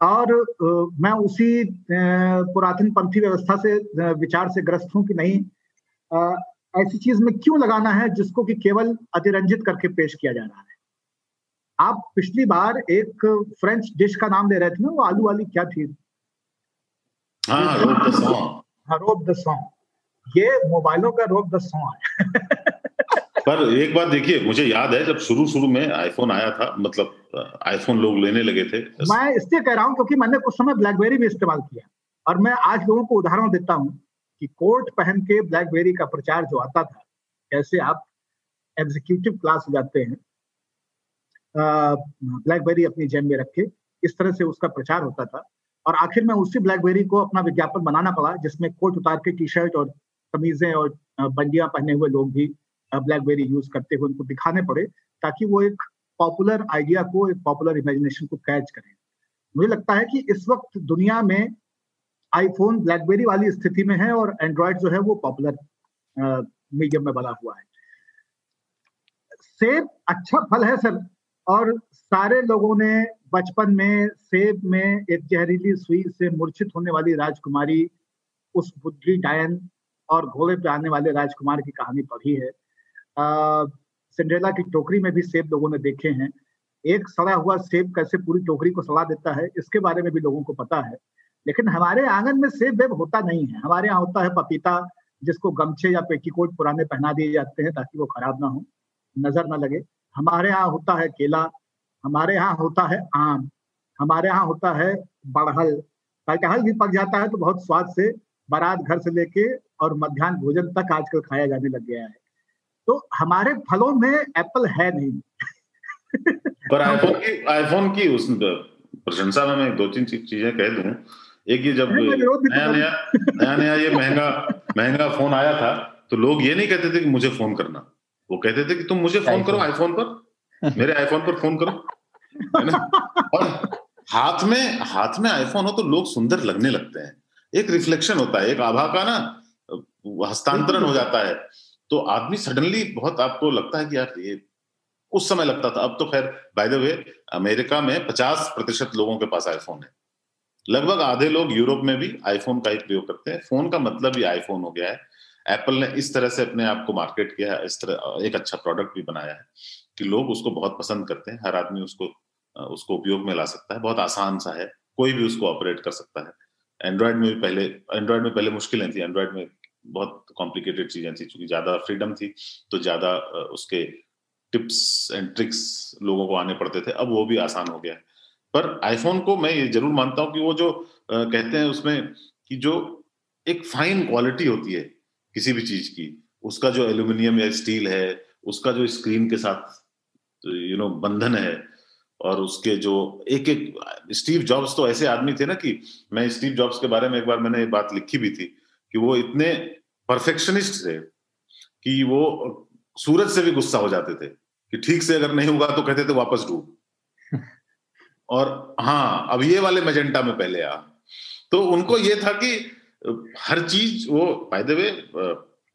S3: और आ, मैं उसी पुरातन पंथी व्यवस्था से विचार से ग्रस्त हूँ कि नहीं आ, ऐसी चीज़ में क्यों लगाना है जिसको कि केवल अतिरंजित करके पेश किया जा रहा है? आप पिछली बार एक फ्रेंच डिश का नाम ले रहे थे ना वो आलू वाली क्या थी?
S4: हाँ,
S3: रोब द सॉन्ग। ये मोबाइलों का रोब द सॉन्ग है।
S4: पर एक बात देखिए मुझे याद है जब शुरू शुरू में आईफोन आया था मतलब आईफोन लोग लेने लगे थे।
S3: मैं इसलिए कह रहा हूँ क्योंकि मैंने कुछ समय ब्लैकबेरी भी इस्तेमाल किया। और मैं आज लोगों को उदाहरण देता हूँ कि कोट पहन के ब्लैकबेरी का प्रचार जो आता था कैसे आप एग्जीक्यूटिव क्लास जाते हैं ब्लैकबेरी अपनी जेब में रखे इस तरह से उसका प्रचार होता था। और आखिर में उसी ब्लैकबेरी को अपना विज्ञापन बनाना पड़ा, जिसमें कोट उतार के टी शर्ट और कमीजें और बंडियाँ पहने हुए लोग भी ब्लैकबेरी यूज़ करते हुए उनको दिखाने पड़े, ताकि वो एक पॉपुलर आइडिया को, एक पॉपुलर इमेजिनेशन को कैच करें। मुझे लगता है कि इस वक्त दुनिया में आईफोन ब्लैकबेरी वाली स्थिति में है और एंड्रॉयड जो है वो पॉपुलर मीडियम में बना हुआ है। सेब अच्छा फल है, सर। और सारे लोगों ने बचपन में, सेब में एक जहरीली सुई से मूर्छित होने वाली राजकुमारी, उस बुद्धि डायन और घोड़े पे आने वाले राजकुमार की कहानी पढ़ी है। सिंड्रेला की टोकरी में भी सेब लोगों ने देखे हैं। एक सड़ा हुआ सेब कैसे पूरी टोकरी को सड़ा देता है, इसके बारे में भी लोगों को पता है। लेकिन हमारे आँगन में सेब वेब होता नहीं है। हमारे यहाँ होता है पपीता, जिसको गमछे या पेटीकोट पुराने पहना दिए जाते हैं ताकि वो खराब ना हो, नज़र ना लगे। हमारे यहाँ होता है केला हमारे यहाँ होता है आम हमारे यहाँ होता है बड़हल। कटहल भी पक जाता है तो बहुत स्वाद से बारात घर से लेके और मध्यान्ह भोजन तक आजकल खाया जाने लग गया है। तो हमारे फलों में एप्पल है नहीं।
S4: पर आईफोन की आईफोन की उस प्रशंसा में मैं दो तीन चीज़ें कह दूँ। एक ये जब नया नया नया नया ये महँगा महँगा फ़ोन आया था तो लोग ये नहीं कहते थे कि मुझे फ़ोन करना। वो कहते थे कि तुम मुझे फ़ोन करो आईफोन पर। मेरे आईफोन पर फ़ोन करो। है ना? और हाथ में हाथ में आईफोन हो तो लोग सुंदर लगने लगते हैं। एक रिफ्लेक्शन होता है एक आभा का ना हस्तांतरण हो जाता है। तो आदमी सडनली बहुत आपको लगता है कि यार ये उस समय लगता था। अब तो खैर बाय द वे अमेरिका में 50 प्रतिशत लोगों के पास आईफोन है। लगभग आधे लोग यूरोप में भी आईफोन का ही प्रयोग करते हैं। फ़ोन का मतलब ही आईफोन हो गया है। एप्पल ने इस तरह से अपने आप को मार्केट किया है, इस तरह एक अच्छा प्रोडक्ट भी बनाया है कि लोग उसको बहुत पसंद करते हैं, हर आदमी उसको उसको उपयोग में ला सकता है, बहुत आसान सा है, कोई भी उसको ऑपरेट कर सकता है। एंड्रॉयड में भी पहले एंड्रॉयड में पहले मुश्किलें थी एंड्रॉयड में बहुत कॉम्प्लिकेटेड चीज़ें थी क्योंकि ज़्यादा फ्रीडम थी तो ज़्यादा उसके टिप्स एंड ट्रिक्स लोगों को आने पड़ते थे, अब वो भी आसान हो गया है। पर आईफोन को मैं ये ज़रूर मानता हूँ कि वो जो कहते हैं उसमें कि जो एक फाइन क्वालिटी होती है किसी भी चीज़ की। उसका जो एल्यूमिनियम या स्टील है उसका जो स्क्रीन के साथ यू नो बंधन है और उसके जो एक एक स्टीव जॉब्स तो ऐसे आदमी थे ना कि मैं स्टीव जॉब्स के बारे में एक बार मैंने बात लिखी भी थी कि वो इतने परफेक्शनिस्ट थे कि वो सूरज से भी गुस्सा हो जाते थे कि ठीक से अगर नहीं होगा तो कहते थे वापस डूब। और हाँ अब ये वाले मेजेंटा में पहले आ। तो उनको ये था कि हर चीज़ वो बाय द वे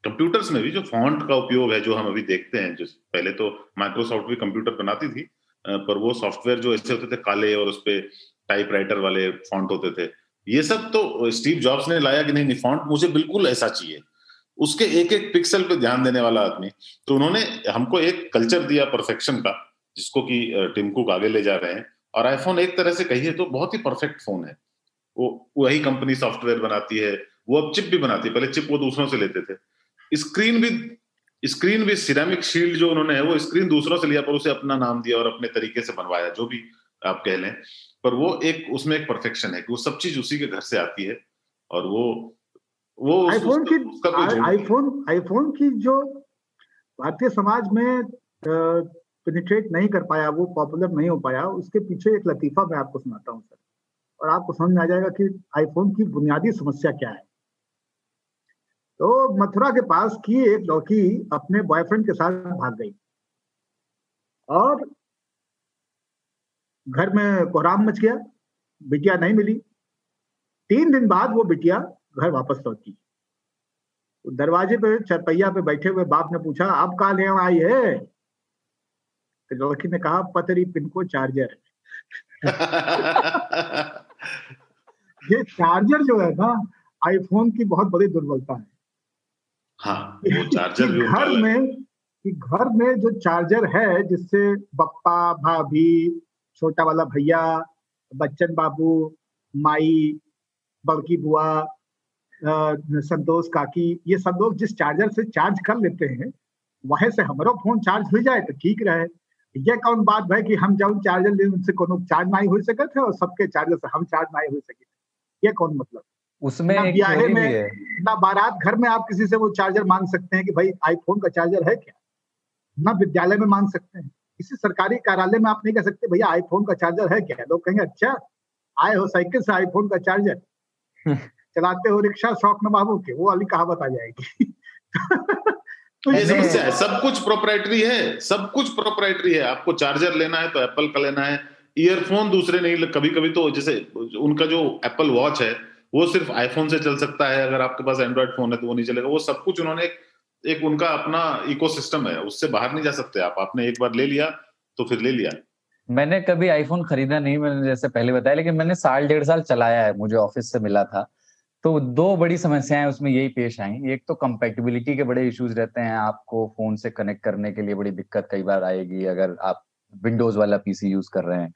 S4: कंप्यूटर्स में भी जो फॉन्ट का उपयोग है, जो हम अभी देखते हैं जो पहले तो माइक्रोसॉफ्ट भी कंप्यूटर बनाती थी पर वो सॉफ्टवेयर जो ऐसे होते थे काले और उसपे टाइप राइटर वाले फॉन्ट होते थे। ये सब तो स्टीव जॉब्स ने लाया कि नहीं नहीं फॉन्ट मुझे बिल्कुल ऐसा चाहिए। उसके एक एक पिक्सल पे ध्यान देने वाला आदमी तो उन्होंने हमको एक कल्चर दिया परफेक्शन का, जिसको कि टिम कुक आगे ले जा रहे हैं। और आईफोन एक तरह से कहिए तो बहुत ही परफेक्ट फ़ोन है। वो वही कंपनी सॉफ्टवेयर बनाती है वो अब चिप भी बनाती है पहले चिप वो दूसरों से लेते थे। स्क्रीन भी स्क्रीन भी सिरेमिक शील्ड जो उन्होंने है वो स्क्रीन दूसरों से लिया पर उसे अपना नाम दिया और अपने तरीके से बनवाया जो भी आप कह लें। पर वो एक उसमें एक परफेक्शन है कि वो सब चीज़ उसी के घर से आती है और वो वो
S3: आईफोन की आईफोन आईफोन की जो भारतीय समाज में पेनिट्रेट नहीं कर पाया वो पॉपुलर नहीं हो पाया उसके पीछे एक लतीफा मैं आपको सुनाता हूँ सर। और आपको समझ में आ जाएगा कि आईफोन की बुनियादी समस्या क्या है। तो मथुरा के पास की एक लड़की अपने बॉयफ्रेंड के साथ भाग गई और घर में कोहराम मच गया बिटिया नहीं मिली। तीन दिन बाद वो बिटिया घर वापस लौटी। तो दरवाजे पे चरपैया पे बैठे हुए बाप ने पूछा आप कहा ले आई है? तो लड़की ने कहा पतरी पिन को चार्जर ये चार्जर जो है ना आईफोन की बहुत बड़ी दुर्बलता है।
S4: हाँ, वो चार्जर भी
S3: घर में कि घर में जो चार्जर है जिससे बप्पा भाभी छोटा वाला भैया बच्चन बाबू माई बड़की बुआ संतोष काकी ये सब लोग जिस चार्जर से चार्ज कर लेते हैं वह से हमारो फ़ोन चार्ज हो जाए तो ठीक रहे। ये कौन बात भाई कि हम जब चार्जर ले उनसे कोनो चार्ज नहीं हो सके थे और सबके चार्जर से हम चार्ज नहीं हो सके ये कौन मतलब?
S2: उसमें ना ब्याहे में
S3: ना बारात घर में आप किसी से वो चार्जर मांग सकते हैं कि भाई आईफोन का चार्जर है क्या? ना विद्यालय में मांग सकते हैं। किसी सरकारी कार्यालय में आप नहीं कह सकते भैया आईफोन का चार्जर है क्या? लोग कहेंगे अच्छा आए हो साइकिल से आईफोन का चार्जर। चलाते हो रिक्शा शौक न बाबू के वो अली कहावत आ जाएगी।
S4: तो ये समस्या है। सब कुछ प्रोपराइटरी है सब कुछ प्रोपराइटरी है। आपको चार्जर लेना है तो एप्पल का लेना है। ईयरफोन दूसरे नहीं कभी कभी तो जैसे उनका जो एप्पल वॉच है वो सिर्फ़ आईफोन से चल सकता है। अगर आपके पास एंड्रॉइड फ़ोन है तो वो नहीं चलेगा। वो सब कुछ उन्होंने एक, एक उनका अपना इकोसिस्टम है। उससे बाहर नहीं जा सकते। आप आपने एक बार ले लिया तो फिर ले लिया।
S2: मैंने कभी आईफोन खरीदा नहीं मैंने जैसे पहले बताया लेकिन मैंने साल डेढ़ साल चलाया है। मुझे ऑफ़िस से मिला था। तो दो बड़ी समस्याएँ उसमें यही पेश आई। एक तो कंपेटिबिलिटी के बड़े इश्यूज़ रहते हैं, आपको फ़ोन से कनेक्ट करने के लिए बड़ी दिक्कत कई बार आएगी अगर आप विंडोज़ वाला पीसी यूज़ कर रहे हैं।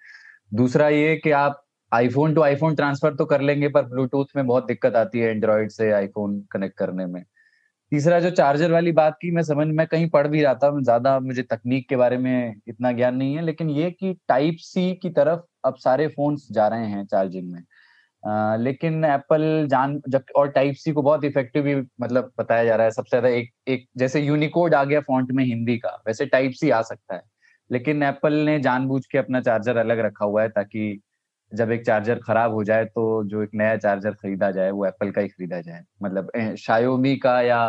S2: दूसरा ये कि आप आईफोन टू आईफोन ट्रांसफ़र तो कर लेंगे, पर ब्लूटूथ में बहुत दिक्कत आती है एंड्रॉइड से आईफोन कनेक्ट करने में। तीसरा, जो चार्जर वाली बात की मैं समझ, में कहीं पढ़ भी रहा था, ज़्यादा मुझे तकनीक के बारे में इतना ज्ञान नहीं है, लेकिन ये कि टाइप सी की तरफ़ अब सारे फ़ोन जा रहे हैं चार्जिंग में। लेकिन एप्पल जान, जब, और टाइप सी को बहुत इफ़ेक्टिव भी मतलब बताया जा रहा है, सबसे ज़्यादा एक एक जैसे यूनिकोड आ गया फॉन्ट में हिंदी का, वैसे टाइप सी आ सकता है। लेकिन एप्पल ने जानबूझ के अपना चार्जर अलग रखा हुआ है, ताकि जब एक चार्जर खराब हो जाए तो जो एक नया चार्जर खरीदा जाए, वो एप्पल का ही खरीदा जाए। मतलब शायोमी का या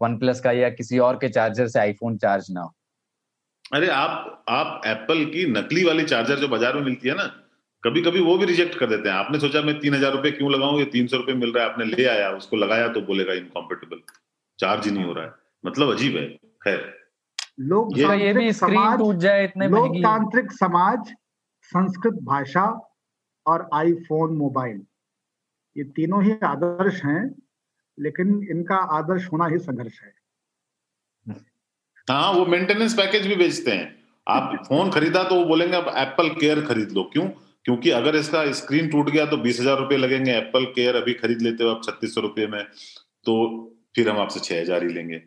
S2: वन प्लस का या किसी और के चार्जर से आईफोन चार्ज ना हो।
S4: अरे, आप आप एप्पल की नकली वाली चार्जर जो बाज़ार में मिलती है ना कभी कभी वो भी रिजेक्ट कर देते हैं। आपने सोचा मैं तीन हज़ार रुपये क्यों लगाऊँ? ये तीन सौ रुपए मिल रहा है आपने ले आया उसको लगाया तो बोलेगा इनकॉम्पेटेबल चार्ज ही नहीं हो रहा है। मतलब अजीब है। खैर।
S3: लोग ये, ये भी स्क्रीन टूट जाए इतने लोकतांत्रिक समाज संस्कृत भाषा और आईफोन मोबाइल ये तीनों ही आदर्श हैं लेकिन इनका आदर्श होना ही संघर्ष है।
S4: हाँ वो मेंटेनेंस पैकेज भी बेचते हैं। आप फ़ोन खरीदा तो वो बोलेंगे अब एप्पल केयर खरीद लो। क्यों? क्योंकि अगर इसका स्क्रीन टूट गया तो बीस हज़ार रुपए लगेंगे। एप्पल केयर अभी खरीद लेते हो आप छत्तीस सौ रुपये में तो फिर हम आपसे छह हज़ार ही लेंगे।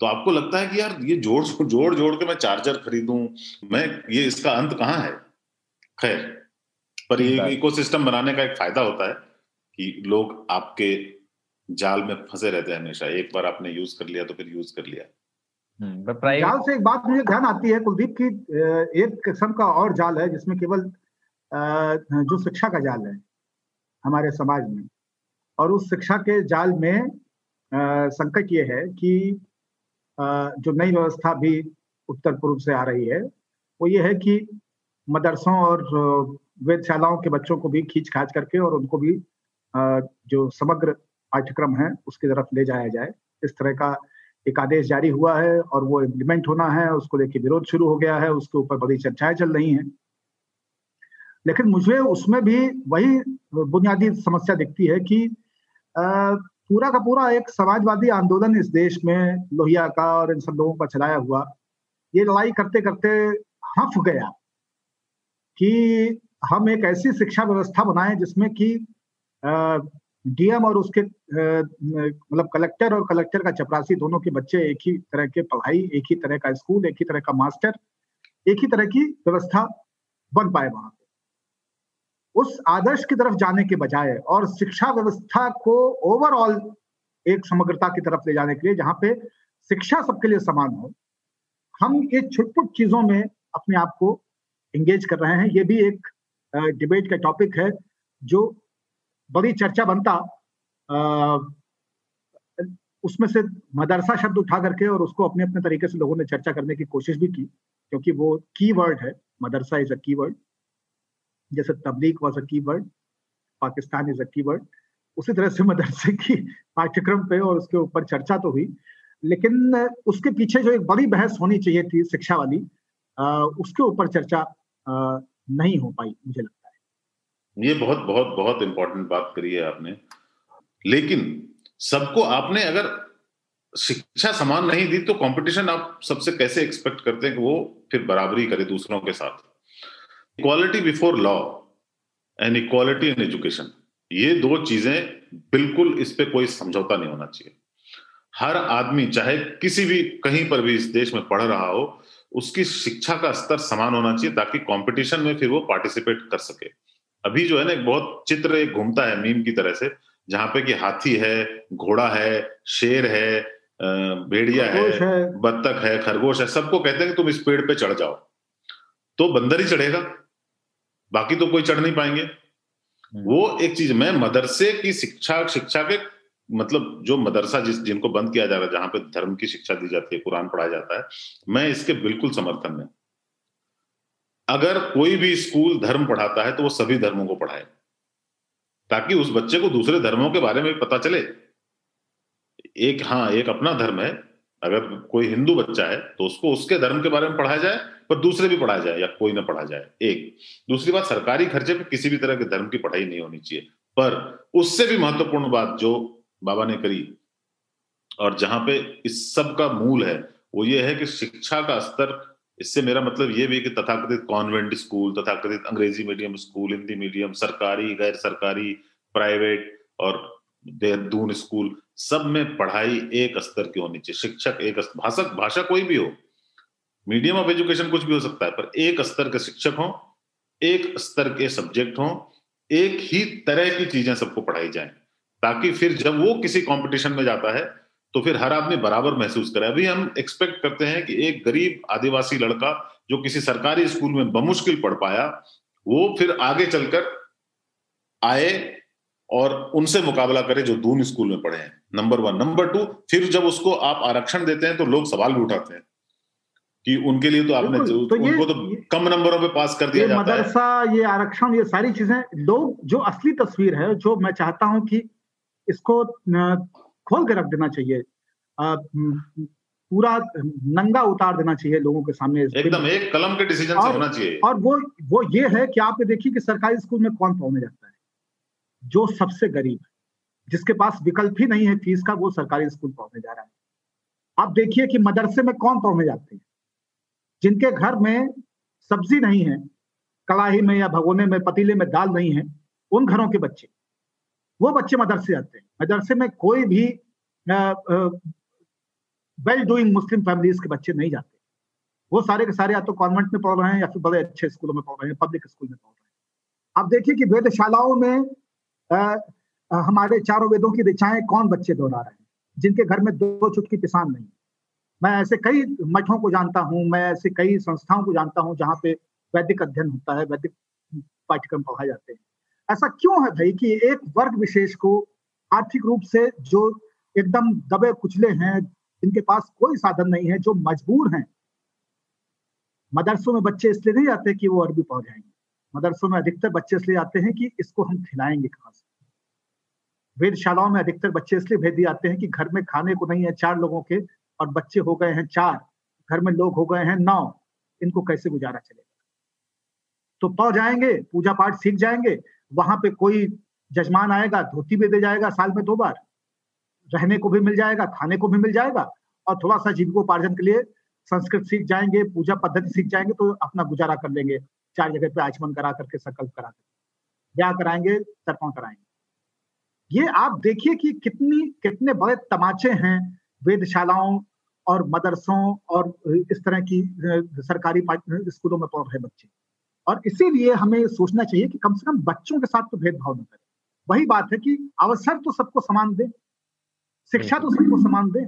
S4: तो आपको लगता है कि यार ये जोड़ जोड़ जोड़ के मैं चार्जर खरीदूं मैं ये इसका अंत कहाँ है? खैर पर ये इकोसिस्टम बनाने का एक फ़ायदा होता है कि लोग आपके जाल में फंसे रहते हैं हमेशा। एक बार आपने यूज़ कर लिया तो फिर यूज़ कर लिया।
S3: हम्म, जाल से एक बात मुझे ध्यान आती है कुलदीप की एक किस्म का और जाल है जिसमें केवल जो शिक्षा का जाल है हमारे समाज में। और उस शिक्षा के जाल में संकट ये है कि जो नई व्यवस्था भी उत्तर पूर्व से आ रही है, वो ये है कि मदरसों और वेदशालाओं के बच्चों को भी खींच खाच करके और उनको भी जो समग्र पाठ्यक्रम है, उसकी तरफ़ ले जाया जाए। इस तरह का एक आदेश जारी हुआ है और वो इम्प्लीमेंट होना है, उसको लेके विरोध शुरू हो गया है, उसके ऊपर बड़ी चर्चाएँ चल रही हैं। लेकिन मुझे उसमें भी वही बुनियादी समस्या दिखती है कि पूरा का पूरा एक समाजवादी आंदोलन इस देश में लोहिया का और इन सब लोगों का चलाया हुआ, ये लड़ाई करते करते हफ गया कि हम एक ऐसी शिक्षा व्यवस्था बनाए जिसमें कि डीएम और उसके मतलब कलेक्टर और कलेक्टर का चपरासी दोनों के बच्चे एक ही तरह के पढ़ाई, एक ही तरह का स्कूल, एक ही तरह का मास्टर, एक ही तरह की व्यवस्था बन पाए वहाँ। उस आदर्श की तरफ़ जाने के बजाय और शिक्षा व्यवस्था को ओवरऑल एक समग्रता की तरफ़ ले जाने के लिए, जहाँ पे शिक्षा सबके लिए समान हो, हम ये छुटपुट चीज़ों में अपने आप को एंगेज कर रहे हैं। ये भी एक डिबेट का टॉपिक है, जो बड़ी चर्चा बनता उसमें से मदरसा शब्द उठा करके और उसको अपने अपने तरीके से लोगों ने चर्चा करने की कोशिश भी की, क्योंकि वो की वर्ड है, मदरसा इज़ अ की वर्ड जैसे तबलीग वॉज़ अ की वर्ड पाकिस्तान इज़ अ की वर्ड उसी तरह से मदरसे की पाठ्यक्रम पे और उसके ऊपर चर्चा तो हुई। लेकिन उसके पीछे जो एक बड़ी बहस होनी चाहिए थी शिक्षा वाली आ, उसके ऊपर चर्चा आ, नहीं हो पाई मुझे लगता है।
S4: ये बहुत बहुत बहुत इंपॉर्टेंट बात करी है आपने। लेकिन सबको आपने अगर शिक्षा समान नहीं दी तो कंपटीशन आप सबसे कैसे एक्सपेक्ट करते हैं कि वो फिर बराबरी करे दूसरों के साथ? Equality before law and equality in education ये दो चीज़ें बिल्कुल इस पे कोई समझौता नहीं होना चाहिए। हर आदमी चाहे किसी भी कहीं पर भी इस देश में पढ़ रहा हो उसकी शिक्षा का स्तर समान होना चाहिए ताकि कंपटीशन में फिर वो पार्टिसिपेट कर सके। अभी जो है ना एक बहुत चित्र एक घूमता है मीम की तरह से जहाँ पे कि हाथी है घोड़ा है शेर है भेड़िया है, है। बत्तख है खरगोश है सबको कहते हैं कि तुम इस पेड़ पे चढ़ जाओ। तो बंदर ही चढ़ेगा। बाकी तो कोई चढ़ नहीं पाएँगे। हम्म। वो एक चीज़ मैं मदरसे की शिक्षा शिक्षा के मतलब जो मदरसा जिस जिनको बंद किया जा रहा है जहाँ पे धर्म की शिक्षा दी जाती है कुरान पढ़ाया जाता है मैं इसके बिल्कुल समर्थन में अगर कोई भी स्कूल धर्म पढ़ाता है तो वो सभी धर्मों को पढ़ाए ताकि उस बच्चे को दूसरे धर्मों के बारे में भी पता चले। एक हाँ एक अपना धर्म है। अगर कोई हिंदू बच्चा है तो उसको उसके धर्म के बारे में पढ़ाया जाए पर दूसरे भी पढ़ाया जाए या कोई ना पढ़ा जाए, एक। दूसरी बात, सरकारी खर्चे पे किसी भी तरह के धर्म की पढ़ाई नहीं होनी चाहिए। पर उससे भी महत्वपूर्ण बात जो बाबा ने करी और जहाँ पे इस सब का मूल है, वो ये है कि शिक्षा का स्तर, इससे मेरा मतलब ये भी कि तथाकथित कॉन्वेंट स्कूल, तथाकथित अंग्रेज़ी मीडियम स्कूल, हिंदी मीडियम, सरकारी गैर सरकारी प्राइवेट और देहरादून स्कूल, सब में पढ़ाई एक स्तर की होनी चाहिए, शिक्षक एक, भाषक, भाषा कोई भी हो। मीडियम ऑफ़ एजुकेशन कुछ भी हो सकता है, पर एक स्तर के शिक्षक हो, एक स्तर के सब्जेक्ट हो, एक ही तरह की चीज़ें सबको पढ़ाई जाए, ताकि फिर जब वो किसी कंपटीशन में जाता है तो फिर हर आदमी बराबर महसूस करे। अभी हम एक्सपेक्ट करते हैं कि एक गरीब आदिवासी लड़का जो किसी सरकारी स्कूल में बमुश्किल पढ़ पाया, वो फिर आगे चलकर आए और उनसे मुकाबला करे जो दून स्कूल में पढ़े हैं। नंबर वन नंबर टू फिर जब उसको आप आरक्षण देते हैं तो लोग सवाल भी उठाते हैं। कि उनके लिए तो आपने तो उनको तो कम नंबरों पे पास कर दिया
S3: जाता मदरसा है ये आरक्षण ये सारी चीज़ें लोग जो असली तस्वीर है जो मैं चाहता हूँ कि इसको खोल के रख देना चाहिए। पूरा नंगा उतार देना चाहिए लोगों के सामने
S4: एकदम एक कलम के डिसीज़न से होना चाहिए।
S3: और वो वो ये है कि आप देखिए कि सरकारी स्कूल में कौन पढ़ने जाता है। जो सबसे गरीब है जिसके पास विकल्प ही नहीं है फ़ीस का वो सरकारी स्कूल पढ़ने जा रहा है। आप देखिए कि मदरसे में कौन पढ़ने जाते हैं। जिनके घर में सब्ज़ी नहीं है कड़ाही में या भगोने में पतीले में दाल नहीं है उन घरों के बच्चे वो बच्चे मदरसे आते हैं। मदरसे में कोई भी वेल डूइंग मुस्लिम फैमिलीज़ के बच्चे नहीं जाते। वो सारे के सारे या तो कॉन्वेंट में पढ़ रहे हैं या फिर बड़े अच्छे स्कूलों में पढ़ रहे हैं पब्लिक स्कूल में पढ़ रहे हैं। आप देखिए कि वेदशालाओं में आ, हमारे चारों वेदों की ऋचाएँ कौन बच्चे दोहरा रहे हैं? जिनके घर में दो चुटकी किसान नहीं मैं ऐसे कई मठों को जानता हूँ, मैं ऐसे कई संस्थाओं को जानता हूँ जहाँ पे वैदिक अध्ययन होता है, वैदिक पाठ्यक्रम पढ़ाए जाते हैं। ऐसा क्यों है भाई कि एक वर्ग विशेष को आर्थिक रूप से जो एकदम दबे कुचले हैं जिनके पास कोई साधन नहीं है, जो मजबूर हैं? मदरसों में बच्चे इसलिए नहीं आते कि वो अरबी पढ़ जाएँगे। मदरसों में अधिकतर बच्चे इसलिए आते हैं कि इसको हम खिलाएँगे कहाँ से? वेदशालाओं में अधिकतर बच्चे इसलिए भेज दिए जाते हैं कि घर में खाने को नहीं है, चार लोगों के और बच्चे हो गए हैं चार, घर में लोग हो गए हैं नौ, इनको कैसे गुजारा चलेगा? तो पौ जाएँगे, पूजा पाठ सीख जाएँगे, वहाँ पे कोई जजमान आएगा, धोती भी दे जाएगा साल में दो बार, रहने को भी मिल जाएगा, खाने को भी मिल जाएगा, और थोड़ा सा जीविकोपार्जन के लिए संस्कृत सीख जाएँगे, पूजा पद्धति सीख जाएँगे तो अपना गुजारा कर लेंगे, चार जगह पे आचमन करा करके, संकल्प करा करके। ब्याह कराएँगे, तर्पण कराएँगे। ये आप देखिए कि कितनी, कितने बड़े तमाचे हैं, वेदशालाओं और मदरसों और इस तरह की सरकारी स्कूलों में पढ़ रहे बच्चे। और इसीलिए हमें सोचना चाहिए कि कम से कम बच्चों के साथ तो भेदभाव न करें। वही बात है कि अवसर तो सबको समान दें शिक्षा तो सबको समान दें।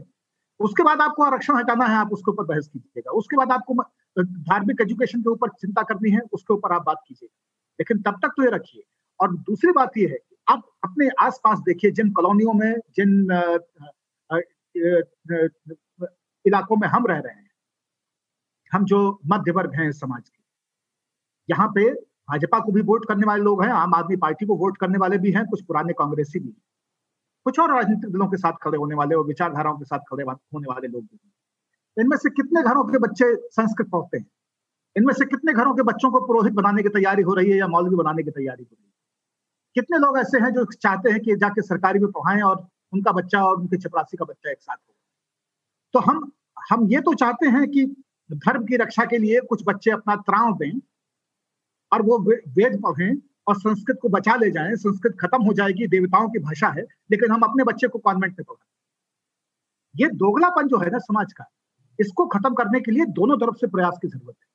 S3: उसके बाद आपको आरक्षण हटाना है आप उसके ऊपर बहस कीजिएगा। उसके बाद आपको धार्मिक एजुकेशन के ऊपर चिंता करनी है उसके ऊपर आप बात कीजिए लेकिन तब तक तो ये रखिए। और दूसरी बात यह है कि आप अपने आसपास देखिए जिन कॉलोनियों में जिन इलाकों में हम रह रहे हैं, हम जो मध्य वर्ग हैं समाज के। यहाँ पे भाजपा को भी वोट करने वाले लोग हैं, आम आदमी पार्टी को वोट करने वाले भी हैं, कुछ पुराने कांग्रेसी भी कुछ और राजनीतिक दलों के साथ खड़े होने वाले और विचारधाराओं के साथ खड़े होने वाले लोग भी हैं। इनमें से कितने घरों के बच्चे संस्कृत पढ़ते हैं? इनमें से कितने घरों के बच्चों को पुरोहित बनाने की तैयारी हो रही है या मौलवी बनाने की तैयारी हो रही है? कितने लोग ऐसे हैं जो चाहते हैं कि जाके सरकारी में पढ़ाएँ और उनका बच्चा और उनके चपरासी का बच्चा एक साथ हो? तो हम हम ये तो चाहते हैं कि धर्म की रक्षा के लिए कुछ बच्चे अपना त्राव दें और वो वेद पढ़ें और संस्कृत को बचा ले जाएँ। संस्कृत खत्म हो जाएगी, देवताओं की भाषा है, लेकिन हम अपने बच्चे को कॉन्वेंट में पढ़ाएँ। ये दोगलापन जो है ना समाज का, इसको खत्म करने के लिए दोनों तरफ़ से प्रयास की ज़रूरत है।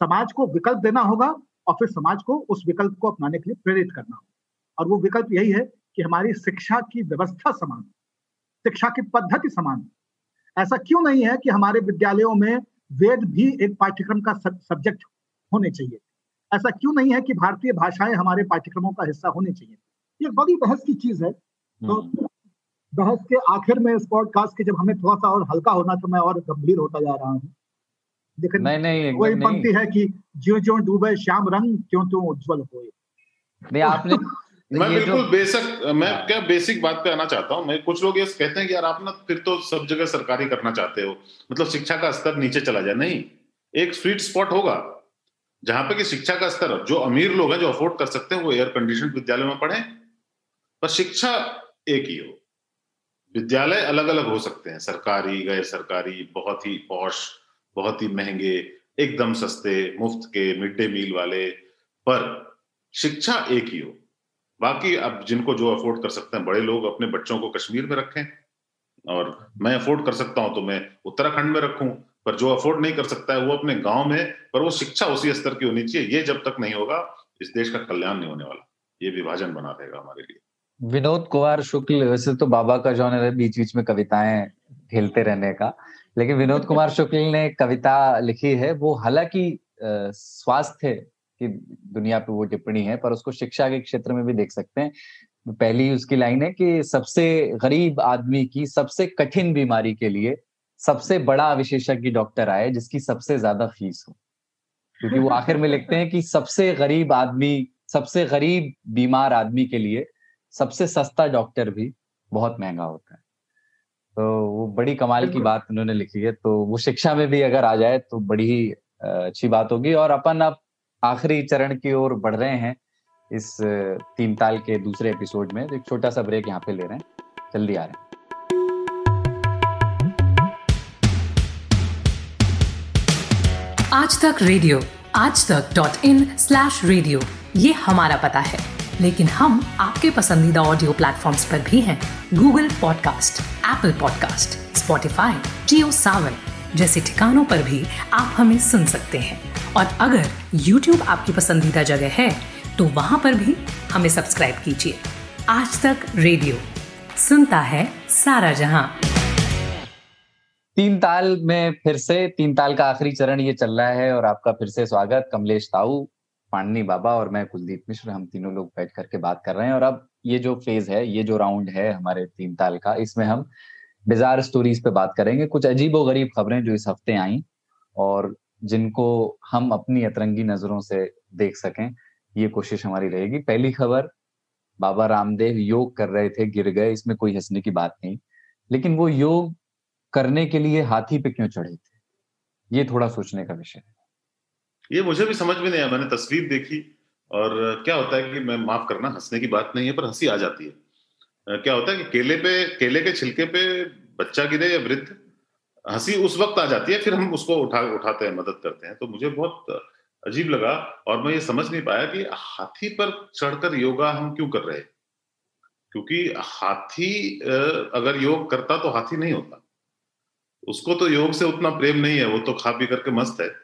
S3: समाज को विकल्प देना होगा और फिर समाज को उस विकल्प को अपनाने के लिए प्रेरित करना होगा। और वो विकल्प यही है कि हमारी शिक्षा की व्यवस्था समान शिक्षा की पद्धति समान ऐसा क्यों नहीं है कि हमारे विद्यालयों में वेद भी एक पाठ्यक्रम का सब्जेक्ट होने चाहिए? ऐसा क्यों नहीं है कि भारतीय भाषाएँ हमारे पाठ्यक्रमों का हिस्सा होने चाहिए? ये बड़ी बहस की चीज़ है। तो हम्म। बहस के आखिर में इस पॉडकास्ट के जब हमें थोड़ा सा और हल्का होना तो मैं और गंभीर होता जा रहा हूँ। लेकिन नहीं नहीं वही पंक्ति है कि ज्यो ज्यो डूबे श्याम रंग क्यों तो उज्जवल हो
S4: नहीं आपने मैं बिल्कुल बेसिक मैं क्या बेसिक बात पे आना चाहता हूँ? मैं कुछ लोग ये कहते हैं कि यार आप ना फिर तो सब जगह सरकारी करना चाहते हो। मतलब शिक्षा का स्तर नीचे चला जाए। नहीं एक स्वीट स्पॉट होगा जहाँ पे कि शिक्षा का स्तर जो अमीर लोग हैं जो अफोर्ड कर सकते हैं वो एयर कंडीशन विद्यालय में पढ़े पर शिक्षा एक ही हो। विद्यालय अलग अलग हो सकते हैं। सरकारी गैर सरकारी बहुत ही पौश बहुत ही महँगे एकदम सस्ते मुफ़्त के मिड डे मील वाले पर शिक्षा एक ही हो। बाकी अब जिनको जो अफोर्ड कर सकते हैं, बड़े लोग अपने बच्चों को कश्मीर में रखें। और मैं अफोर्ड कर सकता हूँ तो मैं उत्तराखंड में रखूँ, पर जो अफोर्ड नहीं कर सकता है, वो अपने गाँव में, पर वो शिक्षा उसी स्तर की होनी चाहिए, ये जब तक नहीं होगा, इस देश का कल्याण नहीं होने वाला। ये विभाजन बना रहेगा हमारे लिए।
S2: विनोद कुमार शुक्ल, वैसे तो बाबा का जॉनर है बीच बीच में कविताएँ खेलते रहने का, लेकिन विनोद कुमार शुक्ल ने कविता लिखी है, वो हालाँकि स्वास्थ्य की दुनिया पे वो टिप्पणी है पर उसको शिक्षा के क्षेत्र में भी देख सकते हैं। पहली उसकी लाइन है कि सबसे गरीब आदमी की सबसे कठिन बीमारी के लिए सबसे बड़ा विशेषज्ञ डॉक्टर आए जिसकी सबसे ज़्यादा फ़ीस हो। क्योंकि वो आखिर में लिखते हैं कि सबसे गरीब आदमी सबसे गरीब बीमार आदमी के लिए सबसे सस्ता डॉक्टर भी बहुत महँगा होता है। तो वो बड़ी कमाल की बात उन्होंने लिखी है तो वो शिक्षा में भी अगर आ जाए तो बड़ी ही अच्छी बात होगी और अपन अब आखिरी चरण की ओर बढ़ रहे हैं इस तीन ताल के दूसरे एपिसोड में। एक छोटा सा ब्रेक यहाँ पे ले रहे हैं। जल्दी आ रहे हैं।
S8: आज तक रेडियो, आज Tak dot in slash radio, ये हमारा पता है। लेकिन हम आपके पसंदीदा ऑडियो प्लेटफॉर्म्स पर भी हैं। Google podcast, Apple podcast, Spotify, Jio Saavn जैसे ठिकानों पर भी आप हमें सुन सकते हैं। और अगर YouTube आपकी पसंदीदा जगह है तो वहाँ पर भी हमें सब्सक्राइब कीजिए। आज तक रेडियो सुनता है सारा जहाँ।
S2: तीन ताल में फिर से, तीन ताल का आखिरी चरण ये चल रहा है और आपका फिर से स्वागत। कमलेश ताऊ, पांडनी बाबा और मैं कुलदीप मिश्र, हम तीनों लोग बैठ करके बात कर रहे हैं। और अब ये जो फ़ेज़ है, ये जो राउंड है हमारे तीन ताल का, इसमें हम बिजार स्टोरीज पे बात करेंगे। कुछ अजीबो गरीब खबरें जो इस हफ़्ते आई और जिनको हम अपनी अतरंगी नज़रों से देख सकें, ये कोशिश हमारी रहेगी। पहली खबर, बाबा रामदेव योग कर रहे थे, गिर गए, इसमें कोई हंसने की बात नहीं। लेकिन वो योग करने के लिए हाथी पे क्यों चढ़े थे? ये थोड़ा सोचने का विषय है।
S4: ये मुझे भी समझ में नहीं आया। मैंने तस्वीर देखी और क्या होता है कि मैं माफ़ करना, हंसने की बात नहीं है, पर हँसी आ जाती है। क्या होता है कि केले पे, केले के छिलके पे बच्चा गिरे या वृद्ध? हँसी उस वक्त आ जाती है, फिर हम उसको उठा, उठाते हैं, मदद करते हैं। तो मुझे बहुत अजीब लगा और मैं ये समझ नहीं पाया कि हाथी पर चढ़कर योगा हम क्यों कर रहे क्योंकि हाथी अगर योग करता तो हाथी नहीं होता। उसको तो योग से उतना प्रेम नहीं है, वो तो खा पी करके मस्त है।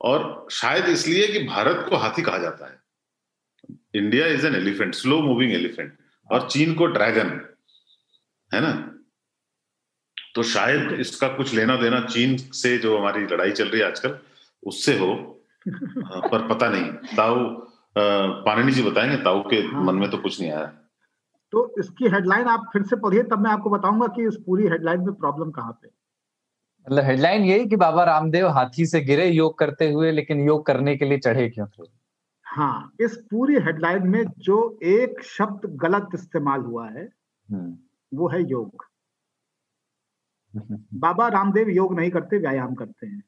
S4: और शायद इसलिए कि भारत को हाथी कहा जाता है। India is an elephant, slow moving elephant और चीन को ड्रैगन, है ना? तो शायद इसका कुछ लेना देना चीन से जो हमारी लड़ाई चल रही है आजकल उससे हो। पर पता नहीं। ताऊ पानी जी बताएँगे? ताऊ के हाँ। मन में तो कुछ नहीं आया।
S3: तो इसकी हेडलाइन आप फिर से पढ़िए तब मैं आपको बताऊँगा कि इस पूरी हेडलाइन में प्रॉब्लम कहाँ पे
S2: मतलब हेडलाइन यही कि बाबा रामदेव हाथी से गिरे योग करते हुए लेकिन योग करने के लिए चढ़े क्यों थे?
S3: हाँ इस पूरी हेडलाइन में जो एक शब्द गलत इस्तेमाल हुआ है हम्म। वो है योग। बाबा रामदेव योग नहीं करते व्यायाम करते हैं।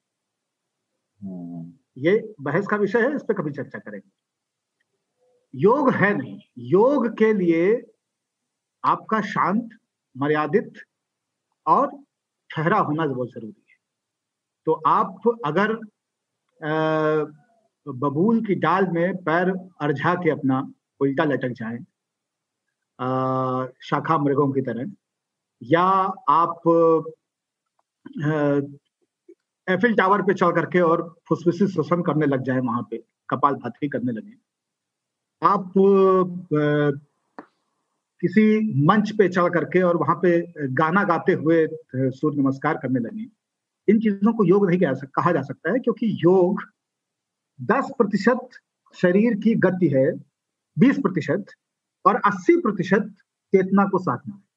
S3: हम्म। ये बहस का विषय है इस पर कभी चर्चा करेंगे। योग है नहीं। योग के लिए आपका शांत मर्यादित और ठहरा होना बहुत ज़रूरी है। तो आप अगर बबूल की डाल में पैर अरझा के अपना उल्टा लटक जाए शाखा मृगों की तरह या आप एफिल टावर पे चढ़ करके और फुसफुसी श्वसन करने लग जाए वहाँ पे, कपाल भाती करने लगे। आप किसी मंच पे चढ़ करके और वहाँ पे गाना गाते हुए सूर्य नमस्कार करने लगे। इन चीज़ों को योग नहीं कहा जा सकता है क्योंकि योग 10 प्रतिशत शरीर की गति है 20 प्रतिशत और 80 प्रतिशत चेतना को साधना है।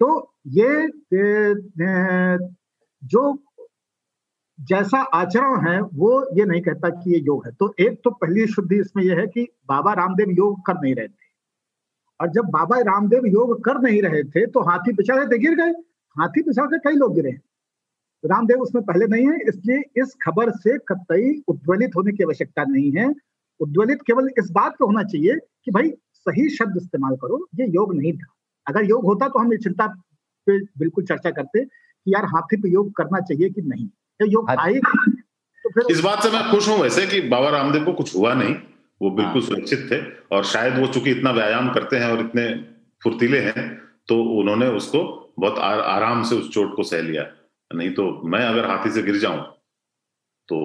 S3: तो ये जो जैसा आचरण है, वो ये नहीं कहता कि ये योग है। तो एक तो पहली शुद्धि इसमें यह है कि बाबा रामदेव योग कर नहीं रहे थे। और जब बाबा रामदेव योग कर नहीं रहे थे तो हाथी पिछड़ थे गिर गए। हाथी पिछड़ के कई लोग गिरे रामदेव उसमें पहले नहीं है, इसलिए इस खबर से कतई उद्वलित होने की आवश्यकता नहीं है। उद्वलित केवल इस बात को होना चाहिए कि भाई सही शब्द इस्तेमाल करो, ये योग नहीं था। अगर योग होता तो हम ये चिंता पे बिल्कुल चर्चा करते कि यार हाथी पे योग करना चाहिए कि नहीं? योग आए
S4: तो फिर इस बात से मैं खुश हूँ वैसे कि बाबा रामदेव को कुछ हुआ नहीं वो बिल्कुल हाँ। सुरक्षित थे और शायद वो चूँकि इतना व्यायाम करते हैं और इतने फुर्तीले हैं तो उन्होंने उसको बहुत आ, आराम से उस चोट को सह लिया। नहीं तो मैं अगर हाथी से गिर जाऊँ तो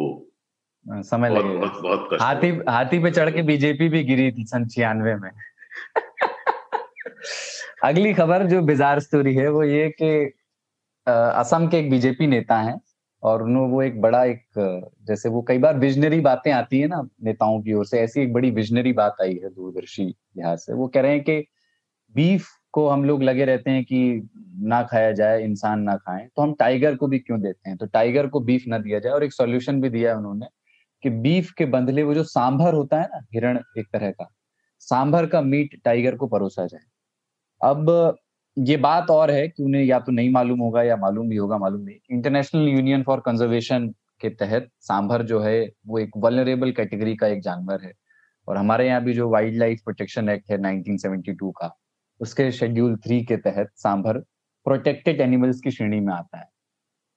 S2: हाँ, समय लगेगा। बहुत, बहुत, बहुत हाथी हाथी पे चढ़ के बीजेपी भी गिरी थी सन छियानवे में। अगली खबर जो बिजार स्टोरी है, वो ये कि असम के एक बीजेपी नेता हैं और उन्होंने वो एक बड़ा एक, जैसे वो कई बार विजनरी बातें आती है ना नेताओं की ओर से, ऐसी एक बड़ी विजनरी बात आई है दूरदर्शी लिहाज से। वो कह रहे हैं कि बीफ को हम लोग लगे रहते हैं कि ना खाया जाए, इंसान ना खाएँ तो हम टाइगर को भी क्यों देते हैं? तो टाइगर को बीफ ना दिया जाए और एक सॉल्यूशन भी दिया है उन्होंने कि बीफ के बदले वो जो सांभर होता है ना हिरण एक तरह का, सांभर का मीट टाइगर को परोसा जाए। अब ये बात और है कि उन्हें या तो नहीं मालूम होगा या मालूम भी होगा, मालूम नहीं। इंटरनेशनल यूनियन फॉर कंजर्वेशन के तहत सांभर जो है, वो एक वलरेबल कैटेगरी का एक जानवर है। और हमारे यहाँ भी जो वाइल्ड लाइफ प्रोटेक्शन एक्ट है 1972 का, उसके शेड्यूल थ्री के तहत सांभर प्रोटेक्टेड एनिमल्स की श्रेणी में आता है।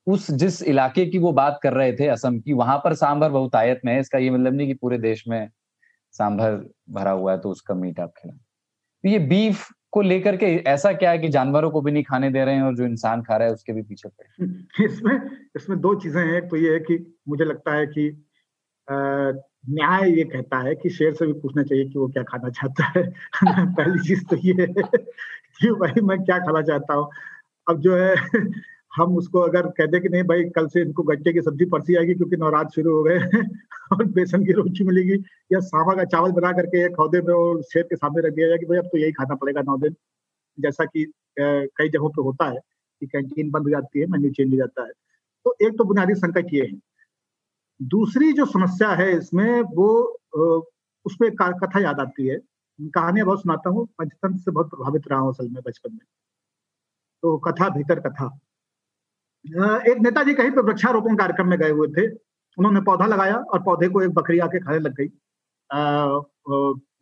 S2: उस, जिस इलाके की वो बात कर रहे थे, असम की, वहाँ पर सांभर बहुत आयत में है। इसका ये मतलब नहीं कि पूरे देश में सांभर भरा हुआ है तो उसका मीट आप खिलाएँ तो ये बीफ को लेकर के ऐसा क्या है कि जानवरों को भी नहीं खाने दे रहे हैं और जो इंसान खा रहा है उसके भी पीछे
S3: पड़े? इसमें इसमें दो चीज़ें हैं। एक तो ये है कि मुझे लगता है कि न्याय ये कहता है कि शेर से भी पूछना चाहिए कि वो क्या खाना चाहता है। पहली चीज़ तो ये है कि भाई मैं क्या खाना चाहता हूँ। अब जो है हम उसको अगर कह दे कि नहीं भाई, कल से इनको गट्टे की सब्ज़ी परसी आएगी क्योंकि नवरात शुरू हो गए और बेसन की रोटी मिलेगी, या सावा का चावल बना करके एक खौदे में और शेर के सामने रख दिया जाए कि भाई अब तो यही खाना पड़ेगा नौ दिन। जैसा कि कई जगहों पर होता है कि कैंटीन बंद हो जाती है, मेन्यू चेंज हो जाता है। तो एक तो बुनियादी संकट ये है। दूसरी जो समस्या है इसमें वो उसमें कथा याद आती है। कहानियाँ बहुत सुनाता हूँ, पंचतंत्र से बहुत प्रभावित रहा हूँ असल में बचपन में। तो कथा भीतर कथा। एक नेताजी कहीं पर वृक्षारोपण कार्यक्रम में गए हुए थे। उन्होंने पौधा लगाया और पौधे को एक बकरी आके खाने लग गई।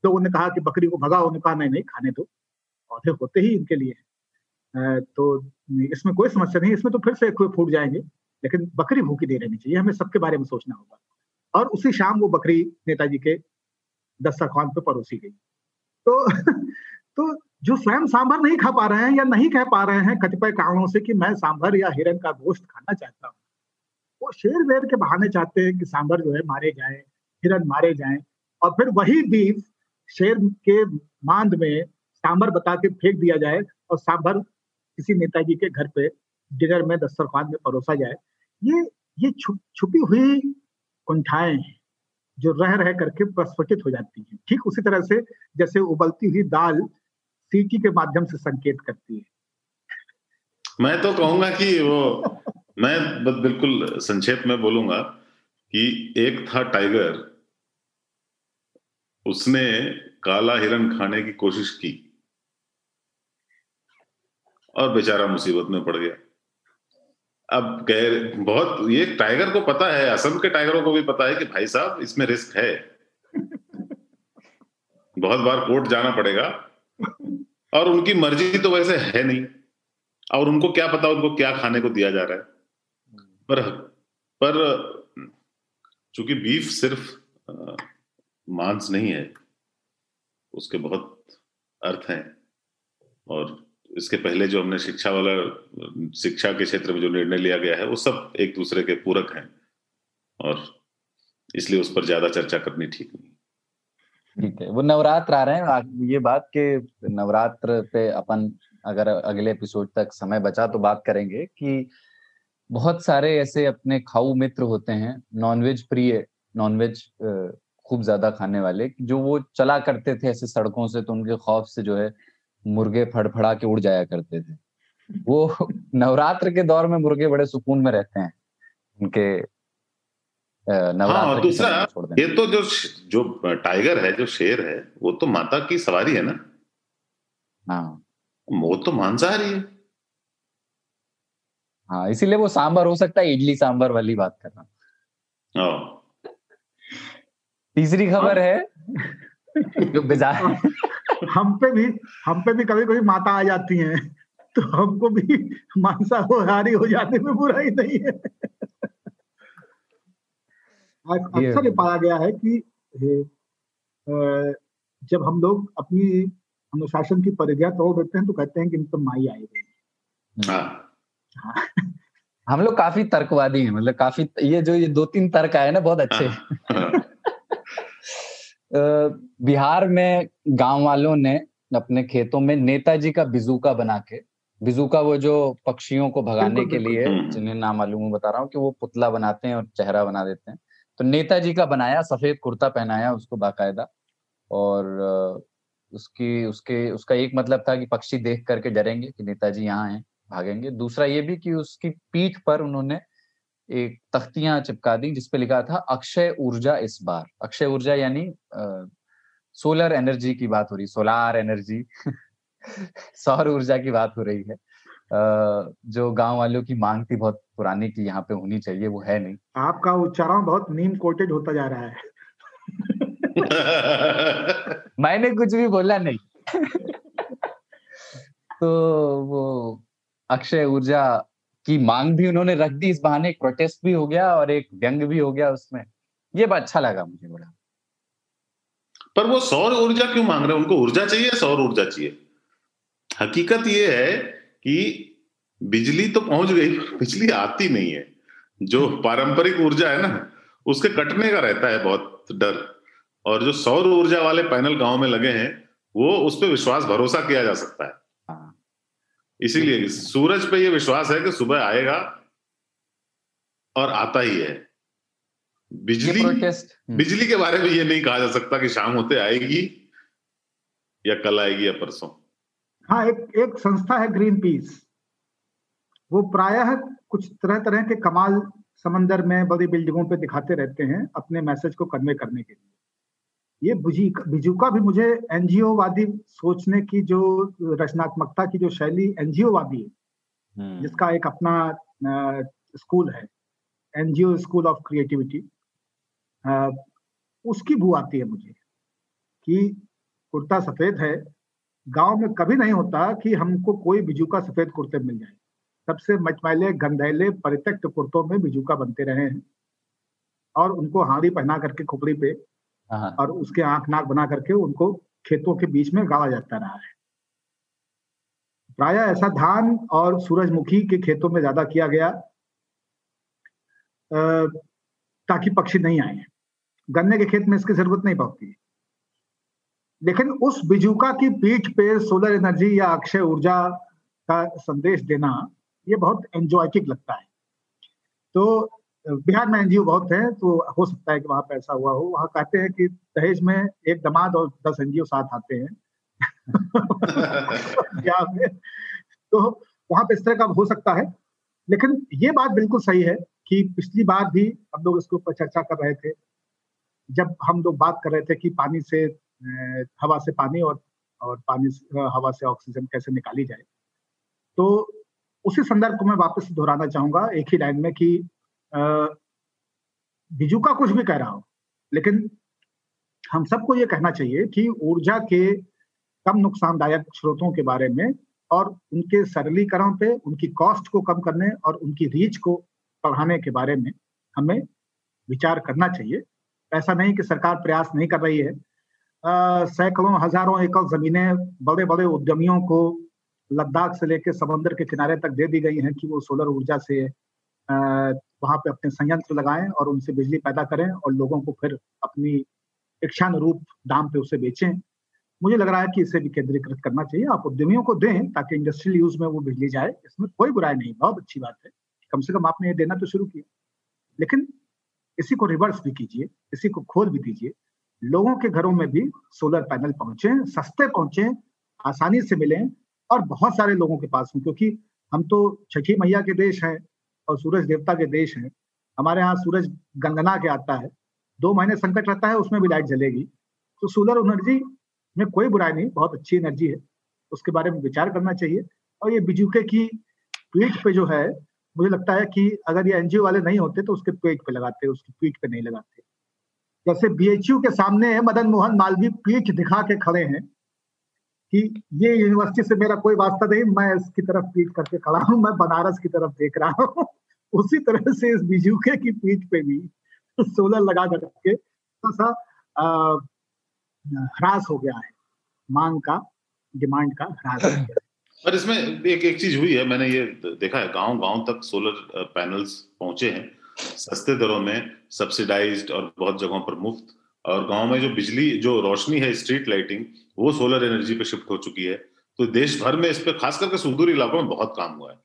S3: लोगों ने कहा कि बकरी को भगाओ। उन्होंने कहा, नहीं नहीं, खाने दो। पौधे होते ही इनके लिए तो इसमें कोई समस्या नहीं। इसमें तो फिर से फूट जाएँगे, लेकिन बकरी भूखी नहीं रहनी चाहिए। हमें सबके बारे में सोचना होगा। और उसी शाम वो बकरी नेताजी के दस्तरखान पे परोसी गई। तो तो जो स्वयं सांभर नहीं खा पा रहे हैं या नहीं कह पा रहे हैं कतिपय कारणों से कि मैं सांभर या हिरन का गोश्त खाना चाहता हूँ। वो शेर वेर के बहाने चाहते हैं कि सांभर जो है मारे जाए हिरन मारे जाए और फिर वही बीफ शेर के मांद में सांभर बता के फेंक दिया जाए और सांभर किसी नेताजी के घर पे डिनर में दस्तरखान में परोसा जाए। ये ये छु, छुपी हुई कुंठाएँ हैं जो रह रह करके प्रस्फुटित हो जाती हैं। ठीक उसी तरह से जैसे उबलती हुई दाल सीटी के माध्यम से संकेत करती है।
S4: मैं तो कहूँगा कि वो, मैं बिल्कुल संक्षेप में बोलूँगा कि एक था टाइगर। उसने काला हिरण खाने की कोशिश की। और बेचारा मुसीबत में पड़ गया। अब कह बहुत, ये टाइगर को पता है, असम के टाइगरों को भी पता है कि भाई साहब, इसमें रिस्क है। बहुत बार कोर्ट जाना पड़ेगा। और उनकी मर्ज़ी तो वैसे है नहीं। और उनको क्या पता उनको क्या खाने को दिया जा रहा है। पर पर चूँकि बीफ सिर्फ़ मांस नहीं है, उसके बहुत अर्थ हैं। और इसके पहले जो हमने शिक्षा वाला, शिक्षा के क्षेत्र में जो निर्णय लिया गया है, वो सब एक दूसरे के पूरक हैं। और इसलिए उस पर ज़्यादा चर्चा करनी ठीक नहीं।
S2: ठीक है, वो नवरात्र आ रहे हैं। ये बात के नवरात्र पे अपन अगर अगले एपिसोड तक समय बचा तो बात करेंगे कि बहुत सारे ऐसे अपने खाऊ मित्र होते हैं नॉनवेज प्रिय नॉनवेज खूब ज़्यादा खाने वाले, जो वो चला करते थे ऐसे सड़कों से तो उनके खौफ से जो है मुर्गे फड़फड़ा के उड़ जाया करते थे। वो नवरात्र के दौर में मुर्गे बड़े सुकून में रहते हैं, उनके
S4: हाँ, दूसरा ये तो जो जो टाइगर है जो शेर है वो तो माता की सवारी है ना? हाँ। वो तो मांसाहारी है।
S2: हाँ इसीलिए वो सांबर हो सकता है इडली सांबर वाली बात कर रहा हाँ। तीसरी खबर हाँ। जो बेजार
S3: हम पे भी हम पे भी कभी कभी माता आ जाती हैं तो हमको भी मांसाहारी हो जाने में बुरा ही नहीं है। अक्सर ये पाया गया है कि जब हम लोग अपनी अनुशासन की परिज्ञा तोड़ देते हैं तो कहते हैं कि इन पर माई आई गई
S2: हाँ। हाँ। हम लोग काफ़ी तर्कवादी हैं मतलब काफ़ी ये जो ये दो तीन तर्क आए ना बहुत अच्छे हाँ। बिहार में गाँव वालों ने अपने खेतों में नेताजी का बिजूका बना के बिजूका वो जो पक्षियों को भगाने के लिए हम्म। जिन्हें नाम मालूम बता रहा हूँ कि वो पुतला बनाते हैं और चेहरा बना देते हैं तो नेताजी का बनाया, सफ़ेद कुर्ता पहनाया उसको बाकायदा और उसकी, उसके, उसका एक मतलब था कि पक्षी देख करके डरेंगे कि नेताजी यहाँ हैं, भागेंगे। दूसरा ये भी कि उसकी पीठ पर उन्होंने एक तख्तियाँ चिपका दी जिसपे लिखा था, अक्षय ऊर्जा इस बार। अक्षय ऊर्जा यानी सोलर एनर्जी की बात हो रही, सोलार एनर्जी। सौर ऊर्जा की बात हो रही है। जो गाँव वालों की मांग थी बहुत पुरानी की यहाँ पे होनी चाहिए वो है नहीं।
S3: आपका उच्चारण बहुत नीम कोटेड होता जा रहा है।
S2: मैंने कुछ भी बोला नहीं। तो वो अक्षय ऊर्जा की मांग भी उन्होंने रख दी। इस बहाने एक प्रोटेस्ट भी हो गया और एक व्यंग भी हो गया उसमें। ये बात अच्छा लगा मुझे बड़ा।
S4: पर वो सौर ऊर्जा क्यों मांग रहे हैं? उनको ऊर्जा चाहिए सौर ऊर्जा चाहिए? हकीकत ये है कि बिजली तो पहुँच गई बिजली आती नहीं है। जो पारंपरिक ऊर्जा है ना उसके कटने का रहता है बहुत डर। और जो सौर ऊर्जा वाले पैनल गाँव में लगे हैं वो उस पर विश्वास भरोसा किया जा सकता है। इसीलिए सूरज पे ये विश्वास है कि सुबह आएगा और आता ही है। बिजली हम्म। बिजली के बारे में ये नहीं कहा जा सकता कि शाम होते आएगी या कल आएगी या परसों।
S3: हाँ एक एक संस्था है ग्रीन पीस वो प्रायः कुछ तरह तरह के कमाल समंदर में बड़ी बिल्डिंगों पे दिखाते रहते हैं अपने मैसेज को कन्वे करने के लिए। ये बिजुका भी मुझे एनजीओ वादी सोचने की जो रचनात्मकता की जो शैली एनजीओ वादी है हम्म। जिसका एक अपना स्कूल है एनजीओ स्कूल ऑफ़ क्रिएटिविटी। उसकी बू आती है मुझे कि कुर्ता सफ़ेद है गाँव में कभी नहीं होता कि हमको कोई बिजू का सफ़ेद कुर्ते मिल जाए। सबसे मचमैले गंधैले परित्यक्त कुर्तों में बिजूका बनते रहे हैं। और उनको हाड़ी पहना करके खुपड़ी पे हाँ। और उसके आँख नाक बना करके उनको खेतों के बीच में गाड़ा जाता रहा है। प्राय ऐसा धान और सूरजमुखी के खेतों में ज़्यादा किया गया ताकि पक्षी नहीं आए। गन्ने के खेत में इसकी ज़रूरत नहीं पड़ती। लेकिन उस बिजुका की पीठ पे सोलर एनर्जी या अक्षय ऊर्जा का संदेश देना ये बहुत एंजॉयटिक लगता है। तो बिहार में एनजीओ बहुत है तो हो सकता है कि वहाँ पे ऐसा हुआ हो। वहाँ कहते हैं कि दहेज में एक दमाद और दस एनजीओ साथ आते हैं। तो वहाँ पे इस तरह का हो सकता है। लेकिन ये बात बिल्कुल सही है कि पिछली बार भी हम लोग इसके ऊपर चर्चा कर रहे थे। जब हम लोग बात कर रहे थे कि पानी से हवा से पानी और और पानी हवा से ऑक्सीजन कैसे निकाली जाए। तो उसी संदर्भ को मैं वापस दोहराना चाहूँगा एक ही लाइन में कि बिजू का कुछ भी कह रहा हूँ, लेकिन हम सबको ये कहना चाहिए कि ऊर्जा के कम नुकसानदायक स्रोतों के बारे में और उनके सरलीकरण पे उनकी कॉस्ट को कम करने और उनकी रीच को बढ़ाने के बारे में हमें विचार करना चाहिए। ऐसा नहीं कि सरकार प्रयास नहीं कर रही है सैकड़ों, हज़ारों एकड़ जमीनें बड़े बड़े उद्यमियों को लद्दाख से लेकर समंदर के किनारे तक दे दी गई हैं कि वो सोलर ऊर्जा से वहाँ पे अपने संयंत्र लगाएँ और उनसे बिजली पैदा करें और लोगों को फिर अपनी इच्छानुरूप दाम पे उसे बेचें। मुझे लग रहा है कि इसे भी केंद्रीकृत करना चाहिए। आप उद्यमियों को दें ताकि इंडस्ट्रियल यूज़ में वो बिजली जाए। इसमें कोई बुराई नहीं, बहुत अच्छी बात है। कम से कम आपने ये देना तो शुरू किया। लेकिन इसी को रिवर्स भी कीजिए, इसी को खोल भी दीजिए। लोगों के घरों में भी सोलर पैनल पहुँचे, सस्ते पहुँचे, आसानी से मिले और बहुत सारे लोगों के पास हों, क्योंकि हम तो छठी मैया के देश हैं और सूरज देवता के देश हैं। हमारे यहाँ सूरज गंगना के आता है। दो महीने संकट रहता है, उसमें भी लाइट जलेगी। तो सोलर एनर्जी में कोई बुराई नहीं, बहुत अच्छी एनर्जी है। उसके बारे में विचार करना चाहिए। और ये बिजुके की पीठ पे जो है, मुझे लगता है कि अगर ये एनजीओ वाले नहीं होते तो उसके पीठ पे लगाते, उसकी पीठ पे नहीं लगाते। जैसे बीएचयू के सामने मदन मोहन मालवीय पीठ दिखा के खड़े हैं कि ये यूनिवर्सिटी से मेरा कोई वास्ता नहीं, मैं इसकी तरफ़ पीठ करके खड़ा हूँ, मैं बनारस की तरफ़ देख रहा हूँ। उसी तरह से इस बीजूके की पीठ पे भी सोलर लगा करके थोड़ा सा ह्रास हो गया है। मांग का, डिमांड का ह्रास
S4: पर इसमें एक एक चीज़ हुई है, मैंने ये देखा है गाँव गाँव तक सोलर पैनल्स पहुँचे हैं। सस्ते दरों में सब्सिडाइज्ड और बहुत जगहों पर मुफ़्त। और गाँव में जो बिजली जो रोशनी है स्ट्रीट लाइटिंग वो सोलर एनर्जी पे शिफ्ट हो चुकी है। तो देश भर में इस पे खास करके सुदूर इलाकों में बहुत काम हुआ है।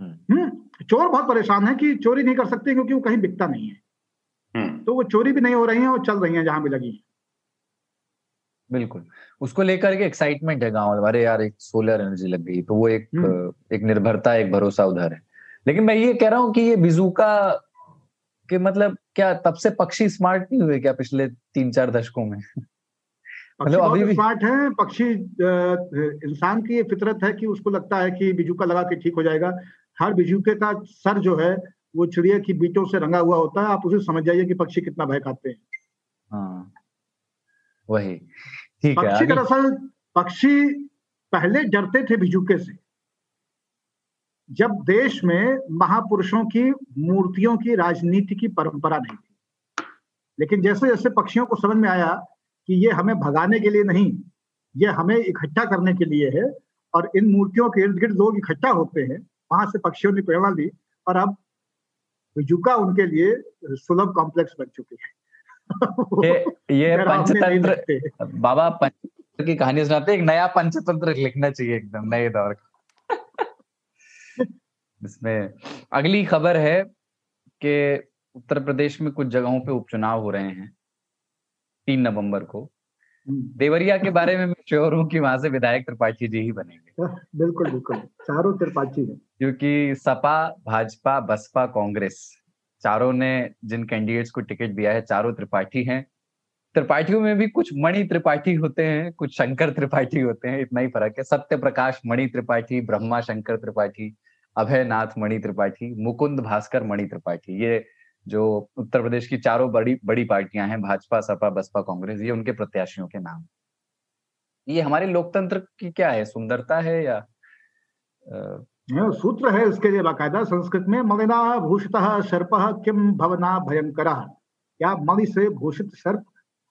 S3: हम्म, हम्म चोर बहुत परेशान है कि चोरी नहीं कर सकते क्योंकि वो कहीं बिकता नहीं है। हम्म। तो वो चोरी भी नहीं हो रही है और चल रही है जहाँ भी लगी है।
S2: बिल्कुल। उसको लेकर के एक्साइटमेंट है गाँव वाले यार एक सोलर एनर्जी लग गई। तो वो एक हम्म। एक निर्भरता एक भरोसा उधर है। लेकिन मैं ये कह रहा हूँ कि ये बिजूका के मतलब क्या तब से पक्षी स्मार्ट नहीं हुए क्या पिछले तीन चार दशकों में?
S3: मतलब अभी भी स्मार्ट है पक्षी इंसान की ये फितरत है कि उसको लगता है कि बिजूका लगा के ठीक हो जाएगा। हर बिजूके का सर जो है वो चिड़िया की बीटों से रंगा हुआ होता है आप उसे समझ जाइए कि पक्षी कितना भय खाते हैं।
S2: हाँ वही।
S3: ठीक है पक्षी दरअसल पक्षी पहले डरते थे बिजूके से। जब देश में महापुरुषों की मूर्तियों की राजनीति की परंपरा नहीं थी। लेकिन जैसे जैसे पक्षियों को समझ में आया कि ये हमें भगाने के लिए नहीं ये हमें इकट्ठा करने के लिए है और इन मूर्तियों के इर्द गिर्द लोग इकट्ठा होते हैं वहाँ से पक्षियों ने प्रेरणा ली और अब जुका उनके लिए सुलभ कॉम्प्लेक्स बन चुकी
S2: है। ये, ये पंचतंत्र बाबा पंचतंत्र की कहानी सुनाते एक नया पंचतंत्र लिखना चाहिए एकदम नए दौर का। इसमें अगली खबर है कि उत्तर प्रदेश में कुछ जगहों पे उपचुनाव हो रहे हैं तीन नवंबर को। हम्म। देवरिया के बारे में मैं श्योर हूँ कि वहाँ से विधायक त्रिपाठी जी ही बनेंगे।
S3: बिल्कुल बिल्कुल। चारों त्रिपाठी है।
S2: क्योंकि सपा भाजपा बसपा कांग्रेस चारों ने जिन कैंडिडेट्स को टिकट दिया है चारों त्रिपाठी हैं। त्रिपाठियों में भी कुछ मणि त्रिपाठी होते हैं कुछ शंकर त्रिपाठी होते हैं इतना ही फ़र्क है। सत्य प्रकाश मणि त्रिपाठी ब्रह्मा शंकर त्रिपाठी अभय नाथ मणि त्रिपाठी, मुकुंद भास्कर मणि त्रिपाठी, ये जो उत्तर प्रदेश की चारों बड़ी बड़ी पार्टियाँ हैं, भाजपा, सपा, बसपा, कांग्रेस, ये उनके प्रत्याशियों के नाम। ये हमारे लोकतंत्र की क्या है, सुंदरता है या
S3: आ... सूत्र है इसके लिए बाकायदा संस्कृत में मणिना भूषित सर्प किम भवना भयंकर। क्या मणि से भूषित सर्प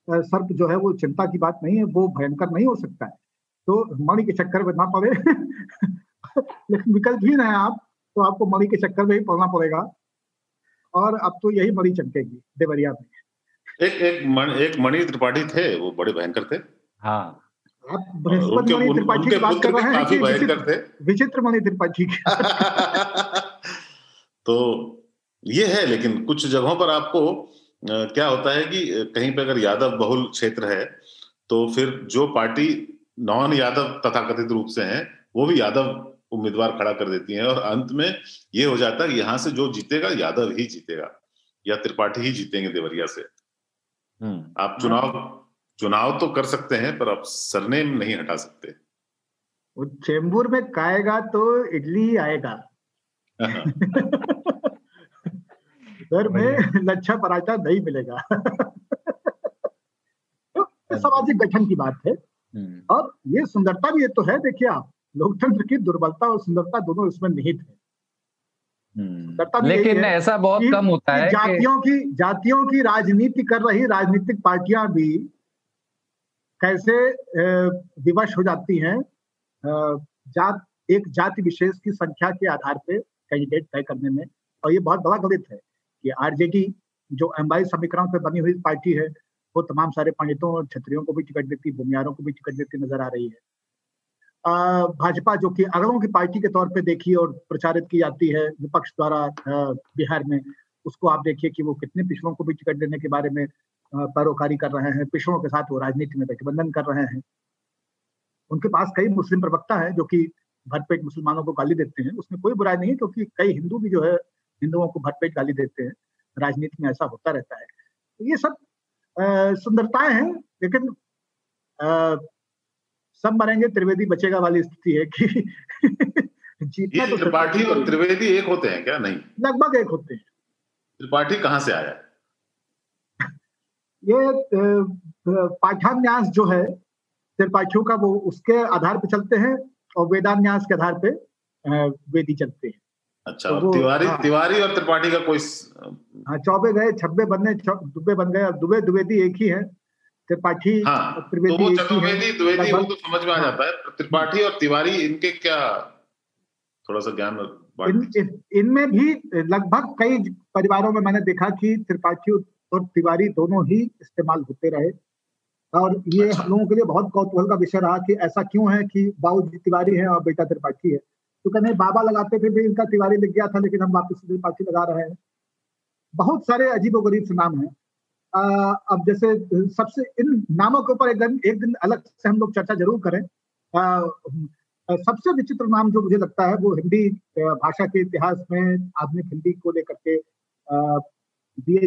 S3: सर्प जो है वो चिंता की बात नहीं है, वो भयंकर नहीं हो सकता है। तो मणि के चक्कर में ना पड़े। लेकिन विकल्प ही है आप तो आपको मणि के चक्कर में ही पड़ना पड़ेगा। और अब तो यही मणि चमकेगी देवरिया में।
S4: एक एक मण, एक मणि त्रिपाठी थे वो बड़े भयंकर थे।
S2: हाँ।
S3: आप बृहस्पति मणि त्रिपाठी की बात कर रहे हैं कि विचित्र मणि त्रिपाठी की।
S4: तो ये है लेकिन कुछ जगहों पर आपको क्या होता है कि कहीं पे अगर यादव बहुल क्षेत्र है तो फिर जो पार्टी नॉन यादव तथाकथित रूप से हैं वो भी यादव उम्मीदवार खड़ा कर देती हैं और अंत में ये हो जाता है यहाँ से जो जीतेगा यादव ही जीतेगा या त्रिपाठी ही जीतेंगे देवरिया से। हम्म। आप चुनाव चुनाव तो कर सकते हैं पर आप सरनेम नहीं हटा सकते।
S3: वो चेंबूर में खाएगा तो इडली ही आएगा। घर में लच्छा पराठा नहीं मिलेगा। तो सामाजिक गठन की बात है। हम्म। और ये सुंदरता भी ये तो है देखिए आप। लोकतंत्र की दुर्बलता और सुंदरता दोनों इसमें निहित है।
S2: हम्म। लेकिन ऐसा बहुत कम होता है
S3: जातियों की जातियों की राजनीति कर रही राजनीतिक पार्टियाँ भी कैसे विवश हो जाती हैं जात एक जाति विशेष की संख्या के आधार पे कैंडिडेट तय करने में। और ये बहुत बड़ा गलत है कि आरजेडी जो एम्बाई समीकरण पे बनी हुई पार्टी है वो तमाम सारे पंडितों और क्षत्रियों को भी टिकट देती भूमियारों को भी टिकट देती नज़र आ रही है। भाजपा जो कि अगलों की पार्टी के तौर पे देखी और प्रचारित की जाती है, विपक्ष द्वारा बिहार में, उसको आप देखिए कि वो कितने पिछड़ों को भी टिकट देने के बारे में पैरोकारी कर रहे हैं, पिछड़ों के साथ वो राजनीति में गठबंधन कर रहे हैं। उनके पास कई मुस्लिम प्रवक्ता है जो कि भरपेट मुसलमानों को गाली देते हैं। उसमें कोई बुराई नहीं क्योंकि कई हिंदू भी जो है, हिंदुओं को भरपेट गाली देते हैं। राजनीति में ऐसा होता रहता है। तो ये सब सुंदरताएँ हैं, लेकिन सब मरेंगे त्रिवेदी बचेगा वाली स्थिति है कि
S4: जीतना तो त्रिपाठी और त्रिवेदी एक होते हैं क्या? नहीं।
S3: लगभग एक होते हैं।
S4: त्रिपाठी कहाँ से आया?
S3: ये पाठान्यास जो है त्रिपाठियों का वो उसके आधार पे चलते हैं और वेदान्यास के आधार पे वेदी चलते हैं।
S4: अच्छा तो तिवारी हाँ, तिवारी और त्रिपाठी का कोई
S3: हाँ चौबे गए छब्बे बनने दुबे बन गए और दुबे द्विवेदी एक ही है। त्रिपाठी
S4: हाँ, तो वो चतुर्वेदी द्विवेदी वो तो समझ में आ जाता है। त्रिपाठी और तिवारी इनके क्या थोड़ा सा ज्ञान
S3: इनमें इन, भी लगभग कई परिवारों में मैंने देखा कि त्रिपाठी और तिवारी दोनों ही इस्तेमाल होते रहे। और ये अच्छा। हम लोगों के लिए बहुत कौतूहल का विषय रहा कि ऐसा क्यों है कि बाबू जी तिवारी है और बेटा त्रिपाठी है। तो कहने बाबा लगाते थे भी इनका तिवारी लग गया था लेकिन हम वापस त्रिपाठी लगा रहे हैं। बहुत सारे अजीब गरीब से नाम है। अब जैसे सबसे इन नामों के ऊपर एक दिन एक दिन अलग से हम लोग चर्चा ज़रूर करें। आ, सबसे विचित्र नाम जो मुझे लगता है वो हिंदी भाषा के इतिहास में आधुनिक हिंदी को लेकर के बी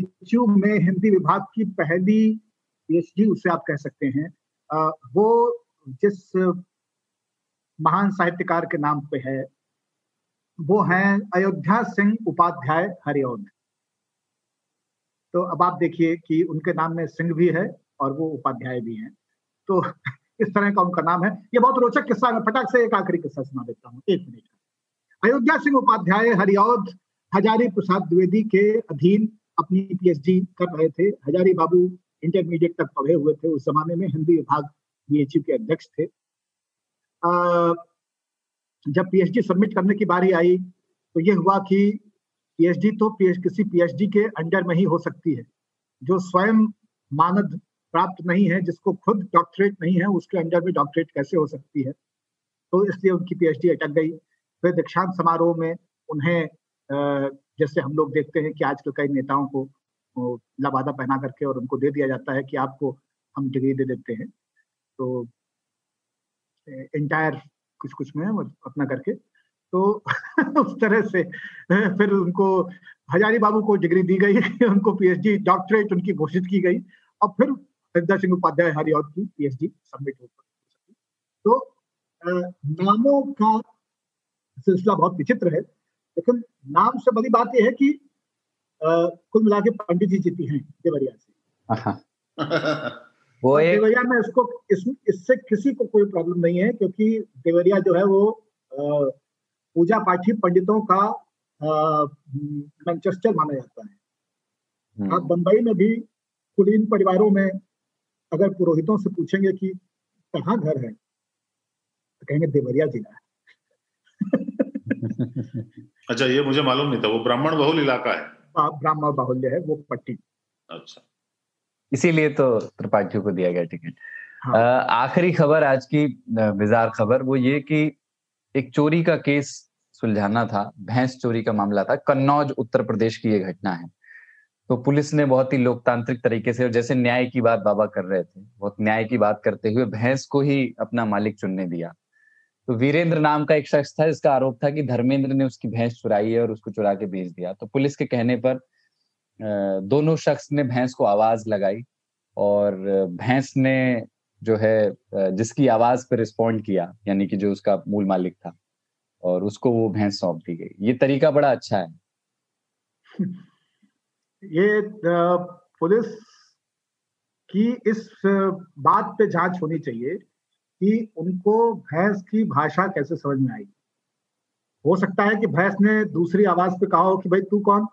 S3: में हिंदी विभाग की पहली पीएचडी उसे आप कह सकते हैं। आ, वो जिस महान साहित्यकार के नाम पे है वो हैं अयोध्या सिंह उपाध्याय हरिओद तो अब आप देखिए कि उनके नाम में सिंह भी है और वो उपाध्याय भी हैं। तो इस तरह का उनका नाम है। ये बहुत रोचक किस्सा है। फटाक से एक आखिरी किस्सा सुना देता हूँ। एक मिनट। अयोध्या सिंह उपाध्याय हरिऔध हजारी प्रसाद द्विवेदी के अधीन अपनी पीएचडी कर रहे थे। हजारी बाबू इंटरमीडिएट तक पढ़े हुए थे। उस जमाने में हिंदी विभाग बीएचयू के अध्यक्ष थे। आ, जब पीएचडी सबमिट करने की बारी आई तो ये हुआ कि पीएचडी तो पीएच किसी पीएचडी के अंडर में ही हो सकती है, जो स्वयं मानद प्राप्त नहीं है, जिसको खुद डॉक्टरेट नहीं है, उसके अंडर में डॉक्टरेट कैसे हो सकती है? तो इसलिए उनकी पीएचडी अटक गई। फिर दीक्षांत समारोह में उन्हें जैसे हम लोग देखते हैं कि आजकल कई नेताओं को लबादा पहना करके और उनको दे दिया जाता है कि आपको हम डिग्री दे देते हैं। तो इंटायर कुछ कुछ में अपना करके तो उस तरह से फिर उनको हजारी बाबू को डिग्री दी गई उनको पीएचडी डॉक्टरेट उनकी घोषित की गई। और फिर हरिदा सिंह उपाध्याय हरिऔध की पीएचडी सबमिट हो तो नामों का सिलसिला बहुत विचित्र है लेकिन नाम से बड़ी बात यह है कि कुल मिला के पंडित जी जीती हैं देवरिया से। वो एक देवरिया में इसको इस, इससे किसी को कोई प्रॉब्लम नहीं है क्योंकि देवरिया जो है वो पूजा पाठी पंडितों का मैनचेस्टर माना जाता है। हम्म। आप बंबई में भी कुलीन परिवारों में अगर पुरोहितों से पूछेंगे कि कहाँ घर है तो कहेंगे देवरिया जिला है।
S4: अच्छा ये मुझे मालूम नहीं था वो ब्राह्मण बहुल इलाका है।
S3: ब्राह्मण बाहुल्य है वो पट्टी।
S4: अच्छा।
S2: इसीलिए तो त्रिपाठियों को दिया गया टिकट। हाँ। आखिरी खबर आज की बिजार खबर वो ये कि एक चोरी का केस सुलझाना था, भैंस चोरी का मामला था, कन्नौज, उत्तर प्रदेश की ये घटना है। तो पुलिस ने बहुत ही लोकतांत्रिक तरीके से जैसे न्याय की बात बाबा कर रहे थे, बहुत न्याय की बात करते हुए भैंस को ही अपना मालिक चुनने दिया। तो वीरेंद्र नाम का एक शख्स था, जिसका आरोप था कि धर्मेंद्र ने उसकी भैंस चुराई है और उसको चुरा के बेच दिया। तो पुलिस के कहने पर दोनों शख्स ने भैंस को आवाज़ लगाई, और भैंस ने जो है जिसकी आवाज़ पर रिस्पॉन्ड किया, यानी कि जो उसका मूल मालिक था, और उसको वो भैंस सौंप दी गई। ये तरीका बड़ा अच्छा है।
S3: ये पुलिस की इस बात पे जाँच होनी चाहिए कि उनको भैंस की भाषा कैसे समझ में आई। हो सकता है कि भैंस ने दूसरी आवाज़ पे कहा हो कि, भाई, तू कौन?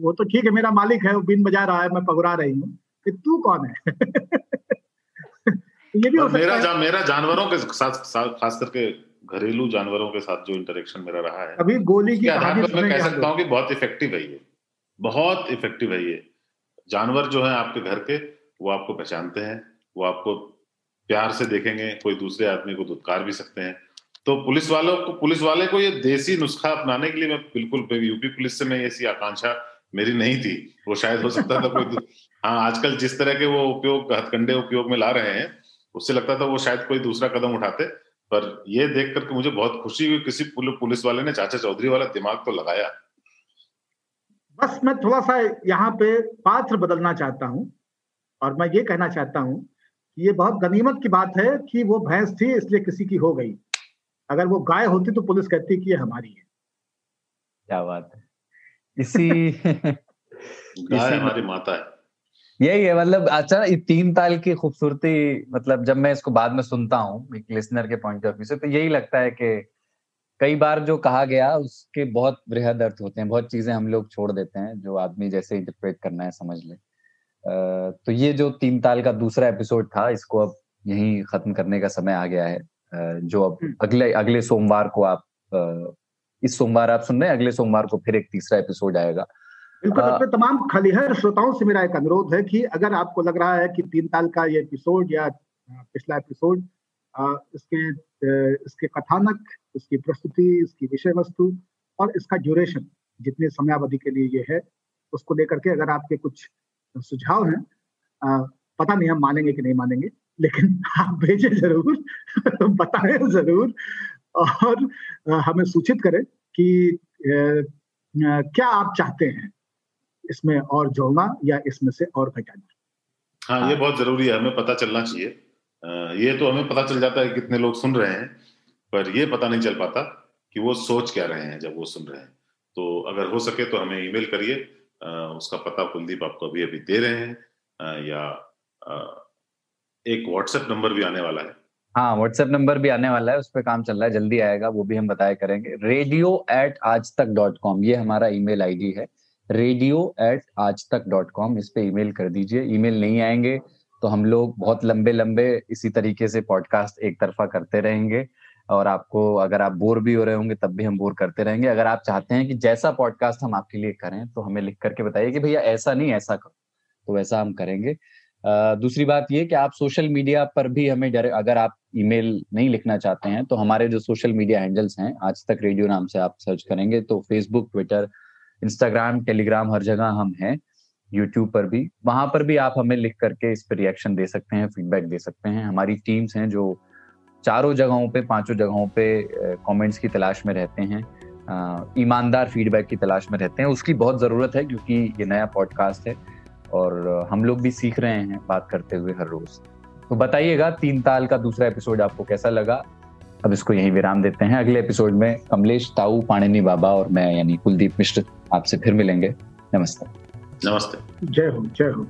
S3: वो तो ठीक है मेरा मालिक है वो बिन बजा रहा है मैं पगुरा रही हूँ कि तू कौन है?
S4: ये भी हो सकता मेरा। जा, मेरा जानवरों के साथ खास करके घरेलू जानवरों के साथ जो इंटरेक्शन मेरा रहा है
S3: अभी गोली की
S4: आधार पर मैं कह सकता हूँ कि बहुत इफ़ेक्टिव है ये बहुत इफ़ेक्टिव है ये। जानवर जो है आपके घर के वो आपको पहचानते हैं वो आपको प्यार से देखेंगे कोई दूसरे आदमी को दुत्कार भी सकते हैं। तो पुलिस वालों को पुलिस वाले को ये देसी नुस्खा अपनाने के लिए मैं बिल्कुल यूपी पुलिस से मैं ऐसी आकांक्षा मेरी नहीं थी। वो शायद हो सकता था कोई हाँ आजकल जिस तरह के वो उपयोग हथकंडे उपयोग में ला रहे हैं उससे लगता था वो शायद कोई दूसरा कदम उठाते। पर ये देख करके मुझे बहुत खुशी हुई किसी पुलिस वाले ने चाचा चौधरी वाला दिमाग तो लगाया।
S3: बस मैं थोड़ा सा यहाँ पे पात्र बदलना चाहता हूँ और मैं ये कहना चाहता हूँ कि ये बहुत गनीमत की बात है कि वो भैंस थी इसलिए किसी की हो गई। अगर वो गाय होती तो पुलिस कहती कि ये हमारी है।
S2: क्या बात है। इसी
S4: गाय हमारी माता है।
S2: यही है मतलब अच्छा ये तीन ताल की खूबसूरती मतलब जब मैं इसको बाद में सुनता हूँ एक लिसनर के पॉइंट ऑफ़ व्यू से तो यही लगता है कि कई बार जो कहा गया उसके बहुत बृहद अर्थ होते हैं बहुत चीज़ें हम लोग छोड़ देते हैं जो आदमी जैसे इंटरप्रेट करना है समझ ले। तो ये जो तीन ताल का दूसरा एपिसोड था इसको अब यहीं खत्म करने का समय आ गया है। जो अब हम्म। अगले अगले सोमवार को आप इस सोमवार आप सुन रहे हैं अगले सोमवार को फिर एक तीसरा एपिसोड आएगा।
S3: बिल्कुल अपने तमाम खलिहर श्रोताओं से मेरा एक अनुरोध है कि अगर आपको लग रहा है कि तीन ताल का ये एपिसोड या पिछला एपिसोड इसके इसके कथानक इसकी प्रस्तुति इसकी विषय वस्तु और इसका ड्यूरेशन जितने समयावधि के लिए ये है उसको लेकर के अगर आपके कुछ सुझाव हैं पता नहीं हम मानेंगे कि नहीं मानेंगे लेकिन आप भेजें ज़रूर बताएँ ज़रूर और हमें सूचित करें कि क्या आप चाहते हैं इसमें और जोड़ना या इसमें से और घटाना?
S4: हाँ ये बहुत ज़रूरी है हमें पता चलना चाहिए। ये तो हमें पता चल जाता है कितने लोग सुन रहे हैं पर ये पता नहीं चल पाता कि वो सोच क्या रहे हैं जब वो सुन रहे हैं। तो अगर हो सके तो हमें ईमेल करिए उसका पता कुलदीप आपको अभी अभी दे रहे हैं या एक व्हाट्सएप नंबर भी आने वाला है।
S2: हाँ व्हाट्सएप नंबर भी आने वाला है, उस पर काम चल रहा है, जल्दी आएगा, वो भी हम बताया करेंगे। Radio at Aaj Tak dot com ये हमारा ईमेल आईडी है। Radio at Aaj Tak dot com इस पे ईमेल कर दीजिए। ईमेल नहीं आएँगे तो हम लोग बहुत लंबे लंबे इसी तरीके से पॉडकास्ट एक तरफा करते रहेंगे। और आपको, अगर आप बोर भी हो रहे होंगे, तब भी हम बोर करते रहेंगे। अगर आप चाहते हैं कि जैसा पॉडकास्ट हम आपके लिए करें तो हमें लिख करके बताइए कि भैया, ऐसा नहीं, ऐसा करो। तो वैसा हम करेंगे। दूसरी बात ये कि आप सोशल मीडिया पर भी हमें अगर आप ईमेल नहीं लिखना चाहते हैं तो हमारे जो सोशल मीडिया हैंडल्स हैं, आज तक रेडियो नाम से आप सर्च करेंगे तो फेसबुक ट्विटर इंस्टाग्राम टेलीग्राम हर जगह हम हैं यूट्यूब पर भी। वहाँ पर भी आप हमें लिख करके इस पर रिएक्शन दे सकते हैं फीडबैक दे सकते हैं। हमारी टीम्स हैं जो चारों जगहों पे, पाँचों जगहों पे कमेंट्स की तलाश में रहते हैं ईमानदार फीडबैक की तलाश में रहते हैं। उसकी बहुत ज़रूरत है, क्योंकि ये नया पॉडकास्ट है, और हम लोग भी सीख रहे हैं बात करते हुए हर रोज। तो बताइएगा तीन ताल का दूसरा एपिसोड आपको कैसा लगा? अब इसको यहीं विराम देते हैं। अगले एपिसोड में कमलेश ताऊ पाणिनी बाबा और मैं यानी कुलदीप मिश्र आपसे फिर मिलेंगे। नमस्ते।
S4: नमस्ते।
S3: जय हो जय हो।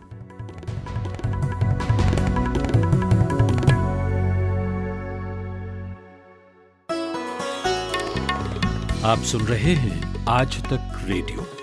S9: आप सुन रहे हैं आज तक रेडियो।